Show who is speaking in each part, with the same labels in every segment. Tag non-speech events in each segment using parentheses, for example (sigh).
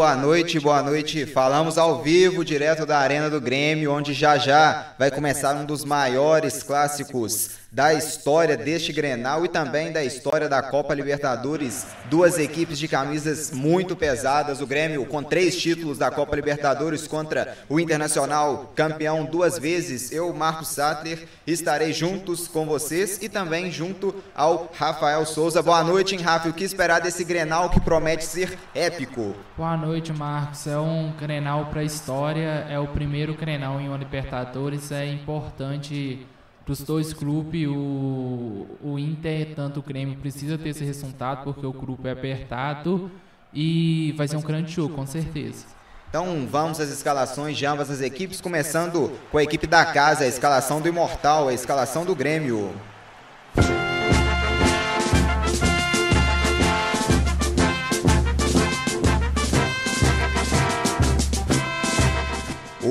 Speaker 1: Boa noite, boa noite. Falamos ao vivo, direto da Arena do Grêmio, onde já já vai começar um dos maiores clássicos da história deste Grenal e também da história da Copa Libertadores. Duas equipes de camisas muito pesadas. O Grêmio com três títulos da Copa Libertadores contra o Internacional, campeão duas vezes. Eu, Marcos Sattler, estarei juntos com vocês e também junto ao Rafael Souza. Boa noite, hein, Rafa? O que esperar desse Grenal que promete ser épico?
Speaker 2: Boa noite, Marcos. É um Grenal para a história. É o primeiro Grenal em uma Libertadores. É importante para os dois clubes, o, o Inter, tanto o Grêmio, precisa ter esse resultado porque o grupo é apertado e vai ser um grande jogo, com certeza.
Speaker 1: Então vamos às escalações de ambas as equipes, começando com a equipe da casa, a escalação do Imortal, a escalação do Grêmio.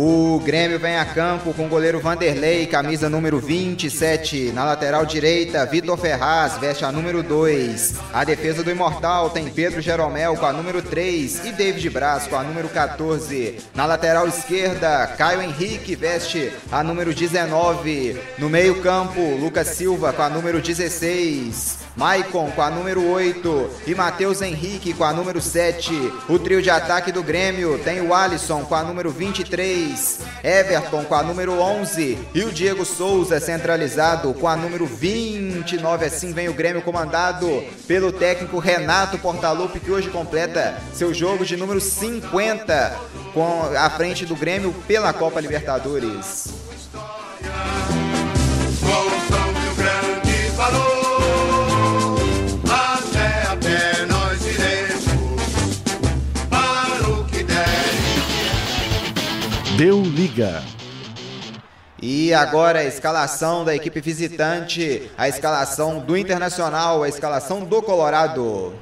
Speaker 1: O Grêmio vem a campo com o goleiro Vanderlei, camisa número 27. Na lateral direita, Vitor Ferraz, veste a número 2. A defesa do Imortal tem Pedro Jeromel com a número 3 e David Braz com a número 14. Na lateral esquerda, Caio Henrique veste a número 19. No meio-campo, Lucas Silva com a número 16. Maicon com a número 8 e Matheus Henrique com a número 7. O trio de ataque do Grêmio tem o Alisson com a número 23, Everton com a número 11 e o Diego Souza centralizado com a número 29. Assim vem o Grêmio comandado pelo técnico Renato Portaluppi que hoje completa seu jogo de número 50 com a frente do Grêmio pela Copa Libertadores.
Speaker 3: Deu liga.
Speaker 1: E agora a escalação da equipe visitante, a escalação do Internacional, a escalação do Colorado.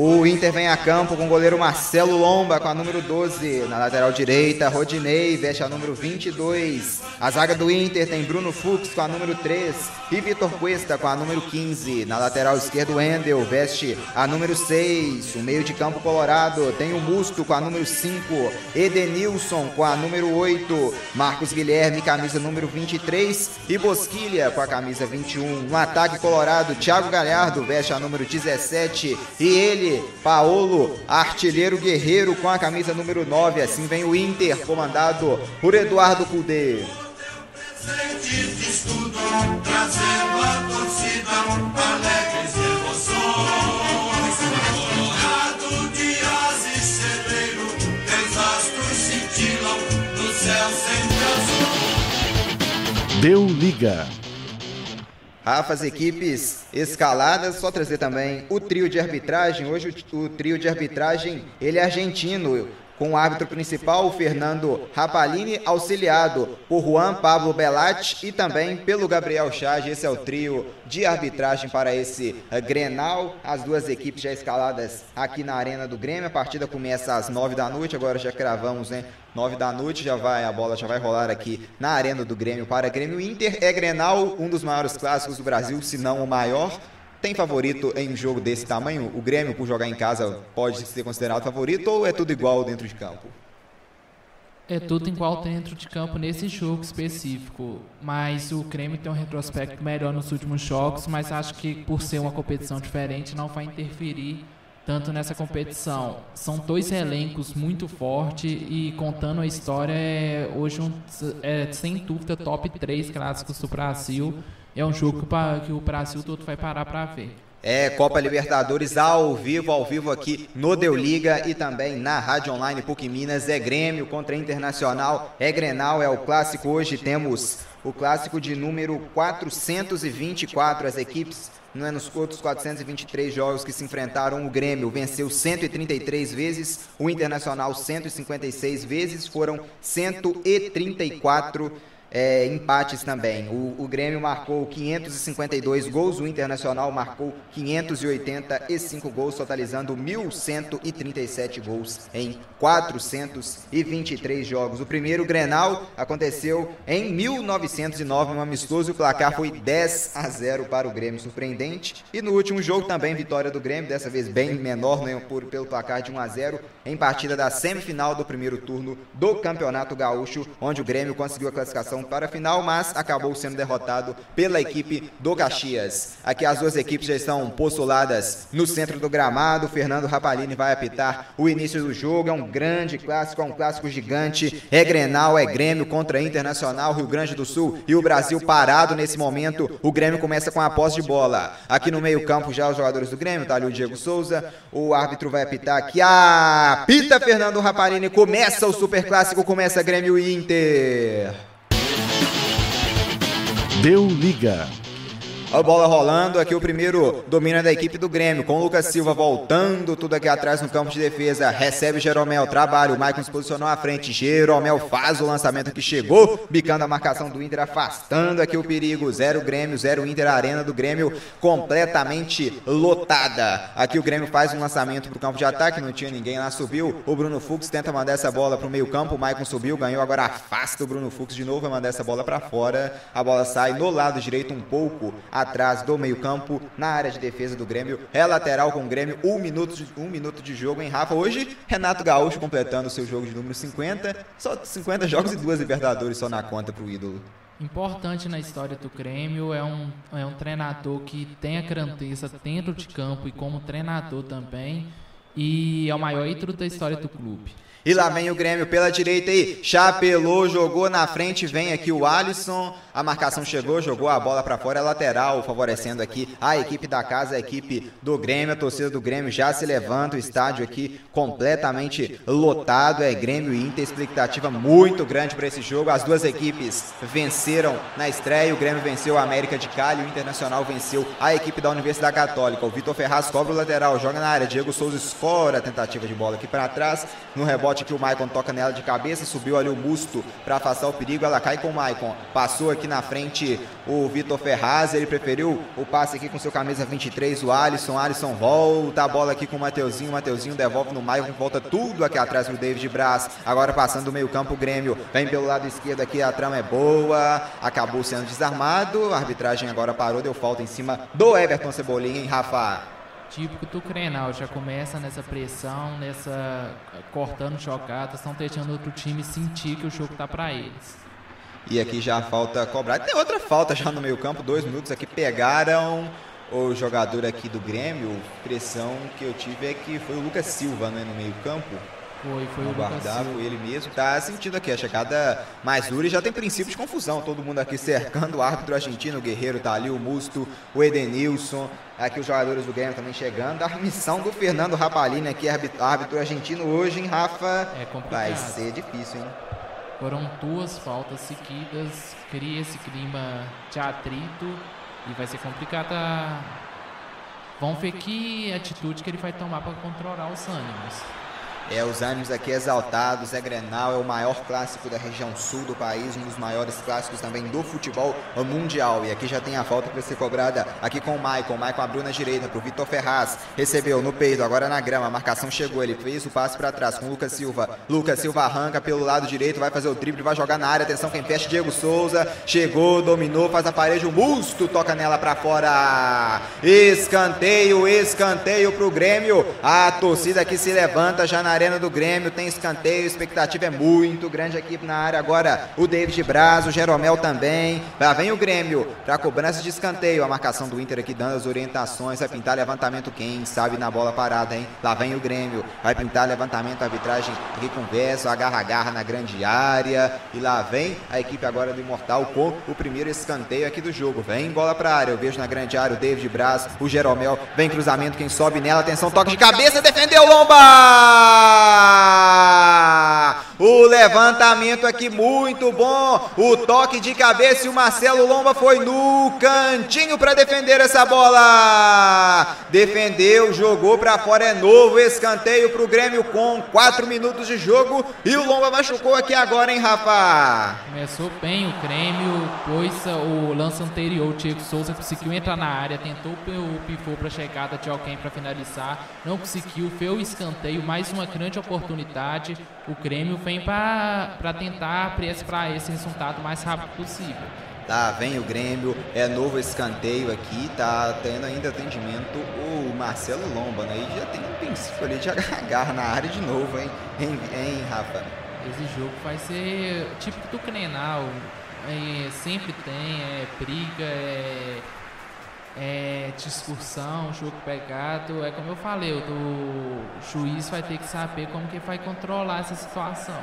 Speaker 1: O Inter vem a campo com o goleiro Marcelo Lomba com a número 12. Na lateral direita, Rodinei veste a número 22. A zaga do Inter tem Bruno Fux com a número 3 e Vitor Cuesta com a número 15. Na lateral esquerda, Wendel veste a número 6. O meio de campo colorado tem o Musto com a número 5. Edenilson com a número 8. Marcos Guilherme, camisa número 23. E Bosquilha com a camisa 21. No ataque colorado, Thiago Galhardo veste a número 17. E ele Paolo, artilheiro guerreiro com a camisa número 9. Assim vem o Inter, comandado por Eduardo Cudê. trazendo a torcida alegres emoções. De astros cintilam no céu azul.
Speaker 3: Deu liga.
Speaker 1: Rafa, as equipes escaladas, só trazer também o trio de arbitragem. Hoje o, o trio de arbitragem, ele é argentino, com o árbitro principal, Fernando Rapalini, auxiliado por Juan Pablo Belatti e também pelo Gabriel Chage. Esse é o trio de arbitragem para esse uh, Grenal. As duas equipes já escaladas aqui na Arena do Grêmio. A partida começa às nove da noite, agora já cravamos, né? Nove da noite já vai, a bola já vai rolar aqui na Arena do Grêmio para Grêmio Inter. É Grenal, um dos maiores clássicos do Brasil, se não o maior. Tem favorito em um jogo desse tamanho? O Grêmio, por jogar em casa, pode ser considerado favorito ou é tudo igual dentro de campo?
Speaker 2: É tudo igual dentro de campo nesse jogo específico. Mas o Grêmio tem um retrospecto melhor nos últimos jogos, mas acho que por ser uma competição diferente não vai interferir tanto nessa competição. São dois elencos muito fortes e contando a história, é hoje um, é, sem dúvida top 3 clássicos do Brasil é um jogo que o Brasil todo vai parar para ver.
Speaker 1: É, Copa Libertadores ao vivo, ao vivo aqui no Deu Liga e também na Rádio Online PUC Minas. É Grêmio contra Internacional, é Grenal, é o clássico. Hoje temos o clássico de número 424. As equipes é nos outros 423 jogos que se enfrentaram, o Grêmio venceu 133 vezes, o Internacional 156 vezes, foram 134 é, empates também. O, o, Grêmio marcou 552 gols, o Internacional marcou 585 gols, totalizando 1.137 gols em 423 jogos. O primeiro Grenal aconteceu em 1909, um amistoso, o placar foi 10 a 0 para o Grêmio, surpreendente. E no último jogo também vitória do Grêmio, dessa vez bem menor, né, por, pelo placar de 1 a 0 em partida da semifinal do primeiro turno do Campeonato Gaúcho, onde o Grêmio conseguiu a classificação para a final, mas acabou sendo derrotado pela equipe do Caxias. Aqui as duas equipes já estão postuladas no centro do gramado. Fernando Rapalini vai apitar o início do jogo. É um grande clássico, é um clássico gigante. É Grenal, é Grêmio contra Internacional, Rio Grande do Sul e o Brasil parado nesse momento. O Grêmio começa com a posse de bola. Aqui no meio-campo já os jogadores do Grêmio, tá ali o Diego Souza. O árbitro vai apitar aqui. Apita Fernando Rapalini. Começa o super clássico, começa Grêmio e Inter.
Speaker 3: Deu liga.
Speaker 1: A bola rolando, aqui o primeiro domina da equipe do Grêmio, com o Lucas Silva voltando tudo aqui atrás no campo de defesa. Recebe Jeromel, trabalho, o Maicon se posicionou à frente. Jeromel faz o lançamento que chegou, bicando a marcação do Inter, afastando aqui o perigo. Zero Grêmio, zero Inter, a arena do Grêmio completamente lotada. Aqui o Grêmio faz um lançamento para o campo de ataque, não tinha ninguém lá, subiu. O Bruno Fux tenta mandar essa bola para o meio campo, o Maicon subiu, ganhou, agora afasta o Bruno Fux de novo, vai mandar essa bola para fora. A bola sai no lado direito um pouco atrás do meio-campo, na área de defesa do Grêmio. É lateral com o Grêmio, um minuto, de, um minuto de jogo em Rafa. Hoje, Renato Gaúcho completando seu jogo de número 50. Só 50 jogos e duas Libertadores só na conta para o ídolo.
Speaker 2: Importante na história do Grêmio é um, é um treinador que tem a grandeza dentro de campo e como treinador também. E é o maior ídolo da história do clube.
Speaker 1: E lá vem o Grêmio pela direita aí. Chapelou, jogou na frente, vem aqui o Alisson. A marcação chegou, jogou a bola para fora, é lateral, favorecendo aqui a equipe da casa, a equipe do Grêmio. A torcida do Grêmio já se levanta, o estádio aqui completamente lotado. É Grêmio e Inter, expectativa muito grande para esse jogo. As duas equipes venceram na estreia. O Grêmio venceu a América de Cali, o Internacional venceu a equipe da Universidade Católica. O Vitor Ferraz cobra o lateral, joga na área. Diego Souza escora a tentativa de bola aqui para trás. No rebote que o Maicon toca nela de cabeça, subiu ali o busto para afastar o perigo. Ela cai com o Maicon. Passou aqui na frente o Vitor Ferraz, ele preferiu o passe aqui com seu camisa 23, o Alisson. Alisson volta a bola aqui com o Mateuzinho. O Mateuzinho devolve no Maicon, volta tudo aqui atrás pro David Braz. Agora passando o meio-campo, o Grêmio vem pelo lado esquerdo aqui, a trama é boa. Acabou sendo desarmado. A arbitragem agora parou, deu falta em cima do Everton Cebolinha, em Rafa
Speaker 2: típico do Crenal, já começa nessa pressão, nessa cortando jogadas, estão deixando outro time sentir que o jogo tá para eles.
Speaker 1: E aqui já falta cobrar. Tem outra falta já no meio-campo, dois minutos aqui. Pegaram o jogador aqui do Grêmio. Pressão que eu tive é que foi o Lucas Silva né, no meio-campo.
Speaker 2: Foi, foi o
Speaker 1: guardar, foi ele mesmo. Tá sentindo aqui a chegada mais dura e já tem princípio de confusão. Todo mundo aqui cercando o árbitro argentino, o Guerreiro tá ali, o Musto, o Edenilson. Aqui os jogadores do Grêmio também chegando. A missão do Fernando Rapalini aqui, árbitro argentino hoje, hein, Rafa?
Speaker 2: É complicado.
Speaker 1: Vai ser difícil, hein?
Speaker 2: Foram duas faltas seguidas, cria esse clima de atrito e vai ser complicado. Vamos ver que atitude que ele vai tomar para controlar os ânimos.
Speaker 1: É, os ânimos aqui exaltados, é Grenal, é o maior clássico da região sul do país, um dos maiores clássicos também do futebol mundial. E aqui já tem a falta que vai ser cobrada aqui com o Maicon. O Maicon abriu na direita para o Vitor Ferraz, recebeu no peito, agora na grama, a marcação chegou, ele fez o passe para trás com o Lucas Silva. Lucas Silva arranca pelo lado direito, vai fazer o drible, vai jogar na área, atenção quem fecha, Diego Souza, chegou, dominou, faz a parede, o Musto toca nela para fora. Escanteio, escanteio para o Grêmio. A torcida aqui se levanta já na Arena do Grêmio, tem escanteio, expectativa é muito grande aqui na área agora. O David Braz, o Jeromel também. Lá vem o Grêmio para cobrança de escanteio. A marcação do Inter aqui dando as orientações. Vai pintar levantamento, quem sabe na bola parada, hein? Lá vem o Grêmio. Vai pintar levantamento, arbitragem aqui conversa, agarra-agarra na grande área. E lá vem a equipe agora do Imortal com o primeiro escanteio aqui do jogo. Vem bola para área. Eu vejo na grande área o David Braz, o Jeromel. Vem cruzamento, quem sobe nela. Atenção, toque de cabeça, defendeu Lomba! O levantamento aqui muito bom. O toque de cabeça e o Marcelo Lomba foi no cantinho para defender essa bola. Defendeu, jogou para fora. É novo escanteio para o Grêmio com 4 minutos de jogo. E o Lomba machucou aqui agora, hein, Rafa?
Speaker 2: Começou bem o Grêmio, pois o lance anterior, o Diego Souza conseguiu entrar na área, tentou o pivô para chegada de alguém para finalizar, não conseguiu, fez o escanteio, mais uma grande oportunidade. O Grêmio vem para tentar para esse resultado o mais rápido possível.
Speaker 1: Tá, vem o Grêmio, é novo escanteio aqui, tá tendo ainda atendimento o Marcelo Lomba, né? E já tem um princípio ali de (laughs) agarrar na área de novo, hein, hein, hein Rafa?
Speaker 2: Esse jogo vai ser típico do Crenal, é, sempre tem, é briga, é, é discussão, jogo pegado. É como eu falei, o juiz vai ter que saber como que vai controlar essa situação.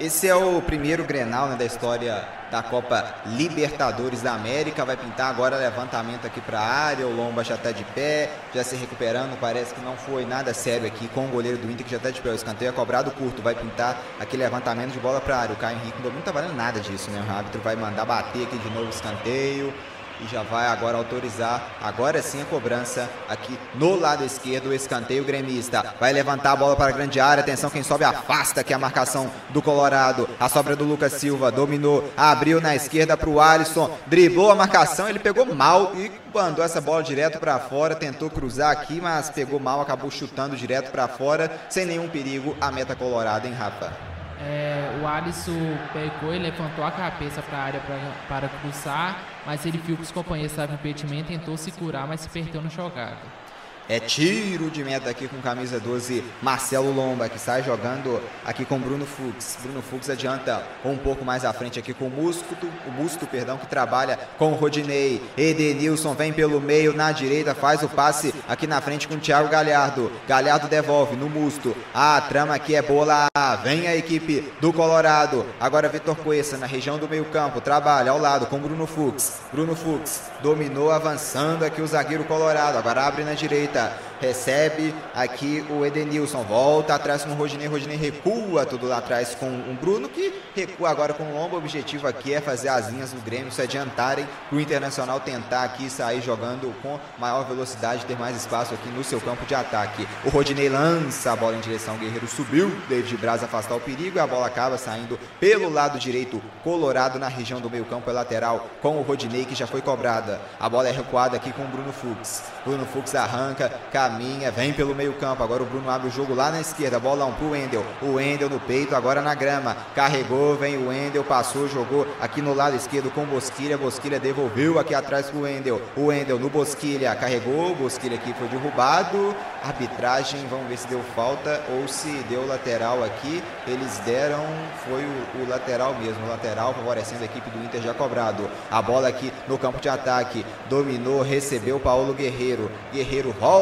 Speaker 1: Esse é o primeiro Grenal né, da história da Copa Libertadores da América. Vai pintar agora levantamento aqui para a área. O Lomba já está de pé, já se recuperando. Parece que não foi nada sério aqui com o goleiro do Inter que já está de pé. O escanteio é cobrado curto. Vai pintar aquele levantamento de bola para a área. O Caio Henrique não está valendo nada disso, né? O árbitro vai mandar bater aqui de novo o escanteio e já vai agora autorizar, agora sim a cobrança aqui no lado esquerdo, o escanteio gremista. Vai levantar a bola para a grande área, atenção, quem sobe afasta aqui a marcação do Colorado. A sobra do Lucas Silva, dominou, abriu na esquerda para o Alisson, driblou a marcação, ele pegou mal e mandou essa bola direto para fora, tentou cruzar aqui, mas pegou mal, acabou chutando direto para fora, sem nenhum perigo a meta colorada, hein, Rafa?
Speaker 2: É, o Alisson pegou e levantou a cabeça para a área para cruzar, mas ele viu que os companheiros estavam impedimento, tentou se curar, mas se perdeu na jogada.
Speaker 1: É tiro de meta aqui com camisa 12, Marcelo Lomba, que sai jogando aqui com Bruno Fux. Bruno Fux adianta um pouco mais à frente aqui com o Musto, o Musto, perdão, que trabalha com o Rodinei. Edenilson vem pelo meio, na direita, faz o passe aqui na frente com o Thiago Galhardo. Galhardo devolve no Musto. A trama aqui é boa lá. Vem a equipe do Colorado. Agora Vitor Cuesta na região do meio-campo, trabalha ao lado com Bruno Fux. Bruno Fux dominou avançando aqui o zagueiro Colorado. Agora abre na direita Plata. Recebe aqui o Edenilson, volta atrás com o Rodinei, Rodinei recua tudo lá atrás com o Bruno, que recua agora com o longo. Objetivo aqui é fazer as linhas do Grêmio se adiantarem para o Internacional tentar aqui sair jogando com maior velocidade, ter mais espaço aqui no seu campo de ataque. O Rodinei lança a bola em direção ao Guerreiro, subiu, David Braz afastar o perigo e a bola acaba saindo pelo lado direito, colorado na região do meio campo, é lateral, com o Rodinei que já foi cobrada. A bola é recuada aqui com o Bruno Fux. Bruno Fux arranca caminha, vem pelo meio campo. Agora o Bruno abre o jogo lá na esquerda. Bolão pro Wendel. O Wendel no peito, agora na grama. Carregou, vem o Wendel, passou, jogou aqui no lado esquerdo com Bosquilha. Bosquilha devolveu aqui atrás pro Wendel. O Wendel no Bosquilha, carregou. Bosquilha aqui foi derrubado. Arbitragem, vamos ver se deu falta ou se deu lateral aqui. Eles deram, foi o, o lateral mesmo. Lateral favorecendo a equipe do Inter já cobrado. A bola aqui no campo de ataque. Dominou, recebeu Paulo Guerreiro. Guerreiro rola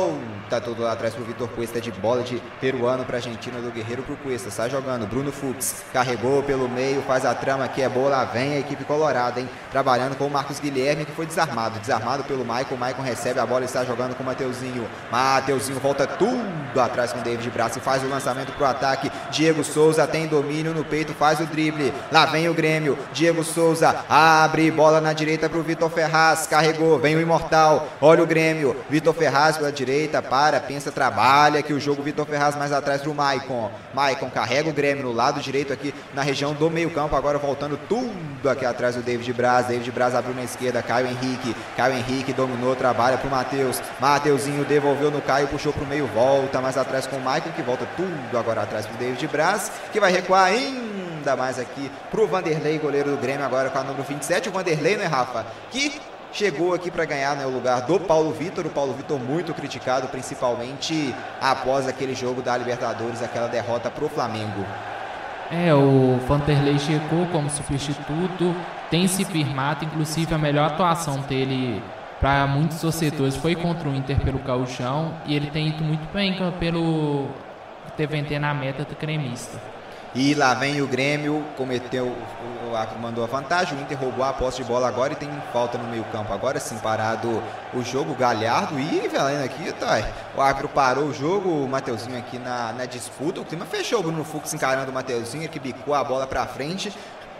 Speaker 1: Volta tudo lá atrás pro Vitor Cuesta de bola de peruano para Argentina do Guerreiro pro Cuesta. Sai jogando. Bruno Fux carregou pelo meio, faz a trama aqui. É boa, lá vem a equipe colorada, hein? Trabalhando com o Marcos Guilherme, que foi desarmado. Desarmado pelo Maicon. Maicon recebe a bola e está jogando com o Mateuzinho. Mateuzinho volta tudo atrás com o David Braço e faz o lançamento pro ataque. Diego Souza tem domínio no peito, faz o drible. Lá vem o Grêmio. Diego Souza abre bola na direita pro Vitor Ferraz. Carregou, vem o Imortal. Olha o Grêmio. Vitor Ferraz pela direita direita, para, pensa, trabalha, que o jogo Vitor Ferraz mais atrás pro Maicon. Maicon carrega o Grêmio no lado direito aqui na região do meio campo, agora voltando tudo aqui atrás do David Braz. David Braz abriu na esquerda, Caio Henrique. Caio Henrique dominou, trabalha pro Matheus. Mateuzinho devolveu no Caio, puxou pro meio, volta mais atrás com o Maicon, que volta tudo agora atrás pro David Braz, que vai recuar ainda mais aqui pro Vanderlei, goleiro do Grêmio, agora com a número 27. O Vanderlei, né, Rafa? Que chegou aqui para ganhar né, o lugar do Paulo Vitor. O Paulo Vitor muito criticado, principalmente após aquele jogo da Libertadores, aquela derrota para o Flamengo.
Speaker 2: É, o Vanderlei chegou como substituto, tem se firmado, inclusive a melhor atuação dele para muitos torcedores foi contra o Inter pelo Cauchão e ele tem ido muito bem pelo TVT na meta do cremista.
Speaker 1: E lá vem o Grêmio, cometeu, o Acre mandou a vantagem, o Inter roubou a posse de bola agora e tem falta no meio campo. Agora sim, parado o jogo, Galhardo e Veleno aqui, tá? O Acre parou o jogo, o Mateuzinho aqui na, na disputa, o clima fechou o Bruno Fux encarando o Mateuzinho, que bicou a bola pra frente.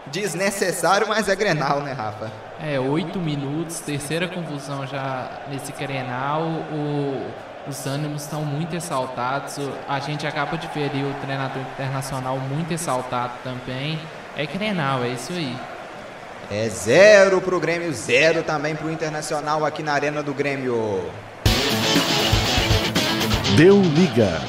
Speaker 1: Desnecessário, mas é Grenal, né, Rafa?
Speaker 2: É, oito minutos, terceira confusão já nesse Grenal. O os ânimos estão muito exaltados. A gente acaba de ver o treinador internacional muito exaltado também. É Grenal, é isso aí.
Speaker 1: É zero pro Grêmio, zero também pro Internacional aqui na Arena do Grêmio.
Speaker 3: Deu liga.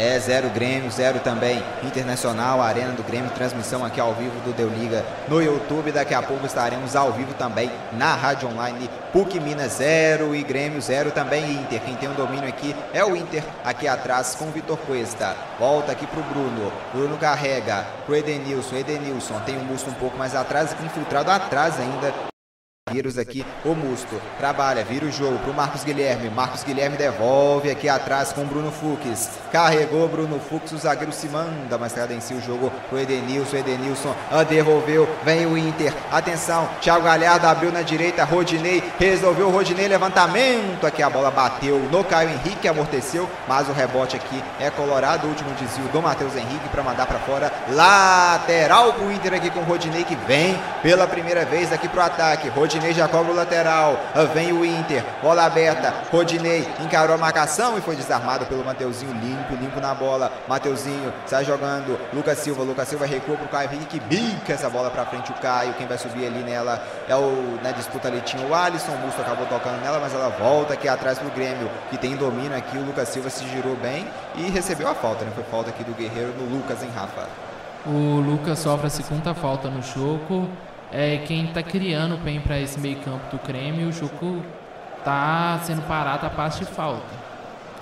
Speaker 1: É zero Grêmio, zero também Internacional, Arena do Grêmio, transmissão aqui ao vivo do Deu Liga no YouTube. Daqui a pouco estaremos ao vivo também na Rádio Online PUC Minas zero e Grêmio zero também Inter. Quem tem o um domínio aqui é o Inter, aqui atrás com o Vitor Cuesta. Volta aqui pro Bruno. Bruno carrega pro Edenilson. Edenilson tem um busto um pouco mais atrás, infiltrado atrás ainda Vírus aqui, o Musto. Trabalha, vira o jogo pro Marcos Guilherme. Marcos Guilherme devolve aqui atrás com o Bruno Fux. Carregou Bruno Fux, o zagueiro se manda, mas cadencia o jogo pro Edenilson. Edenilson devolveu, vem o Inter. Atenção, Thiago Galhardo abriu na direita, Rodinei resolveu Rodinei, levantamento. Aqui a bola bateu no Caio Henrique, amorteceu, mas o rebote aqui é colorado. O último desvio do Matheus Henrique para mandar para fora. Lateral pro Inter aqui com o Rodinei que vem pela primeira vez aqui pro ataque. Rodinei Rodinei já cobra o lateral. Vem o Inter. Bola aberta. Rodinei encarou a marcação e foi desarmado pelo Mateuzinho. Limpo, limpo na bola. Mateuzinho sai jogando. Lucas Silva. Lucas Silva recua pro Caio Henrique. Que bica essa bola pra frente. O Caio. Quem vai subir ali nela é o. Na disputa ali tinha o Alisson. O Busto acabou tocando nela, mas ela volta aqui atrás pro Grêmio. Que tem domínio aqui. O Lucas Silva se girou bem e recebeu a falta, né? Foi falta aqui do Guerreiro no Lucas, hein, Rafa?
Speaker 2: O Lucas sofre a segunda falta no jogo é quem está criando bem para esse meio campo do Grêmio. O jogo está sendo parado a passe de falta.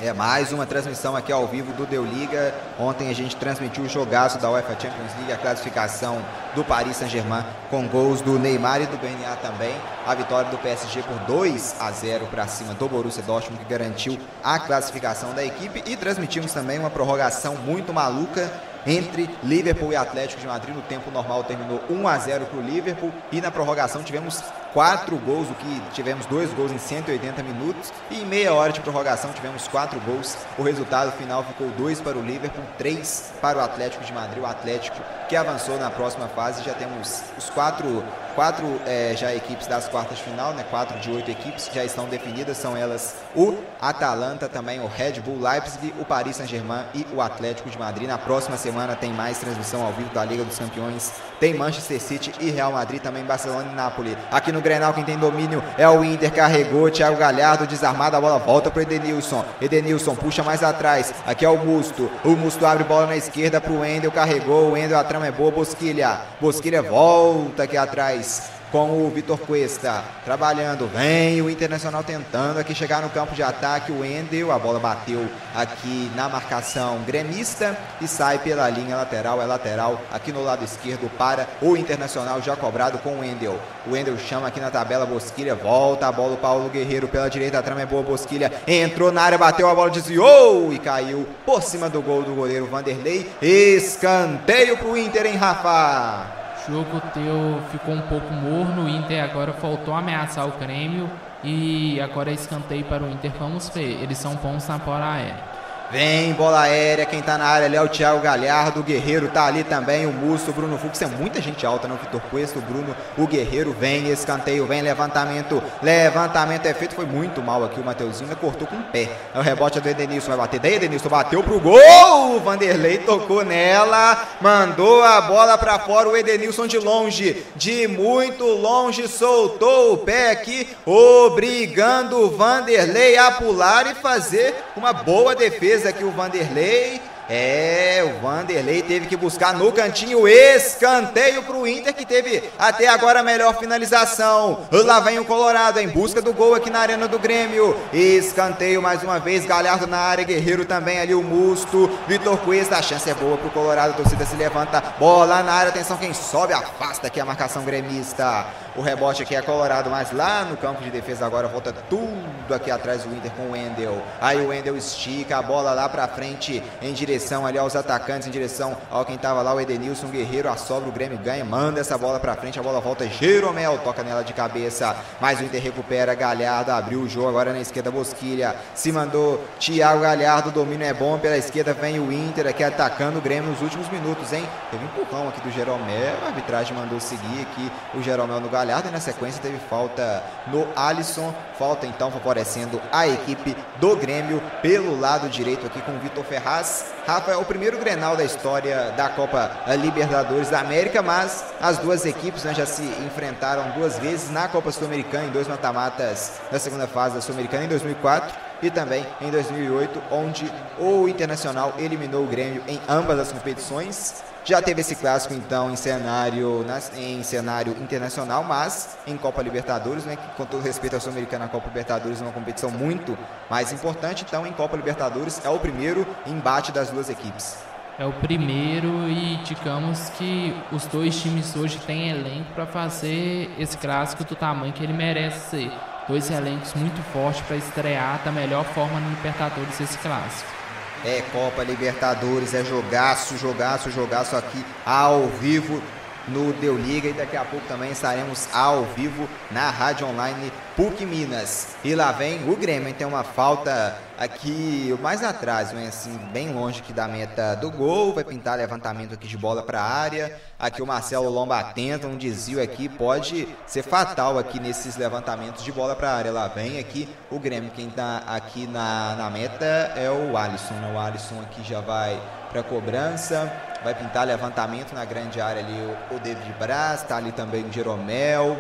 Speaker 1: É mais uma transmissão aqui ao vivo do Deu Liga. Ontem a gente transmitiu o jogaço da UEFA Champions League, a classificação do Paris Saint-Germain com gols do Neymar e do BNA também. A vitória do PSG por 2 a 0 para cima do Borussia Dortmund que garantiu a classificação da equipe e transmitimos também uma prorrogação muito maluca entre Liverpool e Atlético de Madrid. No tempo normal terminou 1 a 0 para o Liverpool e na prorrogação tivemos quatro gols, o que tivemos dois gols em 180 minutos e em meia hora de prorrogação tivemos quatro gols. O resultado final ficou dois para o Liverpool, três para o Atlético de Madrid. O Atlético que avançou na próxima fase já temos os quatro quatro é, já equipes das quartas de final, né? Quatro de oito equipes já estão definidas, são elas o Atalanta, também o Red Bull Leipzig, o Paris Saint-Germain e o Atlético de Madrid. Na próxima semana tem mais transmissão ao vivo da Liga dos Campeões. Tem Manchester City e Real Madrid, também Barcelona e Nápoles. Aqui no Grenal quem tem domínio é o Inter, carregou, Thiago Galhardo desarmado, a bola volta para Edenilson. Edenilson puxa mais atrás. Aqui é o Musto. O Musto abre bola na esquerda para o Wendel, carregou, o Wendel, a trama é boa, Bosquilha. Bosquilha volta aqui atrás com o Vitor Cuesta trabalhando. Vem o Internacional tentando aqui chegar no campo de ataque. O Wendel, a bola bateu aqui na marcação gremista e sai pela linha lateral. É lateral aqui no lado esquerdo para o Internacional já cobrado com o Wendel. O Wendel chama aqui na tabela. Bosquilha volta a bola. O Paulo Guerreiro pela direita. A trama é boa. Bosquilha entrou na área, bateu a bola, desviou e caiu por cima do gol do goleiro Vanderlei. Escanteio para o Inter, em Rafa?
Speaker 2: Jogo teu ficou um pouco morno, o Inter agora faltou ameaçar o Grêmio e agora é escanteio para o Inter. Vamos ver, eles são bons na bola aérea.
Speaker 1: Vem bola aérea, quem tá na área ali é o Thiago Galhardo, o Guerreiro tá ali também, o Musto, o Bruno Fux, é muita gente alta, não? Vitor Cuesta, o Bruno, o Guerreiro vem, escanteio, vem, levantamento, levantamento é feito, foi muito mal aqui o Mateuzinho, cortou com o pé. É o rebote do Edenilson, vai bater, daí Edenilson bateu pro gol, o Vanderlei tocou nela, mandou a bola para fora, o Edenilson de longe, de muito longe, soltou o pé aqui, obrigando o Vanderlei a pular e fazer uma boa defesa defesa aqui o Vanderlei. É, o Vanderlei teve que buscar no cantinho escanteio para o Inter, que teve até agora a melhor finalização. Lá vem o Colorado em busca do gol aqui na arena do Grêmio. Escanteio mais uma vez, Galhardo na área, Guerreiro também ali, o Musto. Vitor Cuesta, a chance é boa para o Colorado, a torcida se levanta. Bola na área, atenção, quem sobe afasta aqui a marcação gremista. O rebote aqui é colorado, mas lá no campo de defesa agora volta tudo aqui atrás do Inter com o Wendel. Aí o Wendel estica a bola lá pra frente em direção ali aos atacantes, em direção ao quem tava lá, o Edenilson Guerreiro. A sobra, o Grêmio ganha, manda essa bola pra frente. A bola volta, Jeromel toca nela de cabeça. Mas o Inter recupera, Galhardo abriu o jogo agora na esquerda, Bosquilha. Se mandou Thiago Galhardo, o domínio é bom. Pela esquerda vem o Inter aqui atacando o Grêmio nos últimos minutos, hein? Teve um empurrão aqui do Jeromel, a arbitragem mandou seguir aqui o Jeromel no Galhardo e na sequência teve falta no Alisson. Falta então favorecendo a equipe do Grêmio pelo lado direito aqui com o Vitor Ferraz. Rafa é o primeiro Grenal da história da Copa Libertadores da América, mas as duas equipes né, já se enfrentaram duas vezes na Copa Sul-Americana em dois mata-matas da segunda fase da Sul-Americana em 2004 e também em 2008, onde o Internacional eliminou o Grêmio em ambas as competições. Já teve esse clássico então em cenário, em cenário internacional, mas em Copa Libertadores, né, que com todo respeito ao Sul-Americano, a Copa Libertadores é uma competição muito mais importante. Então, em Copa Libertadores é o primeiro embate das duas equipes.
Speaker 2: É o primeiro e digamos que os dois times hoje têm elenco para fazer esse clássico do tamanho que ele merece ser dois elencos muito fortes para estrear da melhor forma no Libertadores esse clássico.
Speaker 1: É Copa Libertadores, é jogaço, jogaço, jogaço aqui ao vivo no Deu Liga e daqui a pouco também estaremos ao vivo na Rádio Online PUC Minas. E lá vem o Grêmio, tem uma falta aqui mais atrás, né, assim, bem longe aqui da meta do gol, vai pintar levantamento aqui de bola para a área. Aqui o Marcelo Lomba atenta, um desvio aqui pode ser fatal aqui nesses levantamentos de bola para a área. Lá vem aqui o Grêmio, quem está aqui na, na meta é o Alisson, né? O Alisson aqui já vai para cobrança. Vai pintar levantamento na grande área ali o, David Braz, está ali também o Jeromel.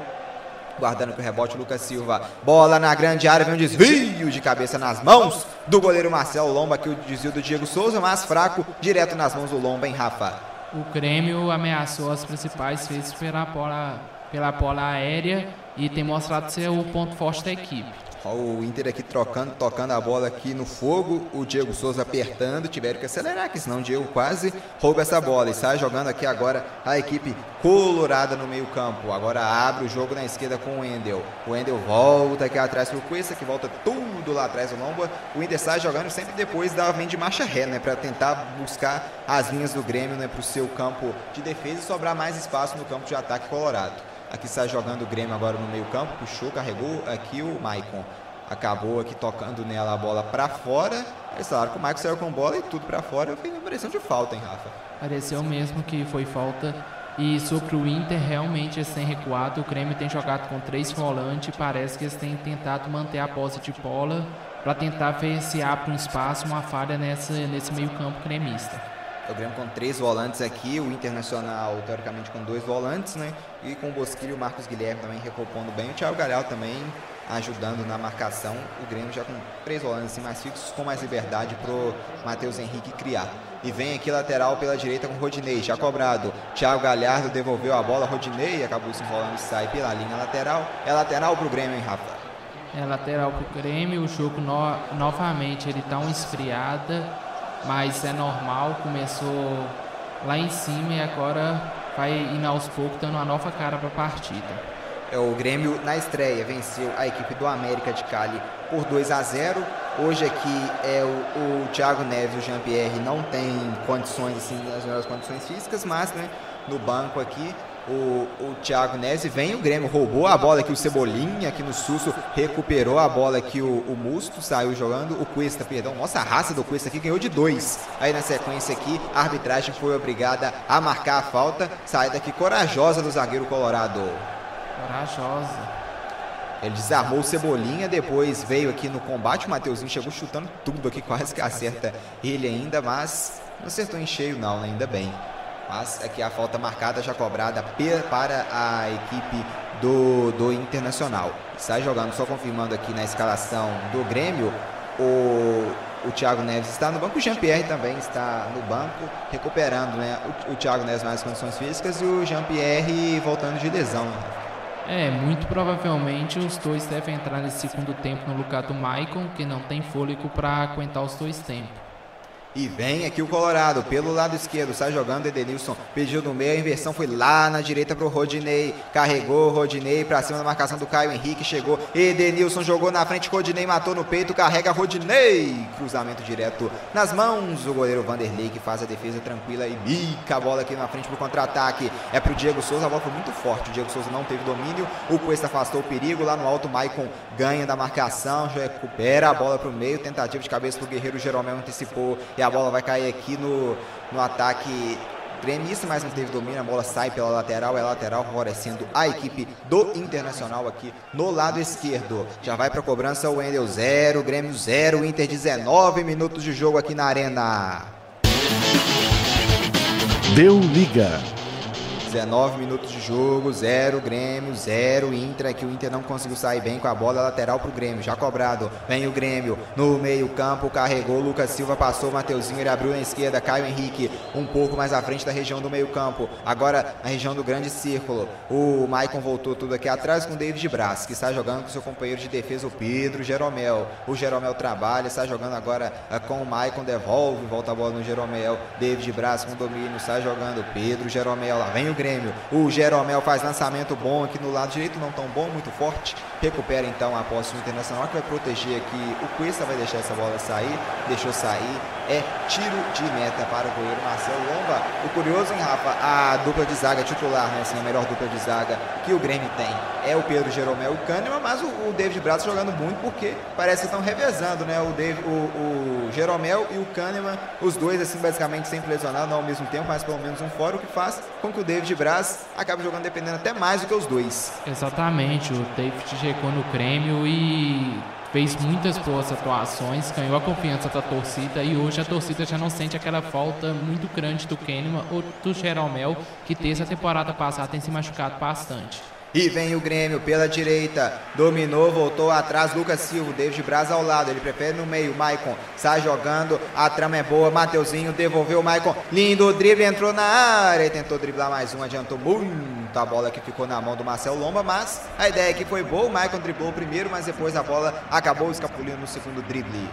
Speaker 1: Guardando com o rebote o Lucas Silva. Bola na grande área, vem um desvio de cabeça nas mãos do goleiro Marcelo Lomba. Aqui o desvio do Diego Souza, mas fraco, direto nas mãos do Lomba, em Rafa?
Speaker 2: O Grêmio ameaçou as principais vezes pela bola, pela bola aérea e tem mostrado ser o ponto forte da equipe.
Speaker 1: O Inter aqui trocando, tocando a bola aqui no fogo. O Diego Souza apertando. Tiveram que acelerar, que senão o Diego quase rouba essa bola. E sai jogando aqui agora a equipe colorada no meio-campo. Agora abre o jogo na esquerda com o Wendel. O Wendel volta aqui atrás pro Cuesta, que volta tudo lá atrás do Lomba. O Inter sai jogando sempre depois da vem de marcha ré, né? Para tentar buscar as linhas do Grêmio, né? Pro seu campo de defesa e sobrar mais espaço no campo de ataque colorado. Aqui sai jogando o Grêmio agora no meio campo, puxou, carregou aqui o Maicon. Acabou aqui tocando nela a bola para fora. É claro que o Maicon saiu com bola e tudo para fora. Foi uma impressão de falta, hein, Rafa?
Speaker 2: Pareceu mesmo que foi falta. E sobre o Inter, realmente eles têm recuado. O Grêmio tem jogado com três volantes. Parece que eles têm tentado manter a posse de bola para tentar se abre um espaço, uma falha nessa, nesse meio campo gremista.
Speaker 1: O Grêmio com três volantes aqui, o Internacional teoricamente com dois volantes, né? E com o Bosquilho e o Marcos Guilherme também recompondo bem. O Thiago Galhal também ajudando na marcação. O Grêmio já com três volantes assim, mais fixos, com mais liberdade pro Matheus Henrique criar. E vem aqui lateral pela direita com o Rodinei, já cobrado. Thiago Galhardo devolveu a bola, Rodinei acabou se enrolando e sai pela linha lateral. É lateral pro Grêmio, hein, Rafa?
Speaker 2: É lateral pro Grêmio, o jogo no, novamente ele tá uma esfriada mas é normal, começou lá em cima e agora vai indo aos poucos dando uma nova cara para a partida.
Speaker 1: É, o Grêmio na estreia venceu a equipe do América de Cali por 2 a 0. Hoje aqui é o, o Thiago Neves, o Jean-Pierre não tem condições assim, as melhores condições físicas, mas né, no banco aqui o, o Thiago Neves vem o Grêmio, roubou a bola aqui o Cebolinha aqui no Susso, recuperou a bola aqui o, o Musto, saiu jogando, o Cuesta, perdão, nossa a raça do Cuesta aqui ganhou de dois. Aí na sequência aqui, a arbitragem foi obrigada a marcar a falta, saída aqui corajosa do zagueiro colorado.
Speaker 2: Corajosa.
Speaker 1: Ele desarmou o Cebolinha, depois veio aqui no combate, o Mateuzinho chegou chutando tudo aqui, quase que acerta ele ainda, mas não acertou em cheio não, né? ainda bem. Mas aqui a falta marcada já cobrada para a equipe do, do Internacional. Está jogando, só confirmando aqui na escalação do Grêmio, o, o Thiago Neves está no banco, o Jean-Pierre também está no banco, recuperando né? o, o Thiago Neves mais condições físicas e o Jean-Pierre voltando de lesão.
Speaker 2: É, muito provavelmente os dois devem entrar nesse segundo tempo no lugar do Maicon, que não tem fôlego para aguentar os dois tempos.
Speaker 1: E vem aqui o Colorado pelo lado esquerdo, sai jogando Edenilson, pediu no meio, a inversão foi lá na direita pro Rodinei, carregou Rodinei pra cima da marcação do Caio Henrique, chegou Edenilson, jogou na frente, Rodinei matou no peito, carrega Rodinei, cruzamento direto nas mãos, o goleiro Vanderlei que faz a defesa tranquila e bica a bola aqui na frente pro contra-ataque, é pro Diego Souza, a bola foi muito forte, o Diego Souza não teve domínio, o Cuesta afastou o perigo, lá no alto Maicon ganha da marcação, já recupera a bola pro meio, tentativa de cabeça do Guerreiro Jeromel antecipou e a a bola vai cair aqui no, no ataque gremista, mas não teve domínio, a bola sai pela lateral, é lateral favorecendo a equipe do Internacional aqui no lado esquerdo. Já vai para a cobrança o Wendel 0, Grêmio 0, Inter 19 minutos de jogo aqui na arena.
Speaker 3: Deu liga.
Speaker 1: 19 minutos de jogo, 0 Grêmio, 0 Inter. Aqui o Inter não conseguiu sair bem com a bola lateral pro Grêmio. Já cobrado, vem o Grêmio no meio-campo, carregou. Lucas Silva passou, Mateuzinho, ele abriu na esquerda. Caio Henrique um pouco mais à frente da região do meio-campo. Agora na região do grande círculo. O Maicon voltou tudo aqui atrás com o David Braz, que está jogando com seu companheiro de defesa, o Pedro Jeromel. O Jeromel trabalha, está jogando agora eh, com o Maicon, devolve, volta a bola no Jeromel. David Braz com domínio, está jogando Pedro Jeromel. Lá vem o Grêmio. O Jeromel faz lançamento bom aqui no lado direito, não tão bom, muito forte. Recupera então a posse do Internacional, que vai proteger aqui. O Cuesta vai deixar essa bola sair, deixou sair. É tiro de meta para o goleiro Marcelo Lomba. O curioso, hein, Rafa? A dupla de zaga titular, né? Assim, a melhor dupla de zaga que o Grêmio tem é o Pedro Jeromel e o Kahneman, mas o, o David Braz jogando muito porque parece que estão revezando, né? O, David, o, o Jeromel e o Kahneman, os dois, assim, basicamente sempre lesionados, não ao mesmo tempo, mas pelo menos um fora, o que faz com que o David Braz acabe jogando dependendo até mais do que os dois.
Speaker 2: Exatamente, o David chegou no Grêmio e fez muitas boas atuações, ganhou a confiança da torcida e hoje a torcida já não sente aquela falta muito grande do Kahneman ou do Jeromel, que desde a temporada passada tem se machucado bastante.
Speaker 1: E vem o Grêmio pela direita. Dominou, voltou atrás. Lucas Silva, David Braz ao lado. Ele prefere no meio. Maicon sai jogando. A trama é boa. Mateuzinho devolveu o Maicon. Lindo drible, entrou na área. E tentou driblar mais um. Adiantou muito a bola que ficou na mão do Marcel Lomba. Mas a ideia aqui foi boa. O Maicon driblou primeiro, mas depois a bola acabou escapulindo no segundo drible.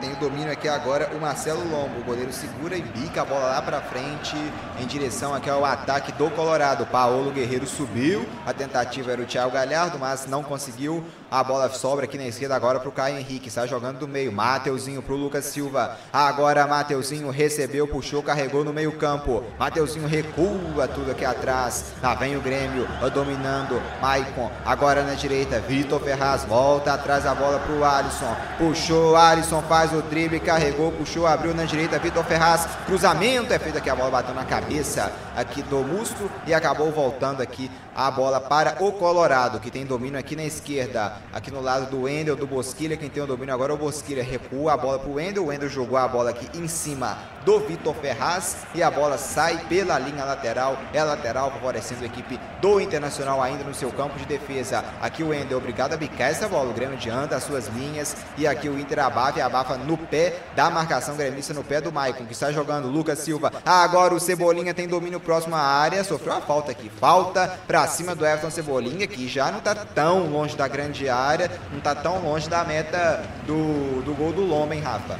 Speaker 1: Tem o domínio aqui agora o Marcelo Lombo. O goleiro segura e bica a bola lá para frente em direção aqui ao ataque do Colorado. Paulo Guerreiro subiu. A tentativa era o Thiago Galhardo, mas não conseguiu. A bola sobra aqui na esquerda agora para o Caio Henrique. Está jogando do meio. Mateuzinho para o Lucas Silva. Agora Mateuzinho recebeu, puxou, carregou no meio campo. Mateuzinho recua tudo aqui atrás. Lá vem o Grêmio dominando. Maicon agora na direita. Vitor Ferraz volta atrás a bola para o Alisson. Puxou, Alisson faz o drible, carregou, puxou, abriu na direita, Vitor Ferraz, cruzamento é feito aqui, a bola bateu na cabeça aqui do Musto e acabou voltando aqui a bola para o Colorado, que tem domínio aqui na esquerda, aqui no lado do Wendel, do Bosquilha, quem tem o domínio agora é o Bosquilha, recua a bola para o Wendel, o Wendel jogou a bola aqui em cima do Vitor Ferraz e a bola sai pela linha lateral, é lateral favorecendo a equipe do Internacional ainda no seu campo de defesa. Aqui o Wendel obrigado a bicar essa bola, o Grêmio adianta as suas linhas e aqui o Inter abafa e abafa no pé da marcação gremista, no pé do Maicon, que está jogando. Lucas Silva. Agora o Cebolinha tem domínio próximo à área, sofreu a falta aqui, falta para cima do Everton Cebolinha, que já não está tão longe da grande área, não está tão longe da meta do, do gol do Lomba, hein, Rafa?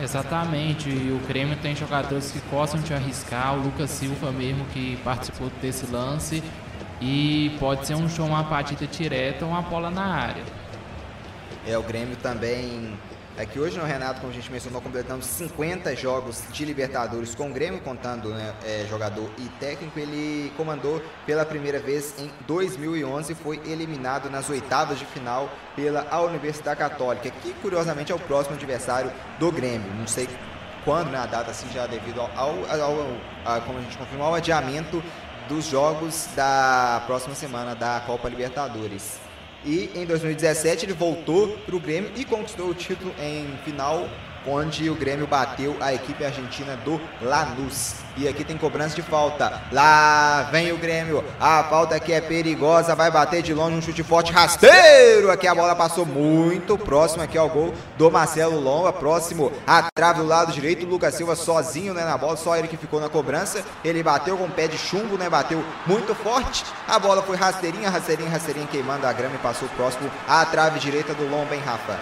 Speaker 2: Exatamente, e o Grêmio tem jogadores que gostam de arriscar, o Lucas Silva mesmo que participou desse lance, e pode ser um show, uma partida direta ou uma bola na área.
Speaker 1: É, o Grêmio também é que hoje no Renato, como a gente mencionou, completando 50 jogos de Libertadores com o Grêmio, contando né, é, jogador e técnico. Ele comandou pela primeira vez em 2011 e foi eliminado nas oitavas de final pela Universidade Católica, que curiosamente é o próximo adversário do Grêmio. Não sei quando, né, a data assim já devido ao, ao, ao, como a gente confirmou, ao adiamento dos jogos da próxima semana da Copa Libertadores. E em 2017 ele voltou para o Grêmio e conquistou o título em final onde o Grêmio bateu a equipe argentina do Lanús. E aqui tem cobrança de falta. Lá vem o Grêmio. A falta aqui é perigosa. Vai bater de longe um chute forte rasteiro. Aqui a bola passou muito próximo aqui ao gol do Marcelo Lomba. Próximo a trave do lado direito. Lucas Silva sozinho né, na bola. Só ele que ficou na cobrança. Ele bateu com o pé de chumbo, né? Bateu muito forte. A bola foi rasteirinha, rasteirinha, rasteirinha queimando a grama e passou próximo à trave direita do Lomba, hein, Rafa?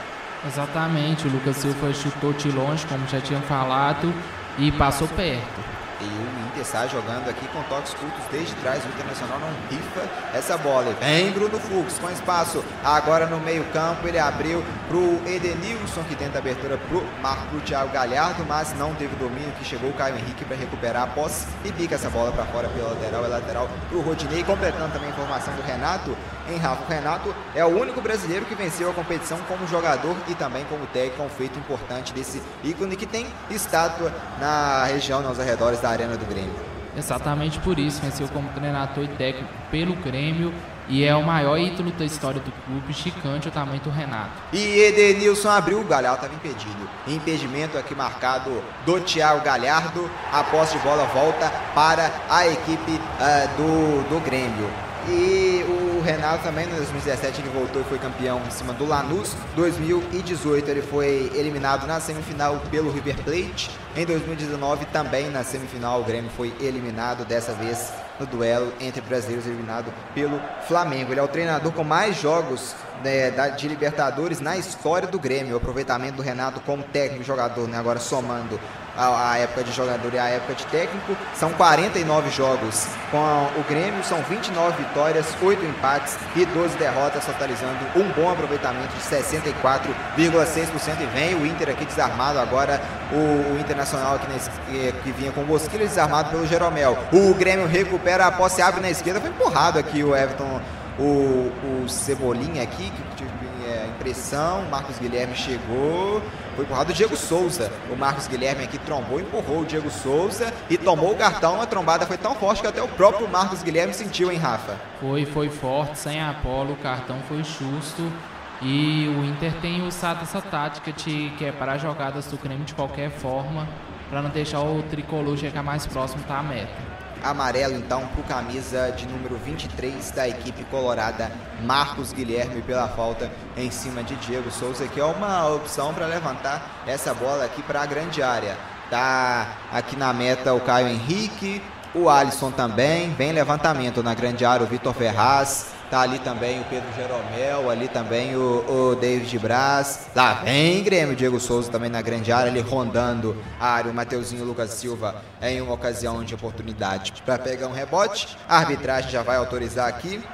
Speaker 2: Exatamente, o Lucas Silva chutou de longe, como já tinha falado, e passou perto.
Speaker 1: E o Inter sai jogando aqui com toques curtos desde trás. O Internacional não rifa essa bola. Vem Bruno Fux com espaço. Agora no meio-campo ele abriu pro Edenilson, que tenta abertura pro Marco Thiago Galhardo, mas não teve domínio. Que chegou o Caio Henrique para recuperar a posse e pica essa bola para fora pela lateral. É lateral pro Rodinei. Completando também a informação do Renato. Em Rafa, o Renato é o único brasileiro que venceu a competição como jogador e também como técnico. Um feito importante desse ícone que tem estátua na região, nos arredores da Arena do Grêmio.
Speaker 2: Exatamente por isso, venceu como treinador e técnico pelo Grêmio e é o maior ídolo da história do clube, gigante o tamanho do Renato.
Speaker 1: E Edenilson abriu, o Galhardo estava impedido. Impedimento aqui marcado do Thiago Galhardo. A posse de bola volta para a equipe uh, do, do Grêmio. E o Renato também, em 2017, ele voltou e foi campeão em cima do Lanús. 2018, ele foi eliminado na semifinal pelo River Plate. Em 2019, também na semifinal, o Grêmio foi eliminado, dessa vez no duelo entre brasileiros, eliminado pelo Flamengo. Ele é o treinador com mais jogos né, de Libertadores na história do Grêmio. O aproveitamento do Renato como técnico e jogador, né, agora somando a, a, época de jogador e a época de técnico. São 49 jogos com o Grêmio, são 29 vitórias, 8 empates e 12 derrotas, totalizando um bom aproveitamento de 64,6%. E vem o Inter aqui desarmado agora, o, o Internacional aqui nesse, que, que, vinha com o Bosquilha desarmado pelo Jeromel. O Grêmio recupera a posse, abre na esquerda, foi empurrado aqui o Everton, o, o Cebolinha aqui, que é, impressão, Marcos Guilherme chegou, foi empurrado o Diego Souza. O Marcos Guilherme aqui trombou, empurrou o Diego Souza e tomou o cartão. A trombada foi tão forte que até o próprio Marcos Guilherme sentiu, hein, Rafa?
Speaker 2: Foi, foi forte, sem Apolo, o cartão foi justo. E o Inter tem usado essa tática de que é jogadas do Grêmio de qualquer forma, para não deixar o tricolor chegar mais próximo da meta
Speaker 1: amarelo então para camisa de número 23 da equipe colorada, Marcos Guilherme, pela falta em cima de Diego Souza, que é uma opção para levantar essa bola aqui para a grande área. Tá aqui na meta o Caio Henrique, o Alisson também, vem levantamento na grande área, o Vitor Ferraz, Tá ali também o Pedro Jeromel, ali também o, o David Braz. Lá vem Grêmio, Diego Souza também na grande área, ali rondando a área. O Mateuzinho Lucas Silva em uma ocasião de oportunidade para pegar um rebote. A arbitragem já vai autorizar aqui.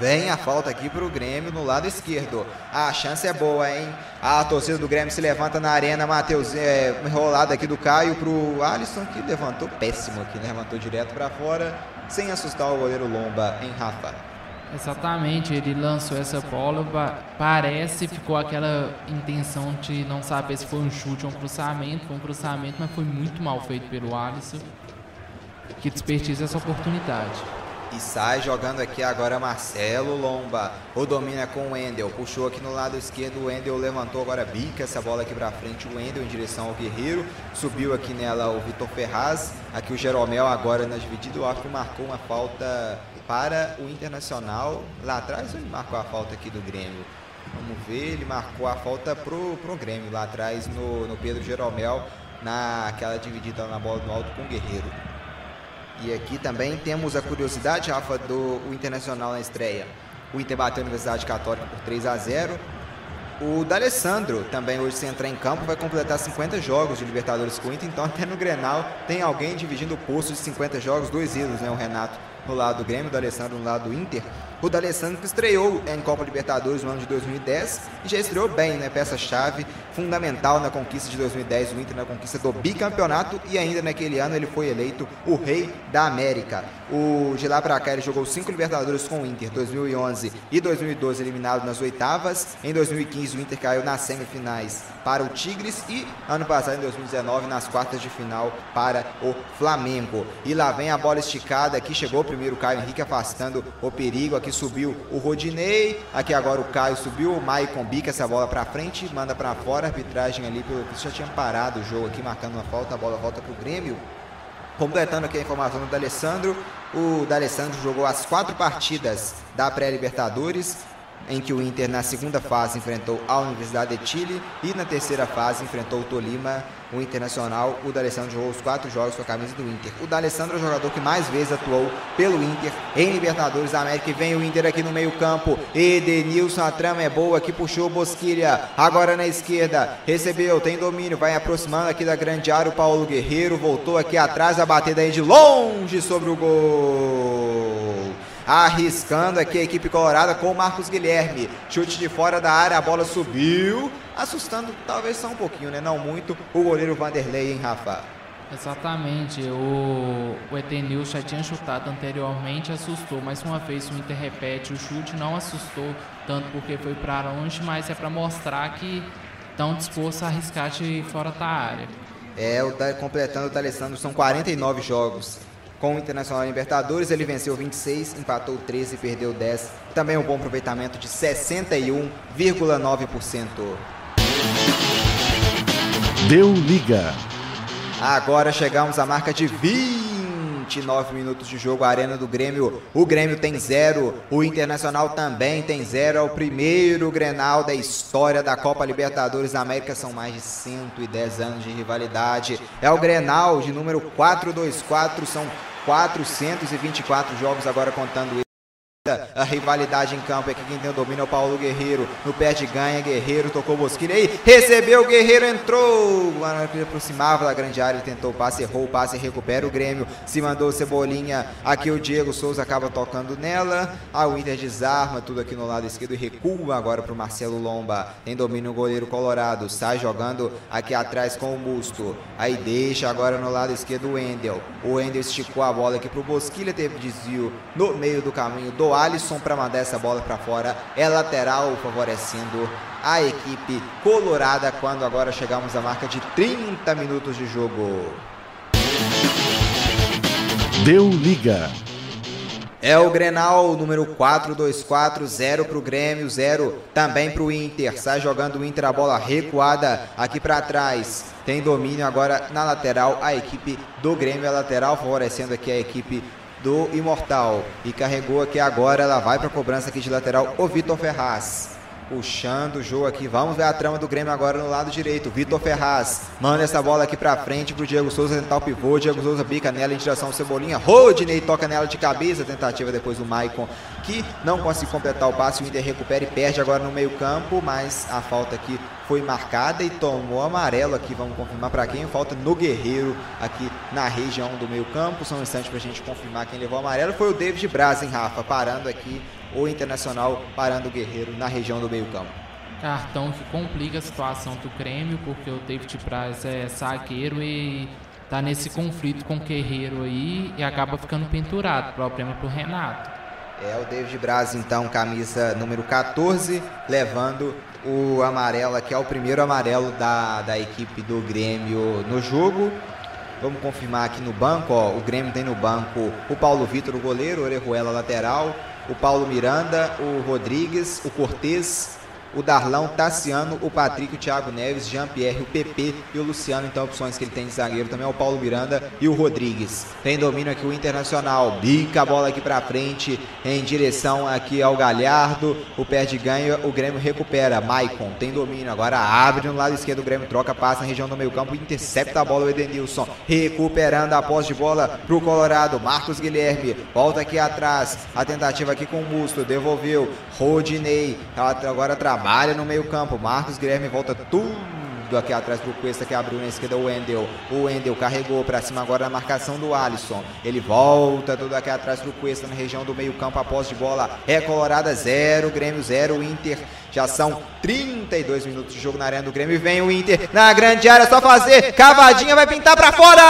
Speaker 1: Vem a falta aqui para o Grêmio no lado esquerdo. A chance é boa, hein? A torcida do Grêmio se levanta na arena. Matheus, é, enrolado aqui do Caio para o Alisson, que levantou péssimo aqui, né? Levantou direto para fora, sem assustar o goleiro Lomba em Rafa.
Speaker 2: Exatamente, ele lançou essa bola, parece, ficou aquela intenção de não saber se foi um chute ou um cruzamento, foi um cruzamento, mas foi muito mal feito pelo Alisson, que desperdiça essa oportunidade.
Speaker 1: E sai jogando aqui agora Marcelo Lomba. O domina com o Wendel. Puxou aqui no lado esquerdo. O Wendel levantou agora bica essa bola aqui para frente. O Wendel em direção ao Guerreiro. Subiu aqui nela o Vitor Ferraz. Aqui o Jeromel agora na dividida. O Afro marcou uma falta para o Internacional. Lá atrás ele marcou a falta aqui do Grêmio. Vamos ver, ele marcou a falta pro, pro Grêmio lá atrás no, no Pedro Jeromel, naquela dividida na bola do alto com o Guerreiro. E aqui também temos a curiosidade, Rafa, do Internacional na estreia. O Inter bateu a Universidade Católica por 3 a 0 o D'Alessandro também hoje se entrar em campo vai completar 50 jogos de Libertadores com o Inter, então até no Grenal tem alguém dividindo o posto de 50 jogos, dois ídolos, né? O Renato no lado do Grêmio, o D'Alessandro no lado do Inter. O D'Alessandro que estreou em Copa Libertadores no ano de 2010 e já estreou bem, né? Peça-chave, fundamental na conquista de 2010, o Inter na conquista do bicampeonato e ainda naquele ano ele foi eleito o rei da América. O de lá para cá ele jogou cinco Libertadores com o Inter, 2011 e 2012 eliminado nas oitavas. Em 2015 o Inter caiu nas semifinais para o Tigres e ano passado em 2019 nas quartas de final para o Flamengo. E lá vem a bola esticada, aqui chegou primeiro o Caio Henrique afastando o perigo. Aqui subiu o Rodinei, aqui agora o Caio subiu, o Maicon bica essa bola para frente, manda para fora, arbitragem ali, pelo que já tinha parado o jogo aqui, marcando uma falta, a bola volta para o Grêmio. Completando aqui a informação do D'Alessandro, o D'Alessandro jogou as quatro partidas da pré-Libertadores, em que o Inter na segunda fase enfrentou a Universidade de Chile e na terceira fase enfrentou o Tolima, o Internacional. O D'Alessandro jogou os quatro jogos com a camisa do Inter. O D'Alessandro é o jogador que mais vezes atuou pelo Inter em Libertadores da América. E vem o Inter aqui no meio campo. Edenilson, a trama é boa, que puxou Bosquilha. Agora na esquerda, recebeu, tem domínio, vai aproximando aqui da grande área o Paulo Guerreiro. Voltou aqui atrás, a batida aí de longe sobre o gol arriscando aqui a equipe colorada com o Marcos Guilherme. Chute de fora da área, a bola subiu, assustando talvez só um pouquinho, né? Não muito, o goleiro Vanderlei, hein, Rafa?
Speaker 2: Exatamente, o, o Etenil já tinha chutado anteriormente, assustou. Mais uma vez o Inter repete, o chute não assustou tanto porque foi para longe, mas é para mostrar que estão dispostos a arriscar de fora da área.
Speaker 1: É, o, completando o D'Alessandro, são 49 jogos com o Internacional Libertadores. Ele venceu 26, empatou 13 e perdeu 10. Também um bom aproveitamento de 61,9%.
Speaker 3: Deu liga.
Speaker 1: Agora chegamos à marca de 29 minutos de jogo, a Arena do Grêmio. O Grêmio tem zero, o Internacional também tem zero. É o primeiro Grenal da história da Copa Libertadores da América. São mais de 110 anos de rivalidade. É o Grenal de número 424, são 424 jogos agora contando A rivalidade em campo aqui quem tem o domínio é o Paulo Guerreiro. No pé de ganha, Guerreiro tocou Bosquilha aí. Recebeu, Guerreiro entrou. O ele aproximava da grande área, ele tentou o passe, errou o passe, recupera o Grêmio. Se mandou Cebolinha. Aqui o Diego Souza acaba tocando nela. A Winter desarma tudo aqui no lado esquerdo e recua agora para o Marcelo Lomba. Tem domínio o goleiro Colorado. Sai jogando aqui atrás com o Musto. Aí deixa agora no lado esquerdo o Wendel. O Wendel esticou a bola aqui para o Bosquilha. Teve desvio no meio do caminho do Alisson para mandar essa bola para fora. É lateral, favorecendo a equipe colorada quando agora chegamos à marca de 30 minutos de jogo.
Speaker 3: Deu liga.
Speaker 1: É o Grenal número 424, 0 para o Grêmio, 0 também para o Inter. Sai jogando o Inter a bola recuada aqui para trás. Tem domínio agora na lateral a equipe do Grêmio, a lateral favorecendo aqui a equipe do Imortal. E carregou aqui agora, ela vai para a cobrança aqui de lateral, o Vitor Ferraz. Puxando o jogo aqui. Vamos ver a trama do Grêmio agora no lado direito. Vitor Ferraz manda essa bola aqui pra frente pro Diego Souza tentar o pivô. Diego Souza bica nela em direção ao Cebolinha. Rodney toca nela de cabeça. Tentativa depois do Maicon que não consegue completar o passe. O Inter recupera e perde agora no meio-campo. Mas a falta aqui foi marcada e tomou amarelo aqui. Vamos confirmar para quem. Falta no Guerreiro aqui na região do meio-campo. São instantes para a gente confirmar quem levou amarelo. Foi o David Braz, hein, Rafa? Parando aqui o Internacional parando o Guerreiro na região do meio-campo.
Speaker 2: Cartão que complica a situação do Grêmio, porque o David Braz é zagueiro e tá nesse conflito com o Guerreiro aí e acaba ficando pendurado. Problema pro Renato.
Speaker 1: É o David Braz, então, camisa número 14, levando o amarelo aqui, é o primeiro amarelo da, da equipe do Grêmio no jogo. Vamos confirmar aqui no banco, ó, o Grêmio tem no banco o Paulo Vitor, o goleiro, o Orejuela lateral, o Paulo Miranda, o Rodrigues, o Cortez, o Darlão, Tassiano, o Patrick, o Thiago Neves, Jean-Pierre, o PP e o Luciano. Então, opções que ele tem de zagueiro também é o Paulo Miranda e o Rodrigues. Tem domínio aqui o Internacional, bica a bola aqui para frente em direção aqui ao Galhardo. O perde ganha, o Grêmio recupera. Maicon tem domínio, agora abre no lado esquerdo. O Grêmio troca, passa na região do meio-campo, intercepta a bola o Edenilson, recuperando a posse de bola pro Colorado. Marcos Guilherme volta aqui atrás. A tentativa aqui com o Musto, devolveu. Rodinei agora trabalha trabalha no meio campo. Marcos Guilherme volta tudo aqui atrás do Cuesta que abriu na esquerda o Wendel. O Wendel carregou para cima agora na marcação do Alisson. Ele volta tudo aqui atrás do Cuesta na região do meio campo. Após de bola é colorada 0, Grêmio 0, Inter. Já são 32 minutos de jogo na arena do Grêmio. Vem o Inter na grande área, só fazer. Cavadinha vai pintar para fora!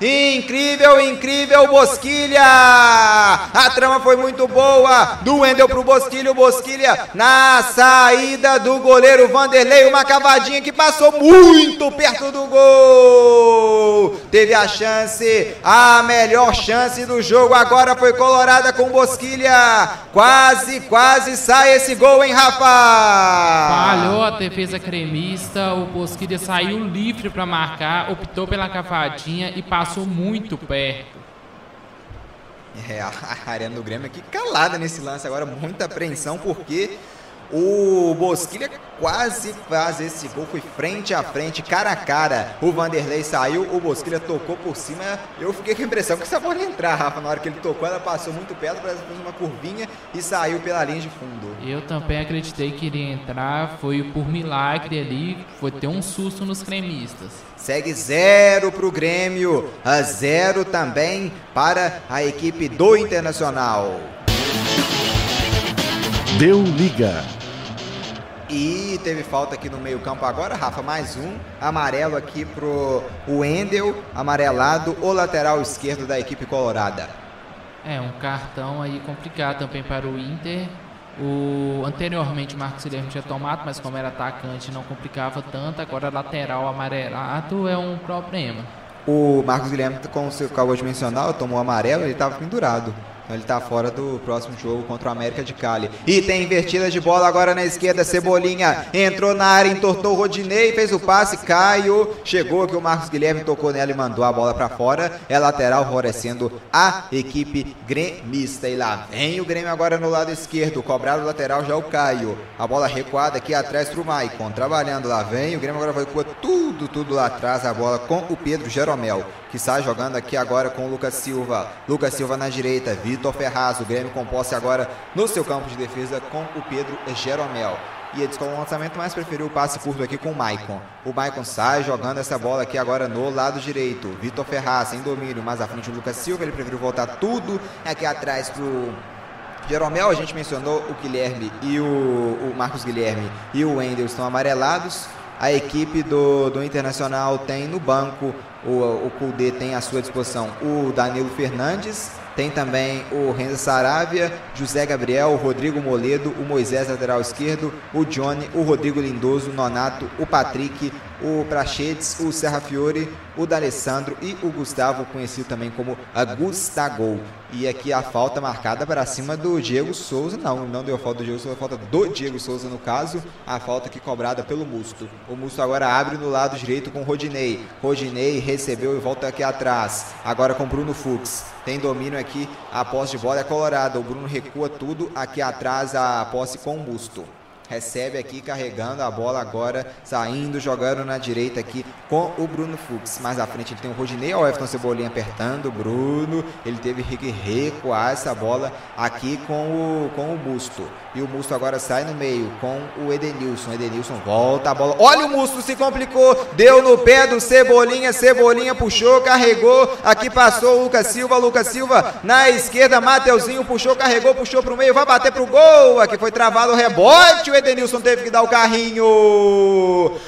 Speaker 1: Incrível, incrível, Bosquilha! A trama foi muito boa. Do Wendel pro Bosquilha, o Bosquilha na saída do goleiro Vanderlei. Uma cavadinha que passou muito perto do gol. Teve a chance, a melhor chance do jogo. Agora foi colorada com Bosquilha. Quase, quase sai esse gol, hein, Rafa?
Speaker 2: Falhou a defesa cremista. O Bosquilha saiu livre para marcar, optou pela cavadinha e passou muito perto.
Speaker 1: É, a arena do Grêmio aqui calada nesse lance agora, muita apreensão, porque o Bosquilha quase faz esse gol, foi frente a frente, cara a cara. O Vanderlei saiu, o Bosquilha tocou por cima. Eu fiquei com a impressão que essa bola ia entrar, Rafa. Na hora que ele tocou, ela passou muito perto, fez uma curvinha e saiu pela linha de fundo.
Speaker 2: Eu também acreditei que iria entrar, foi por milagre ali, foi ter um susto nos cremistas.
Speaker 1: Segue zero para o Grêmio, a zero também para a equipe do Internacional.
Speaker 3: Deu liga.
Speaker 1: E teve falta aqui no meio-campo agora, Rafa, mais um. Amarelo aqui pro Wendel, amarelado, o lateral esquerdo da equipe colorada.
Speaker 2: É, um cartão aí complicado também para o Inter. O, anteriormente o Marcos Guilherme tinha tomado, mas como era atacante não complicava tanto. Agora lateral amarelado é um problema.
Speaker 1: O Marcos Guilherme, como você acabou de mencionar, tomou amarelo, ele estava pendurado. Então ele está fora do próximo jogo contra o América de Cali. E tem invertida de bola agora na esquerda. Cebolinha entrou na área, entortou o Rodinei, fez o passe. Caio chegou aqui. O Marcos Guilherme tocou nela e mandou a bola para fora. É lateral, favorecendo a equipe gremista. E lá vem o Grêmio agora no lado esquerdo. Cobrado lateral já o Caio. A bola recuada aqui atrás para o Maicon. Trabalhando lá vem. O Grêmio agora vai com tudo, tudo lá atrás. A bola com o Pedro Jeromel que está jogando aqui agora com o Lucas Silva. Lucas Silva na direita, Vitor Ferraz. O Grêmio com posse agora no seu campo de defesa com o Pedro Jeromel. E eles com o lançamento, mas preferiu o passe curto aqui com o Maicon. O Maicon sai jogando essa bola aqui agora no lado direito. Vitor Ferraz em domínio, mais à frente o Lucas Silva. Ele preferiu voltar tudo aqui atrás pro Jeromel. A gente mencionou o Guilherme e o, o Marcos Guilherme e o Wendel estão amarelados. A equipe do, do Internacional tem no banco o, o tem à sua disposição o Danilo Fernandes, tem também o Renzo Saravia, José Gabriel, o Rodrigo Moledo, o Moisés lateral esquerdo, o Johnny, o Rodrigo Lindoso, o Nonato, o Patrick, o Prachetes, o Serra Fiore, o D'Alessandro e o Gustavo, conhecido também como Gustagol. E aqui a falta marcada para cima do Diego Souza. Não, não deu falta do Diego Souza, falta do Diego Souza no caso. A falta aqui cobrada pelo Musto. O Musto agora abre no lado direito com Rodinei. Rodinei recebeu e volta aqui atrás. Agora com Bruno Fux. Tem domínio aqui, a posse de bola é colorada. O Bruno recua tudo aqui atrás, a posse com o Musto recebe aqui carregando a bola agora, saindo, jogando na direita aqui com o Bruno Fux. Mais à frente ele tem o Rodinei, o Everton Cebolinha apertando o Bruno, ele teve que recuar essa bola aqui com o, com o Busto. E o Musto agora sai no meio com o Edenilson. Edenilson volta a bola. Olha o Musto, se complicou. Deu no pé do Cebolinha. Cebolinha puxou, carregou. Aqui passou o Lucas Silva. Lucas Silva na esquerda. Mateuzinho puxou, carregou, puxou para o meio. Vai bater para o gol. Aqui foi travado o rebote. O Edenilson teve que dar o carrinho.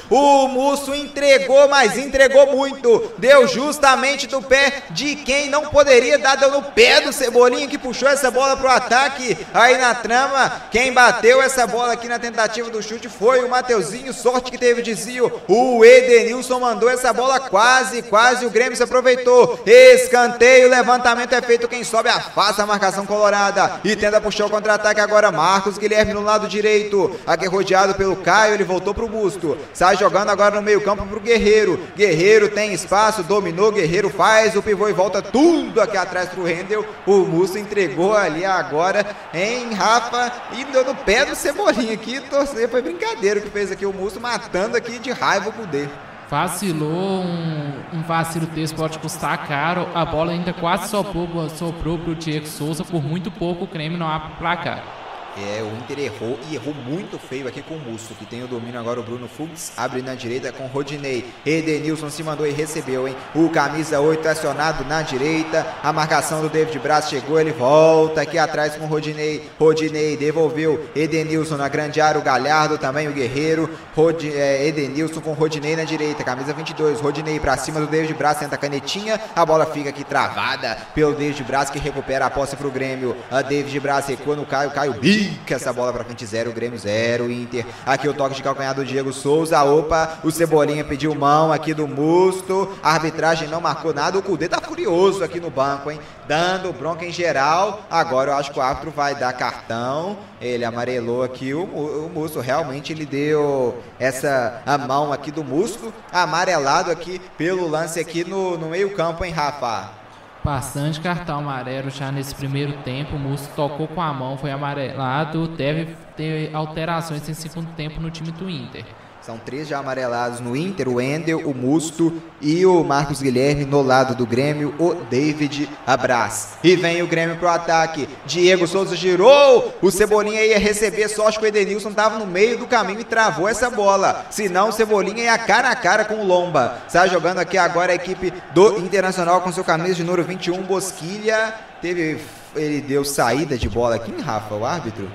Speaker 1: O Musto entregou, mas entregou muito. Deu justamente do pé de quem não poderia dar. Deu no pé do Cebolinha que puxou essa bola para o ataque. Aí na trama. Quem bateu essa bola aqui na tentativa do chute foi o Mateuzinho, sorte que teve desvio. O Edenilson mandou essa bola quase, quase o Grêmio se aproveitou. Escanteio, levantamento é feito, quem sobe afasta a marcação colorada e tenta puxar o contra-ataque agora Marcos Guilherme no lado direito. Aqui rodeado pelo Caio, ele voltou pro busto. Sai jogando agora no meio-campo pro Guerreiro. Guerreiro tem espaço, dominou, Guerreiro faz o pivô e volta tudo aqui atrás pro Rendel. O Musto entregou ali agora em Rafa e deu no pé do Cebolinha aqui. Torcer foi brincadeira que fez aqui o Musto, matando aqui de raiva o Cudê.
Speaker 2: Vacilou, um, um vacilo desse pode custar caro. A bola ainda quase soprou, soprou para o Diego Souza. Por muito pouco o Creme não abre placar.
Speaker 1: É, o Inter errou e errou muito feio aqui com o Musto, que tem o domínio agora o Bruno Fux, abre na direita com o Rodinei. Edenilson se mandou e recebeu, hein? O camisa 8 acionado na direita, a marcação do David Braz chegou, ele volta aqui atrás com o Rodinei. Rodinei devolveu Edenilson na grande área, o Galhardo também, o Guerreiro. Rod, é, Edenilson com Rodinei na direita, camisa 22. Rodinei pra cima do David Braz, tenta a canetinha, a bola fica aqui travada pelo David Braz que recupera a posse pro Grêmio. A David Braz recua no Caio, Caio Bi Fica essa bola pra frente, zero, Grêmio zero, Inter. Aqui o toque de calcanhar do Diego Souza. Opa, o Cebolinha pediu mão aqui do Musto. A arbitragem não marcou nada. O Cudê tá furioso aqui no banco, hein? Dando bronca em geral. Agora eu acho que o árbitro vai dar cartão. Ele amarelou aqui o, o Musto. Realmente ele deu essa a mão aqui do Musto. Amarelado aqui pelo lance aqui no, no meio campo, hein, Rafa?
Speaker 2: Bastante cartão amarelo já nesse primeiro tempo. O Musto tocou com a mão, foi amarelado. Deve ter alterações em segundo tempo no time do Inter.
Speaker 1: São três já amarelados no Inter, o Endel, o Musto e o Marcos Guilherme no lado do Grêmio, o David Abraz. E vem o Grêmio pro ataque. Diego Souza girou, o Cebolinha ia receber, só acho que o Edenilson tava no meio do caminho e travou essa bola. Senão o Cebolinha ia cara a cara com o Lomba. Está jogando aqui agora a equipe do Internacional com seu camisa de número 21, Bosquilha. Teve, ele deu saída de bola aqui, Rafa, o árbitro?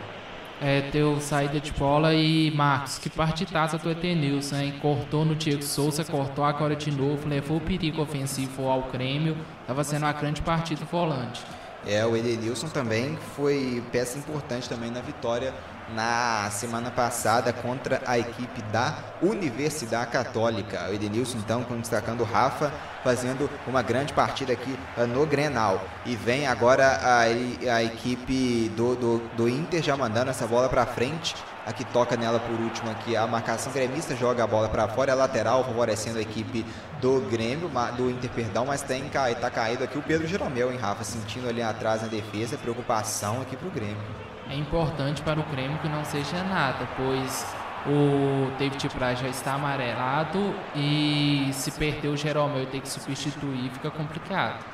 Speaker 2: É, deu saída de bola e Marcos, que partitaça do Etenilson, hein? Cortou no Diego Souza, cortou agora de novo, levou o perigo ofensivo ao Grêmio, estava sendo uma grande partida volante.
Speaker 1: É, o Edenilson também foi peça importante também na vitória na semana passada contra a equipe da Universidade Católica. O Edenilson, então, destacando o Rafa, fazendo uma grande partida aqui uh, no Grenal. E vem agora a, a equipe do, do, do Inter já mandando essa bola para frente. Aqui toca nela por último aqui a marcação gremista, joga a bola para fora, é lateral, favorecendo a equipe do Grêmio, do Inter, perdão, mas tem, tá caído aqui o Pedro Jeromel, hein, Rafa, sentindo ali atrás na defesa, preocupação aqui pro Grêmio
Speaker 2: é importante para o Grêmio que não seja nada, pois o David Braz já está amarelado e se perder o Jeromel e ter que substituir fica complicado.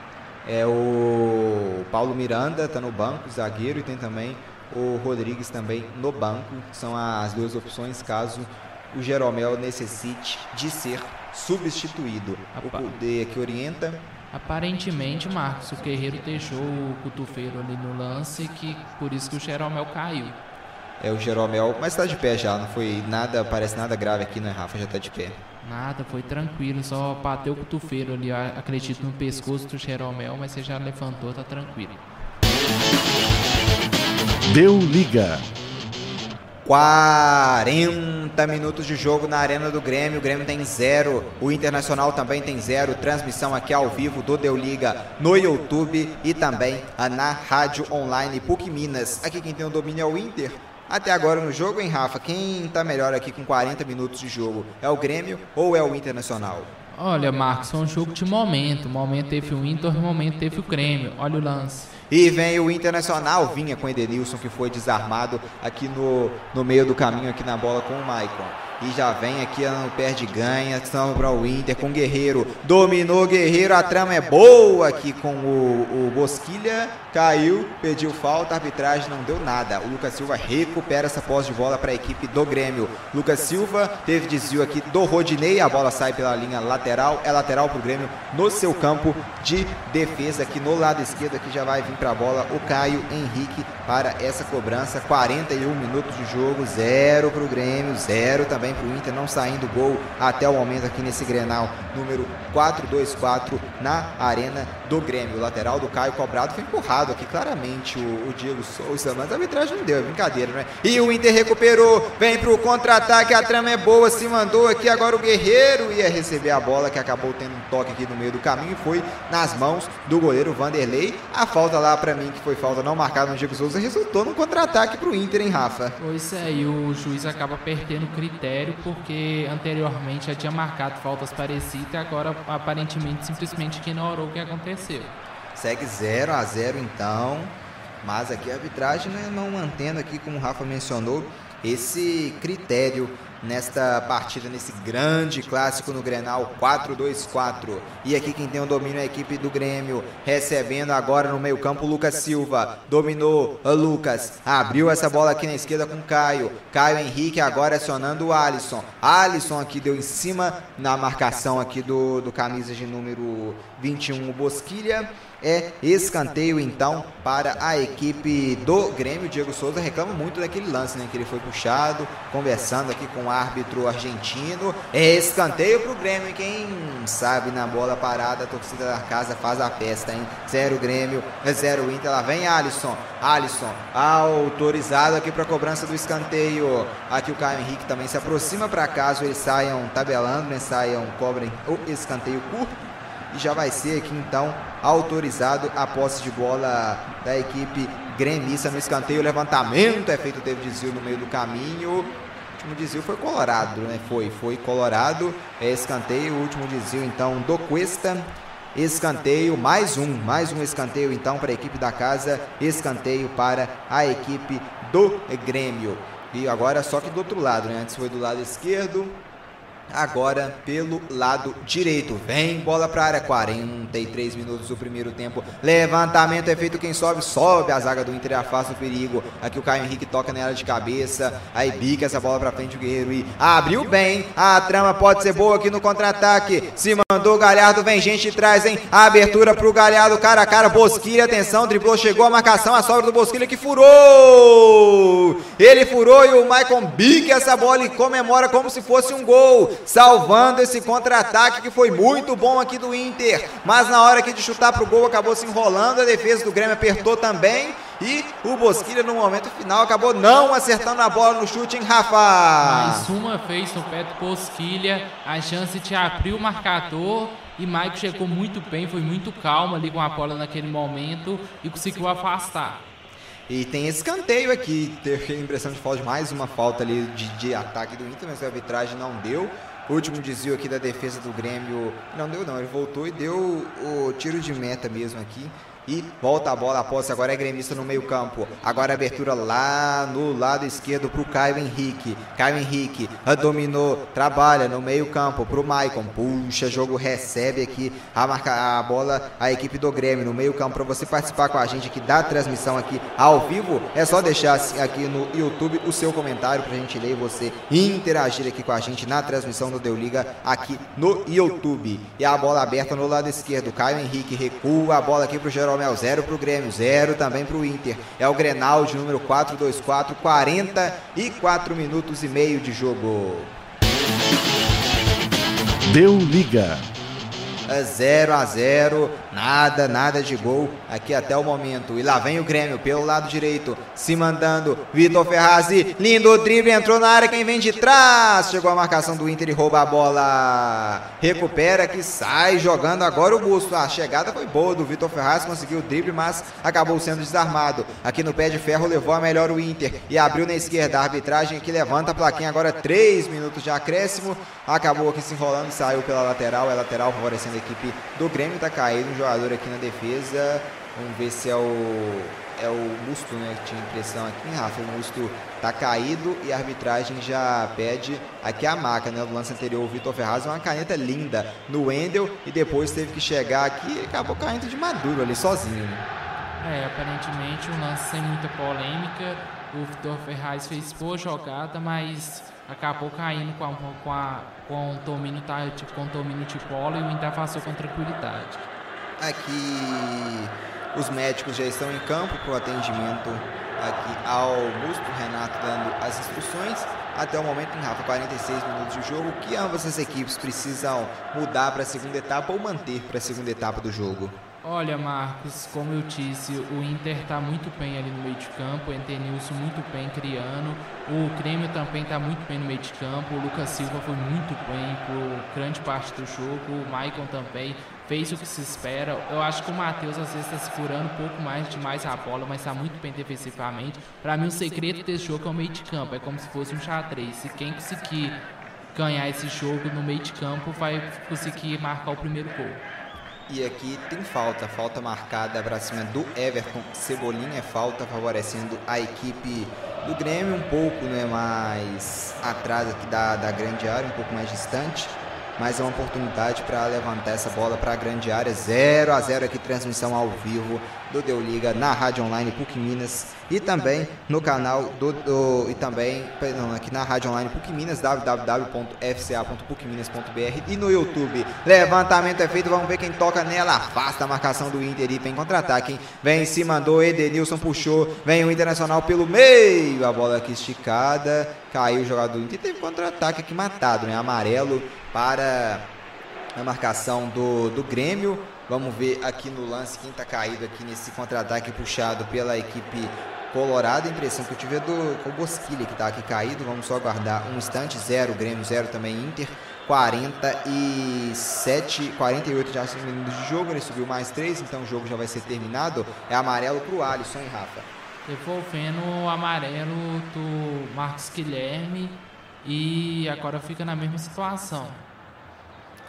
Speaker 1: É o Paulo Miranda está no banco, zagueiro, e tem também o Rodrigues também no banco. São as duas opções caso o Jeromel necessite de ser substituído. O Kudê que orienta
Speaker 2: Aparentemente, Marcos, o Guerreiro deixou o Cutufeiro ali no lance, que por isso que o Jeromel caiu.
Speaker 1: É, o Jeromel, mas está de pé já, não foi nada, parece nada grave aqui, né, Rafa? Já está de pé.
Speaker 2: Nada, foi tranquilo, só bateu o Cutufeiro ali, acredito, no pescoço do Jeromel, mas você já levantou, tá tranquilo.
Speaker 3: Deu liga.
Speaker 1: 40 minutos de jogo na Arena do Grêmio. O Grêmio tem zero. O Internacional também tem zero. Transmissão aqui ao vivo do Deu Liga no YouTube e também na rádio online PUC Minas. Aqui quem tem o domínio é o Inter. Até agora no jogo, hein, Rafa? Quem tá melhor aqui com 40 minutos de jogo? É o Grêmio ou é o Internacional?
Speaker 2: Olha, Marcos, foi um jogo de momento. Momento teve o Inter, momento teve o Grêmio. Olha o lance.
Speaker 1: E vem o Internacional, vinha com o Edenilson, que foi desarmado aqui no, no meio do caminho, aqui na bola com o Maicon. E já vem aqui, não perde ganha. Para o Inter com o Guerreiro. Dominou Guerreiro, a trama é boa aqui com o, o Bosquilha. Caiu, pediu falta, arbitragem não deu nada. O Lucas Silva recupera essa posse de bola para a equipe do Grêmio. Lucas Silva teve desvio aqui do Rodinei. A bola sai pela linha lateral. É lateral para o Grêmio no seu campo de defesa. Aqui no lado esquerdo, aqui já vai vir para a bola o Caio Henrique para essa cobrança. 41 minutos de jogo, zero para o Grêmio, zero também também para o Inter, não saindo gol até o momento aqui nesse Grenal número 424 na Arena do Grêmio. O lateral do Caio Cobrado foi empurrado aqui claramente o, o Diego Souza, mas a arbitragem não deu, é brincadeira, né? E o Inter recuperou, vem para o contra-ataque, a trama é boa, se mandou aqui agora o Guerreiro ia receber a bola que acabou tendo um toque aqui no meio do caminho e foi nas mãos do goleiro Vanderlei. A falta lá para mim que foi falta não marcada no Diego Souza resultou num contra-ataque para o Inter, hein, Rafa?
Speaker 2: Pois é, e o juiz acaba perdendo critério porque anteriormente já tinha marcado faltas parecidas e agora aparentemente simplesmente ignorou o que aconteceu.
Speaker 1: Segue 0 a 0 então, mas aqui a arbitragem né, não mantendo aqui, como o Rafa mencionou, esse critério nesta partida, nesse grande clássico no Grenal 4-2-4. E aqui quem tem o domínio é a equipe do Grêmio, recebendo agora no meio campo o Lucas Silva, dominou o Lucas, abriu essa bola aqui na esquerda com Caio, Caio Henrique agora acionando o Alisson, Alisson aqui deu em cima na marcação aqui do, do camisa de número 21, o Bosquilha, é escanteio então para a equipe do Grêmio. Diego Souza reclama muito daquele lance, né? Que ele foi puxado, conversando aqui com o árbitro argentino. É escanteio para o Grêmio. Quem sabe na bola parada, a torcida da casa faz a festa, hein? Zero Grêmio, zero Inter. Lá vem Alisson. Alisson autorizado aqui para cobrança do escanteio. Aqui o Caio Henrique também se aproxima para caso eles saiam tabelando, né? Saiam, cobrem o escanteio curto e já vai ser aqui então autorizado a posse de bola da equipe gremista no escanteio. O levantamento é feito, teve desvio no meio do caminho. O último desvio foi Colorado, né? Foi, foi Colorado. É escanteio, o último desvio então do Cuesta. escanteio, mais um, mais um escanteio então para a equipe da casa, escanteio para a equipe do Grêmio. E agora só que do outro lado, né? Antes foi do lado esquerdo, agora pelo lado direito. Vem bola para a área, 43 minutos do primeiro tempo. Levantamento é feito, quem sobe, sobe a zaga do Inter afasta o perigo. Aqui o Caio Henrique toca nela de cabeça, aí bica essa bola para frente o Guerreiro e abriu bem. A trama pode ser boa aqui no contra-ataque. Se mandou o Galhardo, vem gente trás, hein? A abertura pro Galhardo, cara a cara, Bosquilha, atenção, driblou, chegou a marcação, a sobra do Bosquilha que furou. Ele furou e o Maicon bica essa bola e comemora como se fosse um gol salvando esse contra-ataque que foi muito bom aqui do Inter. Mas na hora aqui de chutar pro gol acabou se enrolando, a defesa do Grêmio apertou também. E o Bosquilha no momento final acabou não acertando a bola no chute em Rafa.
Speaker 2: Mais uma vez no pé do Bosquilha, a chance de abrir o marcador. E Mike chegou muito bem, foi muito calmo ali com a bola naquele momento e conseguiu afastar.
Speaker 1: E tem esse escanteio aqui, teve a impressão de falta de mais uma falta ali de, de ataque do Inter, mas a arbitragem não deu. O último desvio aqui da defesa do Grêmio. Não deu, não. Ele voltou e deu o tiro de meta mesmo aqui e volta a bola, a posse agora é gremista no meio campo, agora abertura lá no lado esquerdo para o Caio Henrique, Caio Henrique dominou, trabalha no meio campo para o Maicon, puxa, jogo recebe aqui a, marca, a bola, a equipe do Grêmio. No meio campo, para você participar com a gente aqui da transmissão aqui ao vivo, é só deixar aqui no YouTube o seu comentário para a gente ler e você interagir aqui com a gente na transmissão do Deu Liga aqui no YouTube, e a bola aberta no lado esquerdo, Caio Henrique recua a bola aqui para o Geraldo Jeromel, 0 para o Grêmio, 0 também para o Inter. É o Grenal de número 424, 44 minutos e meio de jogo.
Speaker 3: Deu liga.
Speaker 1: 0 a 0 nada, nada de gol aqui até o momento. E lá vem o Grêmio pelo lado direito, se mandando. Vitor Ferrazzi, lindo drible, entrou na área. Quem vem de trás? Chegou a marcação do Inter e rouba a bola. Recupera que sai jogando agora o Busto. A chegada foi boa do Vitor Ferraz, conseguiu o drible, mas acabou sendo desarmado. Aqui no pé de ferro levou a melhor o Inter e abriu na esquerda. A arbitragem que levanta a plaquinha agora, 3 minutos de acréscimo. Acabou aqui se enrolando, saiu pela lateral. É lateral favorecendo a equipe do Grêmio. Tá um jogador aqui na defesa. Vamos ver se é o é o Musto, né? Que tinha impressão aqui, Rafa. O Musto tá caído e a arbitragem já pede aqui a marca, né? Do lance anterior, o Vitor Ferraz, uma caneta linda no Wendel e depois teve que chegar aqui e acabou caindo de maduro ali sozinho. Né?
Speaker 2: É, aparentemente um lance sem muita polêmica. O Vitor Ferraz fez boa jogada, mas acabou caindo com, a, com, a, com o domínio, tá, tipo, com o de bola e o Inter passou com tranquilidade.
Speaker 1: Aqui os médicos já estão em campo para o atendimento aqui ao Musto, Renato dando as instruções. Até o momento, em Rafa, 46 minutos de jogo. O que ambas as equipes precisam mudar para a segunda etapa ou manter para a segunda etapa do jogo?
Speaker 2: Olha, Marcos, como eu disse, o Inter está muito bem ali no meio de campo, o Entenilson muito bem criando, o Grêmio também está muito bem no meio de campo, o Lucas Silva foi muito bem por grande parte do jogo, o Maicon também fez o que se espera. Eu acho que o Matheus às vezes está segurando um pouco mais demais a bola, mas está muito bem defensivamente. Para mim, o segredo desse jogo é o meio de campo, é como se fosse um xadrez. Se quem conseguir ganhar esse jogo no meio de campo vai conseguir marcar o primeiro gol.
Speaker 1: E aqui tem falta, falta marcada para cima do Everton. Cebolinha é falta favorecendo a equipe do Grêmio, um pouco né, mais atrás aqui da, da grande área, um pouco mais distante mas é uma oportunidade para levantar essa bola para a grande área. 0 a 0 aqui, transmissão ao vivo do Deu Liga na Rádio Online PUC Minas e também no canal do, do e também não, aqui na Rádio Online PUC Minas www.fca.pucminas.br e no YouTube. Levantamento é feito, vamos ver quem toca nela. Afasta a marcação do Inter e vem contra-ataque. Vem se mandou, Edenilson puxou, vem o Internacional pelo meio. A bola aqui esticada, caiu o jogador do Inter teve contra-ataque aqui matado, né? Amarelo para a marcação do, do Grêmio. Vamos ver aqui no lance quem está caído aqui nesse contra-ataque puxado pela equipe colorada. A impressão que eu tive é do o Bosquilha que está aqui caído. Vamos só aguardar um instante. Zero Grêmio, zero também Inter. 47, 48 já minutos de jogo. Ele subiu mais 3, então o jogo já vai ser terminado. É amarelo para o Alisson, hein, Rafa?
Speaker 2: Devolvendo o amarelo do Marcos Guilherme. E agora fica na mesma situação.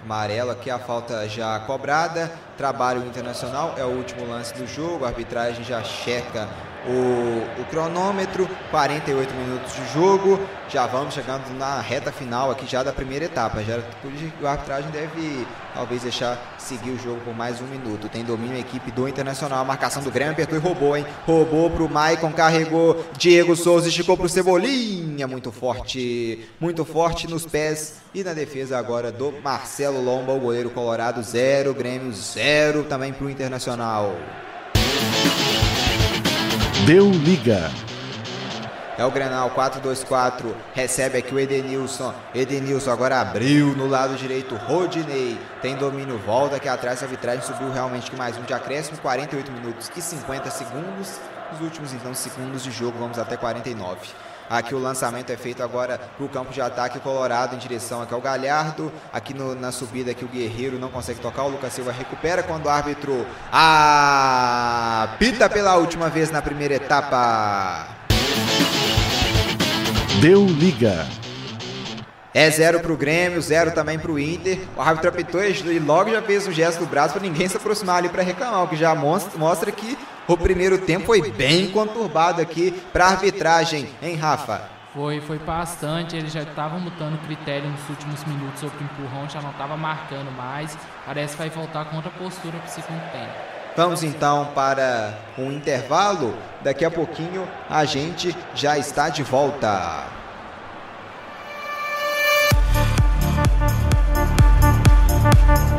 Speaker 1: Amarelo aqui, a falta já cobrada. Trabalho internacional é o último lance do jogo. A arbitragem já checa o, o, cronômetro, 48 minutos de jogo. Já vamos chegando na reta final aqui já da primeira etapa. Já a arbitragem deve talvez deixar seguir o jogo por mais um minuto. Tem domínio a equipe do Internacional. A marcação do Grêmio apertou e roubou, hein? Roubou pro Maicon, carregou. Diego Souza esticou pro Cebolinha. Muito forte, muito forte nos pés. E na defesa agora do Marcelo Lomba, o goleiro colorado, zero. Grêmio, zero também pro Internacional.
Speaker 3: Deu liga.
Speaker 1: É o Grenal 4-2-4. Recebe aqui o Edenilson. Edenilson agora abriu no lado direito. Rodinei tem domínio. Volta aqui atrás. A arbitragem subiu realmente que mais um de acréscimo. 48 minutos e 50 segundos. Os últimos então segundos de jogo. Vamos até 49. Aqui o lançamento é feito agora para o campo de ataque colorado em direção aqui ao Galhardo. Aqui no, na subida aqui o Guerreiro não consegue tocar. O Lucas Silva recupera quando o árbitro apita pela última vez na primeira etapa.
Speaker 3: Deu liga.
Speaker 1: É zero para o Grêmio, zero também para o Inter. O árbitro apitou e logo já fez o gesto do braço para ninguém se aproximar ali para reclamar, o que já mostra, que o primeiro tempo foi bem conturbado aqui para a arbitragem, hein, Rafa?
Speaker 2: Foi, foi bastante. Eles já estavam mudando critério nos últimos minutos sobre o empurrão, já não estava marcando mais. Parece que vai voltar com outra postura para o segundo tempo.
Speaker 1: Vamos então para um intervalo. Daqui a pouquinho a gente já está de volta.
Speaker 4: Música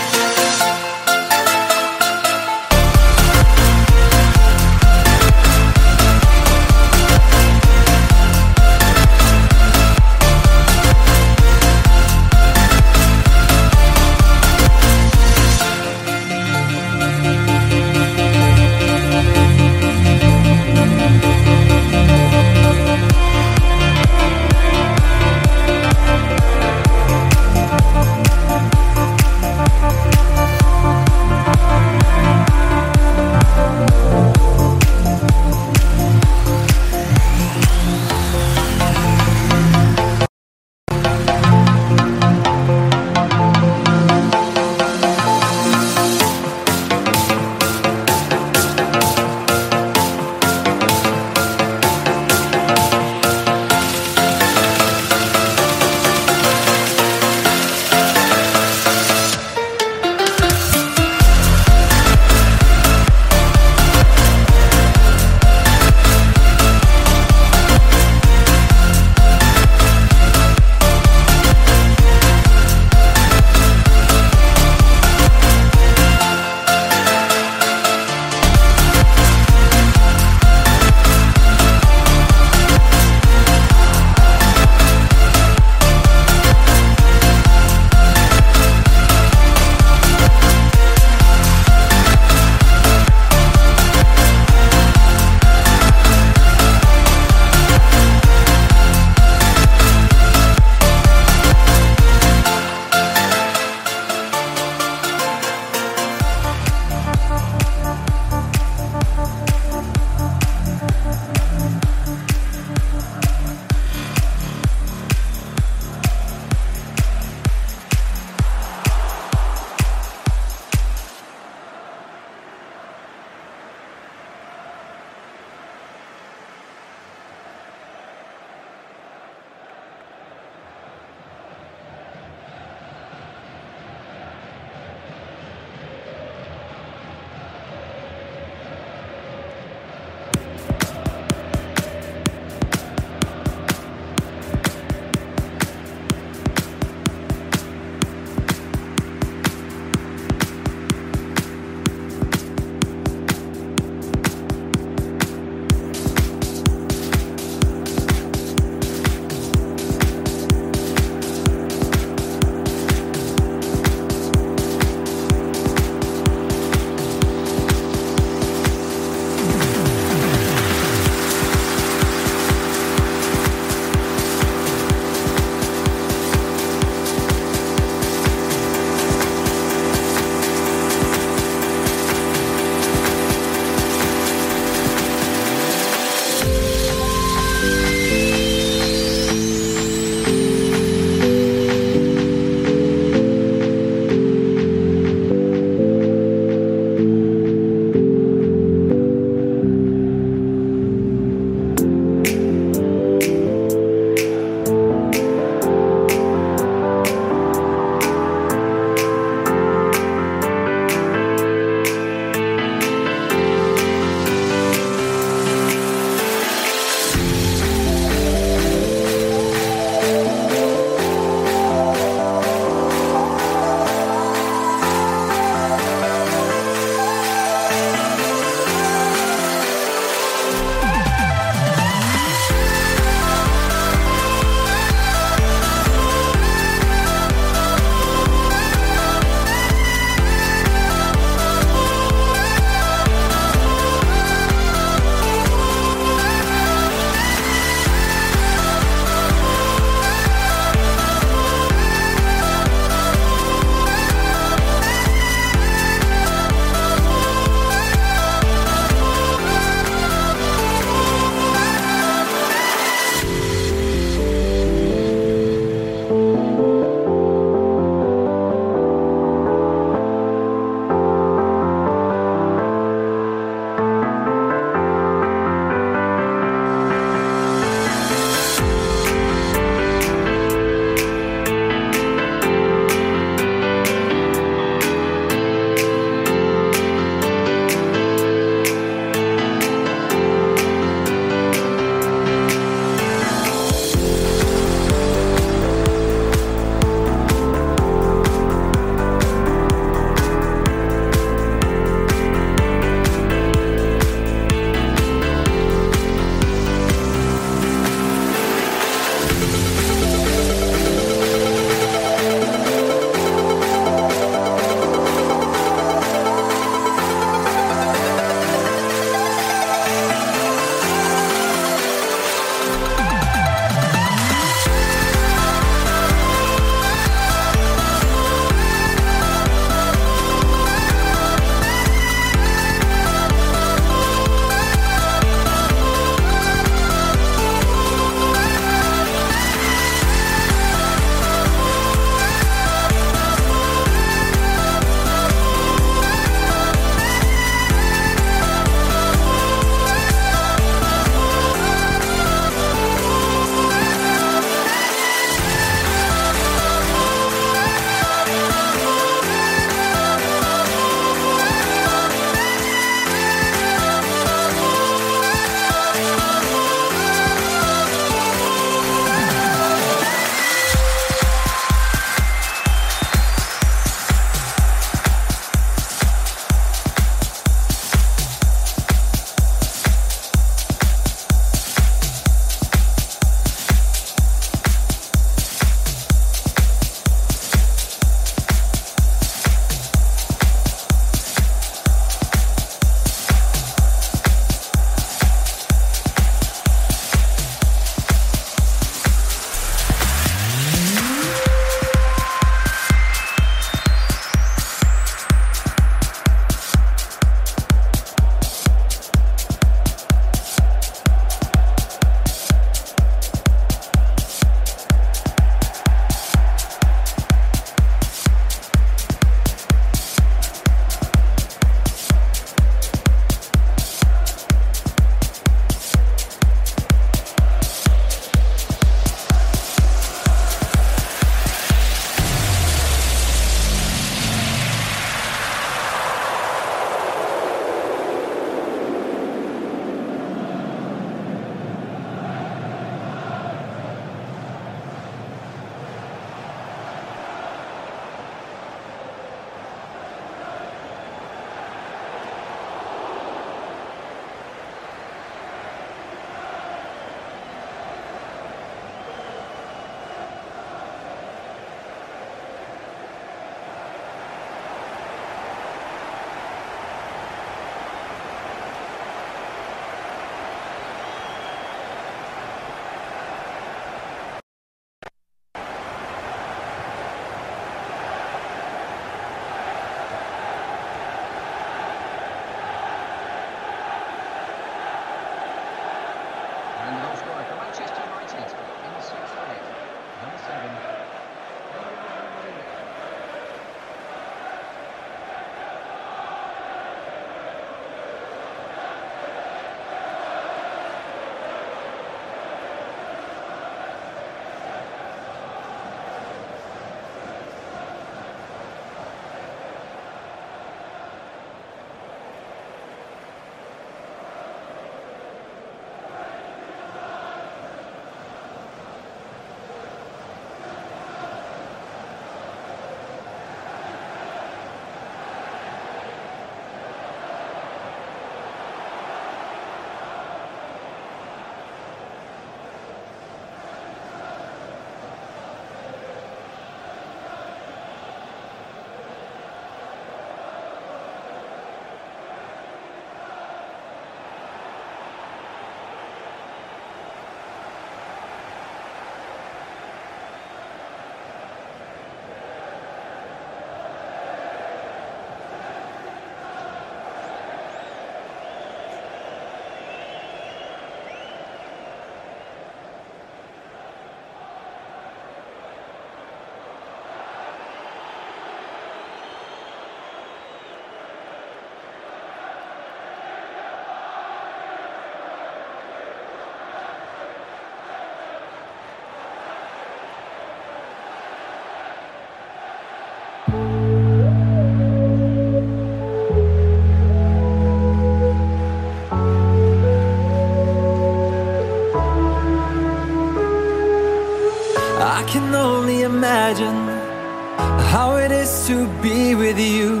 Speaker 4: be with you.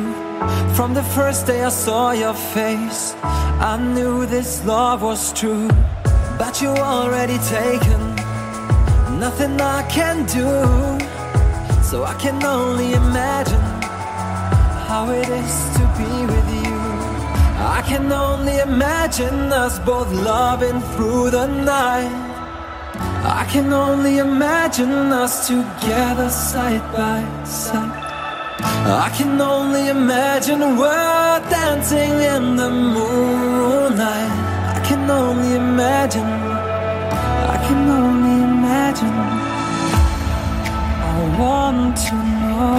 Speaker 4: From the first day I saw your face, I knew this love was true. But you already taken, nothing I can do. So I can only imagine how it is to be with you. I can only imagine us both loving through the night. I can only imagine us together side by side. I can only imagine we're dancing in the moonlight. I can only imagine. I can only imagine. I want to know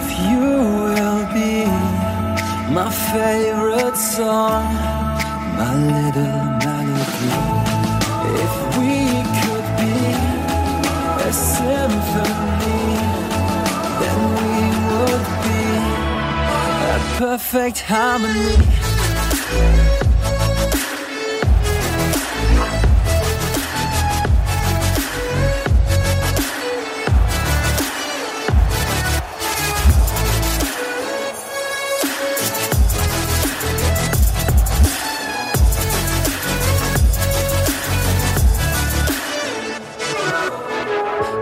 Speaker 4: if you will be my favorite song, my little melody. If we could be a symphony, perfect harmony.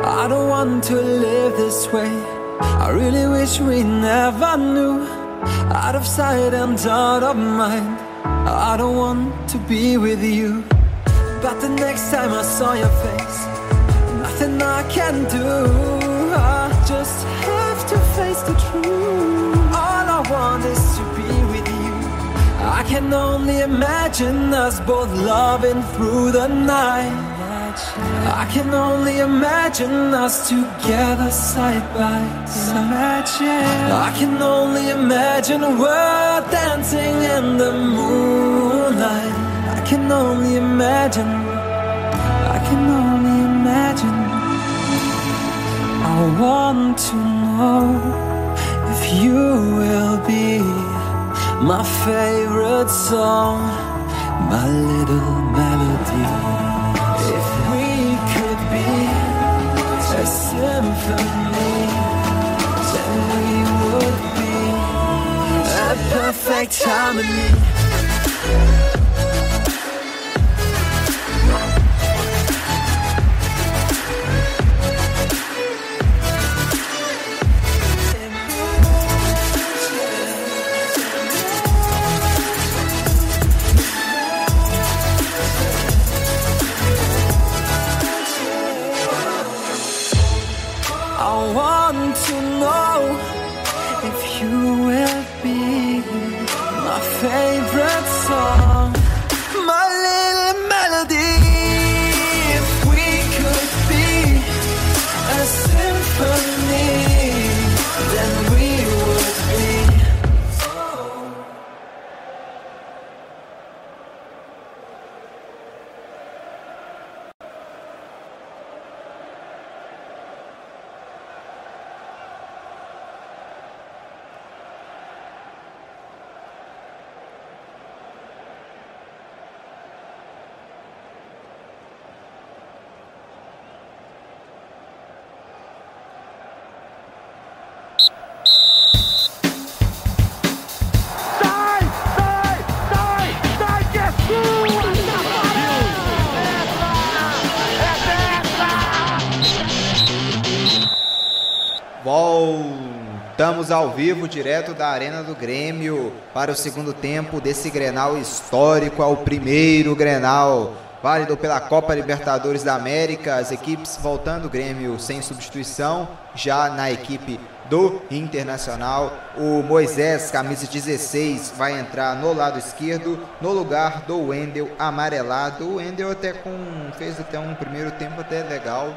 Speaker 4: I don't want to live this way. I really wish we never knew. Out of sight and out of mind. I don't want to be with you. But the next time I saw your face, nothing I can do. I just have to face the truth. All I want is to be with you. I can only imagine us both loving through the night. I can only imagine us together side by side. I can only imagine we're dancing in the moonlight. I can only imagine. I can only imagine. I want to know if you will be my favorite song, my little melody. Perfect harmony.
Speaker 1: Voltamos ao vivo, direto da Arena do Grêmio, para o segundo tempo desse Grenal histórico, ao primeiro Grenal, válido pela Copa Libertadores da América. As equipes voltando, Grêmio sem substituição, já na equipe do Internacional. O Moisés, camisa 16, vai entrar no lado esquerdo, no lugar do Wendel amarelado. O Wendel até com, fez até um primeiro tempo até legal,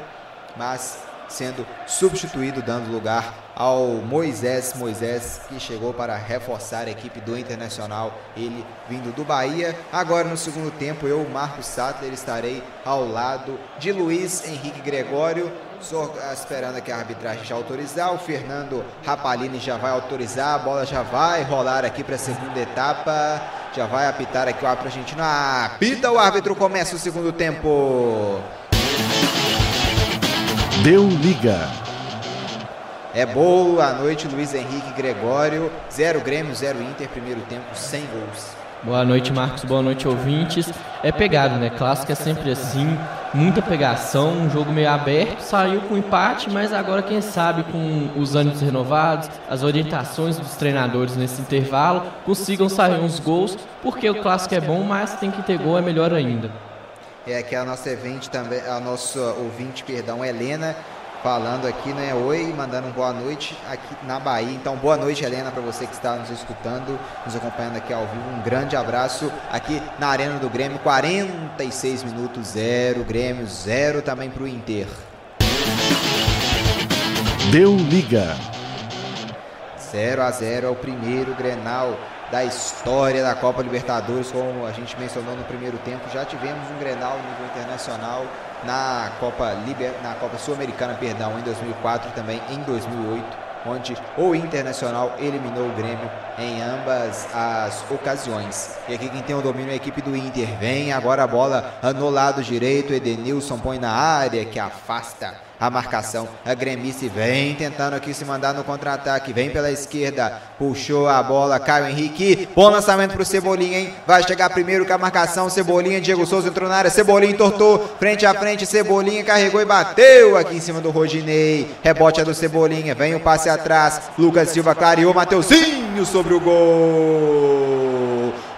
Speaker 1: mas sendo substituído, dando lugar ao Moisés. Moisés que chegou para reforçar a equipe do Internacional, ele vindo do Bahia. Agora no segundo tempo, eu, Marcos Sattler, estarei ao lado de Luiz Henrique Gregório. Só esperando aqui a arbitragem já autorizar. O Fernando Rapalini já vai autorizar. A bola já vai rolar aqui para a segunda etapa. Já vai apitar aqui o árbitro argentino. Apita o árbitro, começa o segundo tempo.
Speaker 3: Deu liga.
Speaker 1: É boa noite, Luiz Henrique Gregório. Zero Grêmio, zero Inter, primeiro tempo, sem gols.
Speaker 5: Boa noite, Marcos. Boa noite, ouvintes. É pegado, né? Clássico é sempre assim, muita pegação, um jogo meio aberto. Saiu com empate, mas agora, quem sabe, com os ânimos renovados, as orientações dos treinadores nesse intervalo, consigam sair uns gols, porque o clássico é bom, mas tem que ter gol, é melhor ainda.
Speaker 1: É que a nossa ouvinte também, a nossa ouvinte, perdão, Helena, falando aqui, né? Oi, mandando boa noite aqui na Bahia. Então, boa noite, Helena, para você que está nos escutando, nos acompanhando aqui ao vivo. Um grande abraço aqui na Arena do Grêmio. 46 minutos, zero Grêmio, zero também para o Inter.
Speaker 3: Deu liga.
Speaker 1: 0 a 0 é o primeiro Grenal da história da Copa Libertadores, como a gente mencionou no primeiro tempo. Já tivemos um Grenal no nível internacional na Copa Liber, na Copa Sul-Americana, perdão, em 2004 e também em 2008, onde o Internacional eliminou o Grêmio em ambas as ocasiões. E aqui quem tem o domínio é a equipe do Inter. Vem agora a bola no lado direito, Edenilson põe na área que afasta a marcação. A Gremice vem tentando aqui se mandar no contra-ataque. Vem pela esquerda. Puxou a bola. Caio Henrique. Bom lançamento pro Cebolinha, hein? Vai chegar primeiro com a marcação. Cebolinha. Diego Souza entrou na área. Cebolinha entortou. Frente a frente. Cebolinha carregou e bateu aqui em cima do Rodinei. Rebote é do Cebolinha. Vem o passe atrás. Lucas Silva clareou. Mateuzinho sobre o gol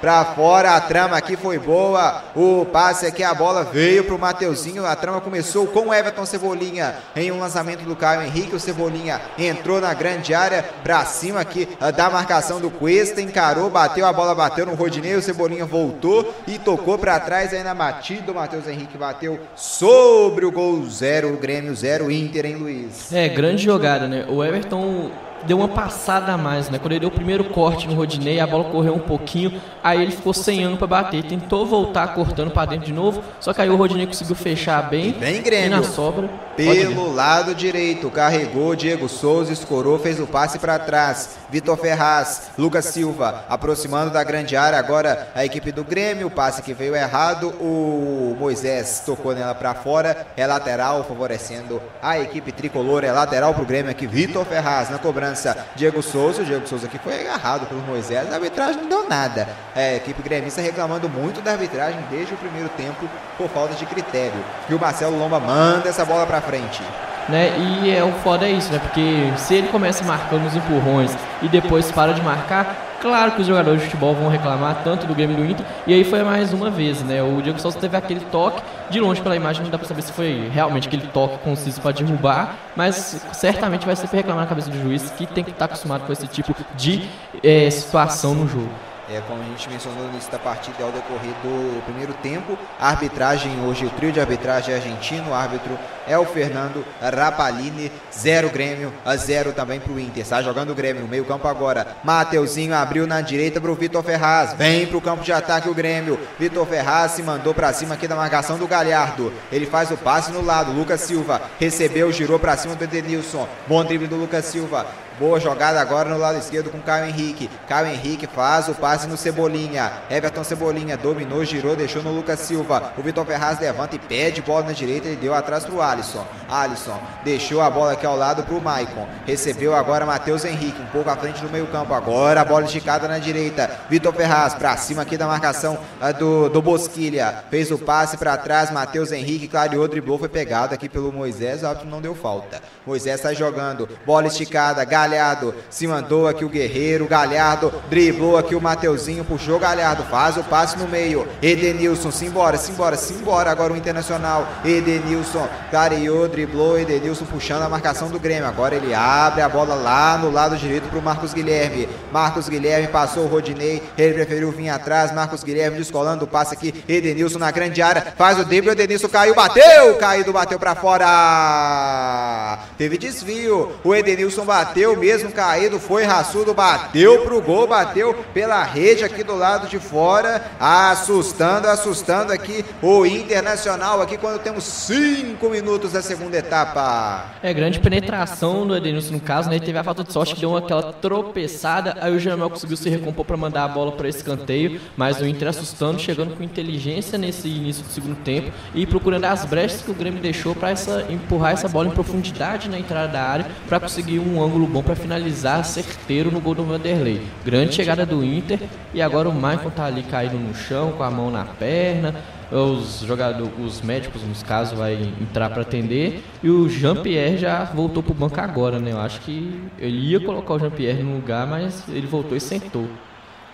Speaker 1: para fora. A trama aqui foi boa. O passe aqui, a bola veio para o Mateuzinho. A trama começou com o Everton Cebolinha em um lançamento do Caio Henrique. O Cebolinha entrou na grande área para cima aqui ah, da marcação do Cuesta. Encarou, bateu, a bola bateu no Rodinei. O Cebolinha voltou e tocou para trás aí na. O Matheus Henrique bateu sobre o gol zero. O Grêmio zero, Inter, hein, Luiz?
Speaker 5: É, grande jogada, né? O Everton deu uma passada a mais, né? Quando ele deu o primeiro corte no Rodinei, a bola correu um pouquinho, aí ele ficou sem ângulo para bater, tentou voltar cortando para dentro de novo, só que aí o Rodinei conseguiu fechar bem.
Speaker 1: Bem Grêmio.
Speaker 5: E na sobra.
Speaker 1: Pelo lado direito, carregou Diego Souza, escorou, fez o passe para trás. Vitor Ferraz, Lucas Silva, aproximando da grande área. Agora a equipe do Grêmio, o passe que veio errado. O Moisés tocou nela para fora. É lateral, favorecendo a equipe tricolor. É lateral para o Grêmio aqui. Vitor Ferraz na cobrança. Diego Souza. O Diego Souza aqui foi agarrado pelo Moisés. A arbitragem não deu nada. É, a equipe gremista reclamando muito da arbitragem desde o primeiro tempo por falta de critério. E o Marcelo Lomba manda essa bola para frente
Speaker 5: né? E é o foda é isso, né? Porque se ele começa marcando os empurrões e depois para de marcar, claro que os jogadores de futebol vão reclamar tanto do Grêmio e do Inter. E aí foi mais uma vez, né? O Diego Souza teve aquele toque de longe pela imagem, não dá para saber se foi realmente aquele toque conciso para derrubar, mas certamente vai sempre reclamar na cabeça do juiz que tem que estar acostumado com esse tipo de é, situação no jogo.
Speaker 1: É, como a gente mencionou no início da partida, ao decorrer do primeiro tempo, a arbitragem hoje, o trio de arbitragem é argentino, o árbitro é o Fernando Rapalini, zero Grêmio, a zero também para o Inter. Está jogando o Grêmio no meio campo agora. Mateuzinho abriu na direita para o Vitor Ferraz. Vem para o campo de ataque o Grêmio. Vitor Ferraz se mandou para cima aqui da marcação do Galhardo. Ele faz o passe no lado. Lucas Silva recebeu, girou para cima do Edenilson. Bom drible do Lucas Silva. Boa jogada agora no lado esquerdo com Caio Henrique. Caio Henrique faz o passe no Cebolinha. Everton Cebolinha dominou, girou, deixou no Lucas Silva. O Vitor Ferraz levanta e pede bola na direita. Ele deu atrás pro Alisson. Alisson deixou a bola aqui ao lado pro Maicon. Recebeu agora Matheus Henrique, um pouco à frente do meio-campo. Agora a bola esticada na direita. Vitor Ferraz pra cima aqui da marcação uh, do, do Bosquilha. Fez o passe para trás. Matheus Henrique clareou, driblou, foi pegado aqui pelo Moisés. O árbitro não deu falta. Moisés sai jogando. Bola esticada. Galhardo se mandou aqui o Guerreiro. Galhardo driblou aqui o Mateuzinho. Puxou Galhardo. Faz o passe no meio. Edenilson, simbora, simbora, simbora. Agora o Internacional. Edenilson clareou, driblou. Edenilson puxando a marcação do Grêmio. Agora ele abre a bola lá no lado direito para o Marcos Guilherme. Marcos Guilherme passou o Rodinei. Ele preferiu vir atrás. Marcos Guilherme descolando o passe aqui. Edenilson na grande área. Faz o drible. Edenilson caiu, bateu. Caído, bateu para fora. Teve desvio. O Edenilson bateu mesmo caído, foi raçudo, bateu pro gol, bateu pela rede aqui do lado de fora, assustando, assustando aqui o Internacional aqui quando temos cinco minutos da segunda etapa.
Speaker 5: É, grande penetração do Edenilson no caso, né? Ele teve a falta de sorte que deu aquela tropeçada, aí o Jamel conseguiu se recompor para mandar a bola para escanteio, mas o Inter assustando, chegando com inteligência nesse início do segundo tempo e procurando as brechas que o Grêmio deixou para essa, empurrar essa bola em profundidade na entrada da área para conseguir um ângulo bom para finalizar certeiro no gol do Vanderlei. Grande chegada do Inter e agora o Michael tá ali caído no chão com a mão na perna. Os jogadores, os médicos, nos casos, vai entrar para atender e o Jean-Pierre já voltou pro banco agora, né? Eu acho que ele ia colocar o Jean-Pierre no lugar, mas ele voltou e sentou.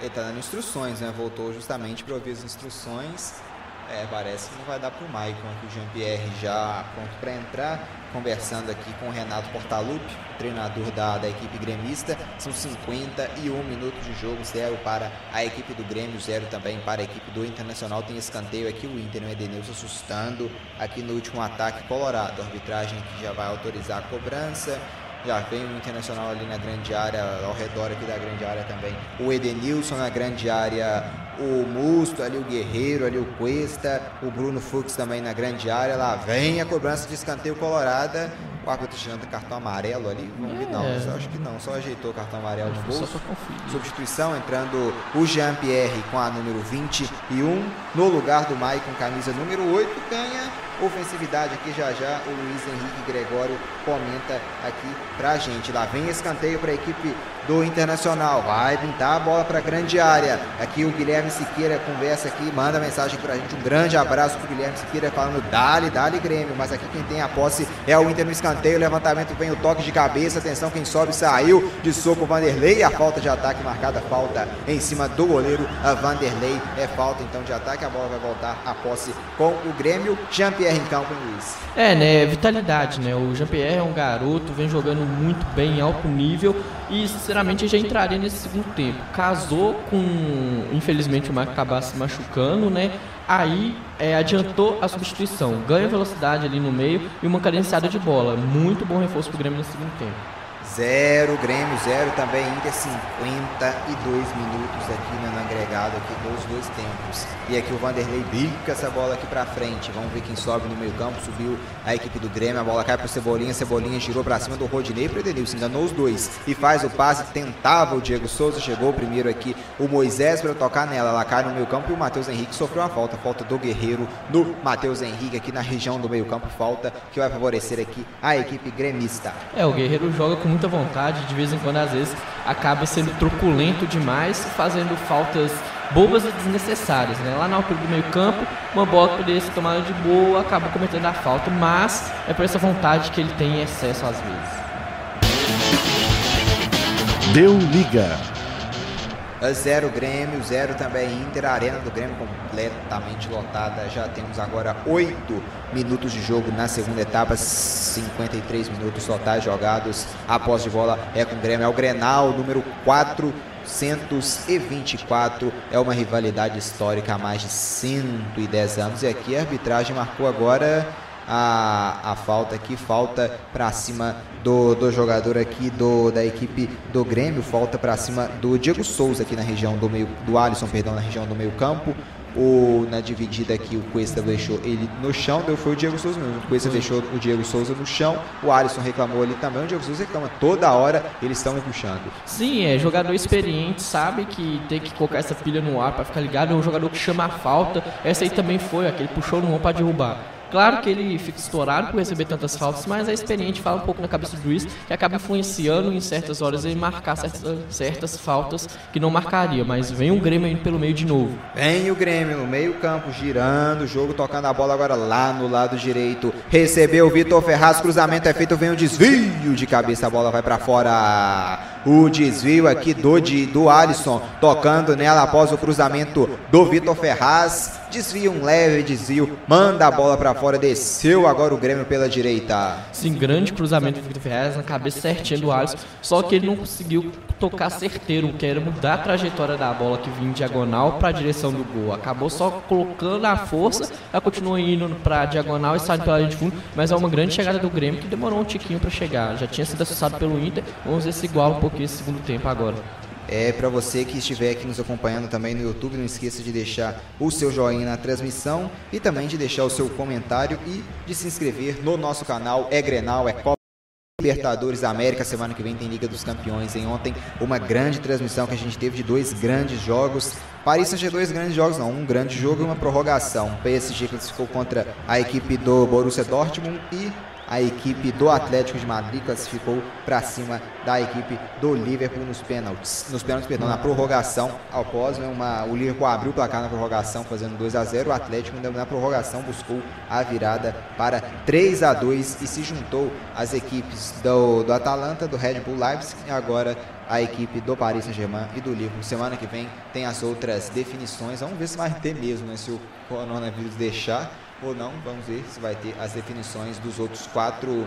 Speaker 1: Ele tá dando instruções, né? Voltou justamente para ouvir as instruções. É, parece que não vai dar pro Maicon aqui, o Jean-Pierre já pronto para entrar, conversando aqui com o Renato Portaluppi, treinador da, da equipe gremista. São 51 minutos de jogo, zero para a equipe do Grêmio, zero também para a equipe do Internacional. Tem escanteio aqui, o Inter, o Edenilson assustando aqui no último ataque colorado. A arbitragem aqui já vai autorizar a cobrança. Já vem o Internacional ali na grande área, ao redor aqui da grande área também. O Edenilson na grande área, o Musto, ali o Guerreiro, ali o Cuesta, o Bruno Fux também na grande área. Lá vem a cobrança de escanteio colorada. O árbitro tirando cartão amarelo ali. Vamos ver, não,
Speaker 5: É.
Speaker 1: eu acho que não, só ajeitou o cartão amarelo
Speaker 5: pra conferir.
Speaker 1: Substituição entrando o Jean-Pierre com a número 21 no lugar do Maicon, camisa número 8, ganha ofensividade aqui já já. O Luiz Henrique Gregório comenta aqui pra gente. Lá vem escanteio para a equipe do Internacional. Vai pintar a bola para grande área. Aqui o Guilherme Siqueira conversa aqui, manda mensagem pra gente. Um grande abraço pro Guilherme Siqueira falando dali, dali Grêmio. Mas aqui quem tem a posse é o Inter no escanteio. Levantamento vem o toque de cabeça. Atenção, quem sobe saiu de soco Vanderlei. A falta de ataque marcada, falta em cima do goleiro Vanderlei. É falta então de ataque. A bola vai voltar a posse com o Grêmio. Jean-Pierre em campo, Luiz.
Speaker 5: É, né, vitalidade, né? O Jean-Pierre é um garoto, vem jogando muito bem, em alto nível e, sinceramente, já entraria nesse segundo tempo. Casou com, infelizmente, o Marco acabar se machucando, né? Aí é, adiantou a substituição, ganha velocidade ali no meio e uma cadenciada de bola. Muito bom reforço pro Grêmio no segundo tempo.
Speaker 1: Zero, Grêmio, zero também, Inter 52 minutos aqui no agregado aqui dos dois tempos. E aqui o Vanderlei bica essa bola aqui pra frente. Vamos ver quem sobe no meio campo. Subiu a equipe do Grêmio, a bola cai pro Cebolinha, Cebolinha girou pra cima do Rodinei pro Edenilson, enganou os dois. E faz o passe, tentava o Diego Souza, chegou primeiro aqui o Moisés para tocar nela. Ela cai no meio campo e o Matheus Henrique sofreu uma falta. Falta do Guerreiro no Matheus Henrique aqui na região do meio campo. Falta que vai favorecer aqui a equipe gremista.
Speaker 5: É, o Guerreiro joga com muita vontade, de vez em quando, às vezes, acaba sendo truculento demais, fazendo faltas bobas e desnecessárias, né? Lá na altura do meio campo, uma bola poderia ser tomada de boa, acaba cometendo a falta, mas é por essa vontade que ele tem em excesso às vezes.
Speaker 3: Deu liga.
Speaker 1: Zero Grêmio, zero também Inter, a arena do Grêmio completamente lotada. Já temos agora oito minutos de jogo na segunda etapa, 53 minutos totais jogados. A posse de bola é com o Grêmio, é o Grenal número 424. É uma rivalidade histórica há mais de 110 anos. E aqui a arbitragem marcou agora a, a falta aqui, falta para cima do, do jogador aqui do, da equipe do Grêmio, falta para cima do Diego Souza aqui na região do meio, do Alisson, perdão, na região do meio campo. O, na dividida aqui, o Cuesta deixou ele no chão, deu foi o Diego Souza mesmo. O Cuesta deixou o Diego Souza no chão, o Alisson reclamou ali também. O Diego Souza reclama toda hora, eles estão puxando.
Speaker 5: Sim, é jogador experiente, sabe que tem que colocar essa pilha no ar para ficar ligado. É um jogador que chama a falta. Essa aí também foi, aquele puxou no ombro para derrubar. Claro que ele fica estourado por receber tantas faltas, mas é experiente, fala um pouco na cabeça do juiz, que acaba influenciando em certas horas ele marcar certas, certas faltas que não marcaria. Mas vem um Grêmio aí pelo meio de novo.
Speaker 1: Vem o Grêmio no meio campo, girando o jogo, tocando a bola agora lá no lado direito. Recebeu o Vitor Ferraz, cruzamento é feito, vem o desvio de cabeça, a bola vai para fora. O desvio aqui do, de, do Alisson, tocando nela após o cruzamento do Vitor Ferraz. Desvia um leve desvio, manda a bola para fora, desceu agora o Grêmio pela direita.
Speaker 5: Sim, grande cruzamento do Vitor Ferraz na cabeça certinha do Alisson, só que ele não conseguiu tocar certeiro, que era mudar a trajetória da bola que vinha em diagonal para a direção do gol. Acabou só colocando a força, ela continua indo para diagonal e saindo pela linha de fundo, mas é uma grande chegada do Grêmio que demorou um tiquinho para chegar. Já tinha sido assustado pelo Inter, vamos ver se iguala um pouquinho esse segundo tempo agora.
Speaker 1: É, para você que estiver aqui nos acompanhando também no YouTube, não esqueça de deixar o seu joinha na transmissão e também de deixar o seu comentário e de se inscrever no nosso canal É Grenal, é Copa Libertadores da América, semana que vem tem Liga dos Campeões. Em ontem, uma grande transmissão que a gente teve de dois grandes jogos. Paris Saint-Germain, dois grandes jogos, não, um grande jogo e uma prorrogação. PSG classificou contra a equipe do Borussia Dortmund e a equipe do Atlético de Madrid classificou para cima da equipe do Liverpool nos pênaltis. Nos pênaltis, perdão, na prorrogação. Após né, uma, o Liverpool abriu o placar na prorrogação, fazendo 2 a 0 O Atlético, na prorrogação, buscou a virada para 3 a 2 e se juntou às equipes do, do Atalanta, do Red Bull Leipzig e agora a equipe do Paris Saint-Germain e do Liverpool. Semana que vem tem as outras definições. Vamos ver se vai ter mesmo, né, se o coronavírus deixar ou não. Vamos ver se vai ter as definições dos outros quatro,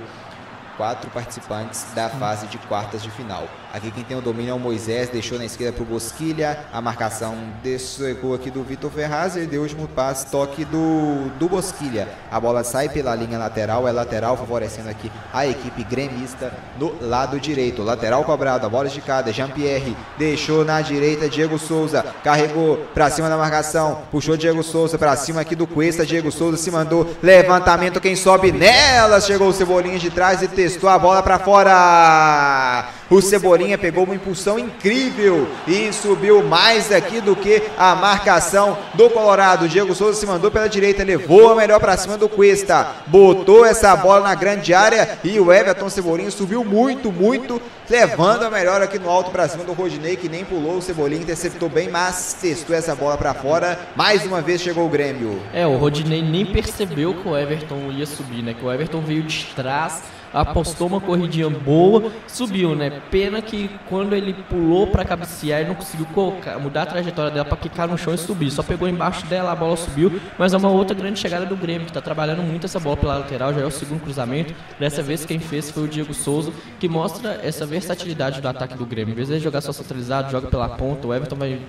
Speaker 1: quatro participantes da fase de quartas de final. Aqui quem tem o domínio é o Moisés, deixou na esquerda para o Bosquilha. A marcação desceu aqui do Vitor Ferraz e deu o último passe, toque do, do Bosquilha. A bola sai pela linha lateral, é lateral, favorecendo aqui a equipe gremista do lado direito. Lateral cobrado, a bola esticada. Jean-Pierre deixou na direita, Diego Souza carregou para cima da marcação, puxou Diego Souza para cima aqui do Cuesta. Diego Souza se mandou levantamento, quem sobe nela. Chegou o Cebolinha de trás e testou a bola para fora. O Cebolinha pegou uma impulsão incrível e subiu mais aqui do que a marcação do Colorado. Diego Souza se mandou pela direita, levou a melhor para cima do Cuesta, botou essa bola na grande área e o Everton Cebolinha subiu muito, muito, levando a melhor aqui no alto para cima do Rodinei, que nem pulou. O Cebolinha interceptou bem, mas testou essa bola para fora. Mais uma vez chegou o Grêmio.
Speaker 5: É, o Rodinei nem percebeu que o Everton ia subir, né? Que o Everton veio de trás apostou uma corridinha boa, subiu, né? Pena que quando ele pulou para cabecear, ele não conseguiu colocar, mudar a trajetória dela para quicar no chão e subir. Só pegou embaixo dela, a bola subiu, mas é uma outra grande chegada do Grêmio, que está trabalhando muito essa bola pela lateral, já é o segundo cruzamento. Dessa vez quem fez foi o Diego Souza, que mostra essa versatilidade do ataque do Grêmio. Em vez de jogar só centralizado, joga pela ponta, o Everton vai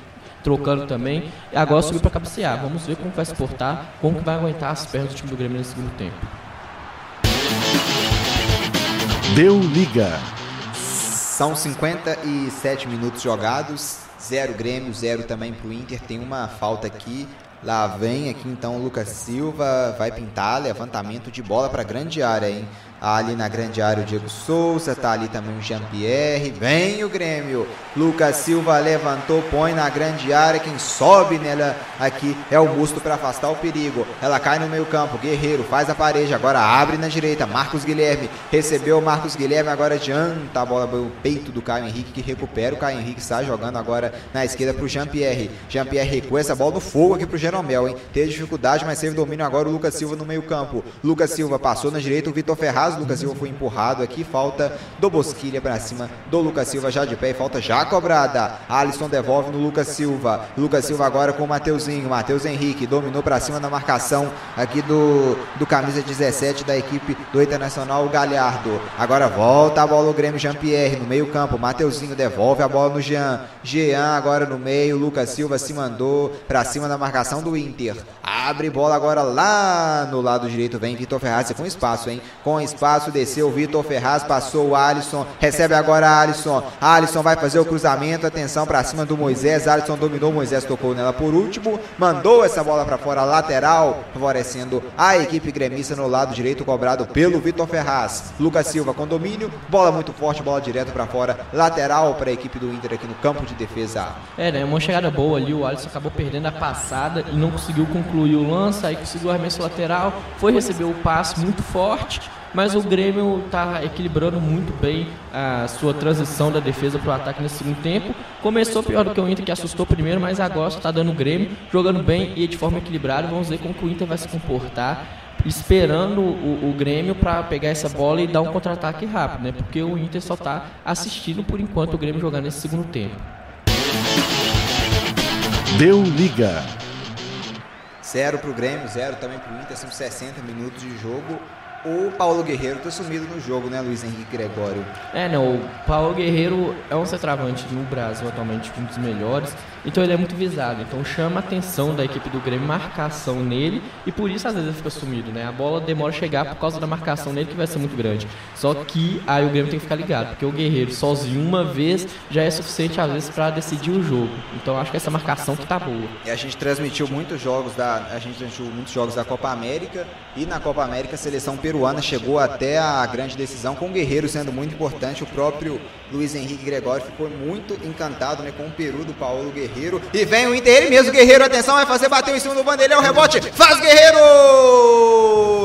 Speaker 5: trocando também. E agora subiu para cabecear. Vamos ver como vai se portar, como que vai aguentar as pernas do time do Grêmio nesse segundo tempo.
Speaker 3: Deu liga.
Speaker 1: São 57 minutos jogados, zero Grêmio, zero também para o Inter. Tem uma falta aqui. Lá vem aqui então o Lucas Silva, vai pintar, levantamento de bola para grande área, hein? Ali na grande área o Diego Souza, tá ali também o Jean-Pierre. Vem o Grêmio. Lucas Silva levantou, põe na grande área. Quem sobe nela aqui é o Musto para afastar o perigo. Ela cai no meio-campo. Guerreiro faz a parede. Agora abre na direita. Marcos Guilherme recebeu Marcos Guilherme. Agora adianta a bola o peito do Caio Henrique que recupera. O Caio Henrique está jogando agora na esquerda para o Jean-Pierre. Jean-Pierre recua essa bola no fogo aqui para o Jeromel, hein? Teve dificuldade, mas teve domínio agora o Lucas Silva no meio-campo. Lucas Silva passou na direita. O Vitor Ferraz Lucas Silva foi empurrado aqui. Falta do Bosquilha para cima do Lucas Silva já de pé e falta já cobrada. Alisson devolve no Lucas Silva. Lucas Silva agora com o Mateuzinho. Matheus Henrique dominou para cima da marcação aqui do, do camisa 17 da equipe do Internacional Galhardo. Agora volta a bola o Grêmio Jean-Pierre no meio-campo. Mateuzinho devolve a bola no Jean. Jean agora no meio. Lucas Silva se mandou para cima da marcação do Inter. Abre bola agora lá no lado direito. Vem Vitor Ferraz com espaço, hein? Com espaço desceu o Vitor Ferraz, passou o Alisson. Recebe agora Alisson. Alisson vai fazer o cruzamento. Atenção para cima do Moisés. Alisson dominou. Moisés tocou nela por último. Mandou essa bola para fora, lateral, favorecendo a equipe gremista no lado direito, cobrado pelo Vitor Ferraz. Lucas Silva com domínio. Bola muito forte, bola direto para fora. Lateral para a equipe do Inter aqui no campo de defesa.
Speaker 5: É, né? Uma chegada boa ali. O Alisson acabou perdendo a passada e não conseguiu concluir o lance. Aí conseguiu o arremesso lateral. Foi receber o passe muito forte mas o Grêmio está equilibrando muito bem a sua transição da defesa para o ataque nesse segundo tempo. Começou pior do que o Inter, que assustou primeiro, mas agora está dando o Grêmio, jogando bem e de forma equilibrada. Vamos ver como o Inter vai se comportar esperando o, o Grêmio para pegar essa bola e dar um contra-ataque rápido, né? Porque o Inter só está assistindo por enquanto o Grêmio jogar nesse segundo tempo.
Speaker 3: Deu liga.
Speaker 1: Zero pro Grêmio, zero também pro Inter, são 60 minutos de jogo. O Paulo Guerreiro tá sumido no jogo, né, Luiz Henrique Gregório?
Speaker 5: É, não, o Paulo Guerreiro é um centroavante no Brasil atualmente, um dos melhores, então ele é muito visado, então chama a atenção da equipe do Grêmio, marcação nele, e por isso às vezes ele fica sumido, né? A bola demora a chegar por causa da marcação nele que vai ser muito grande. Só que aí o Grêmio tem que ficar ligado, porque o Guerreiro sozinho uma vez já é suficiente às vezes para decidir o jogo. Então acho que essa marcação que tá boa.
Speaker 1: E a gente transmitiu muitos jogos da a gente transmitiu muitos jogos da Copa América e na Copa América a seleção peruana chegou até a grande decisão com o Guerreiro sendo muito importante. O próprio Luiz Henrique Gregório ficou muito encantado né, com o Peru do Paulo Guerreiro. E vem o Inter, ele mesmo, Guerreiro, atenção, vai fazer, bateu em cima do Vanderlei, o rebote, faz Guerreiro!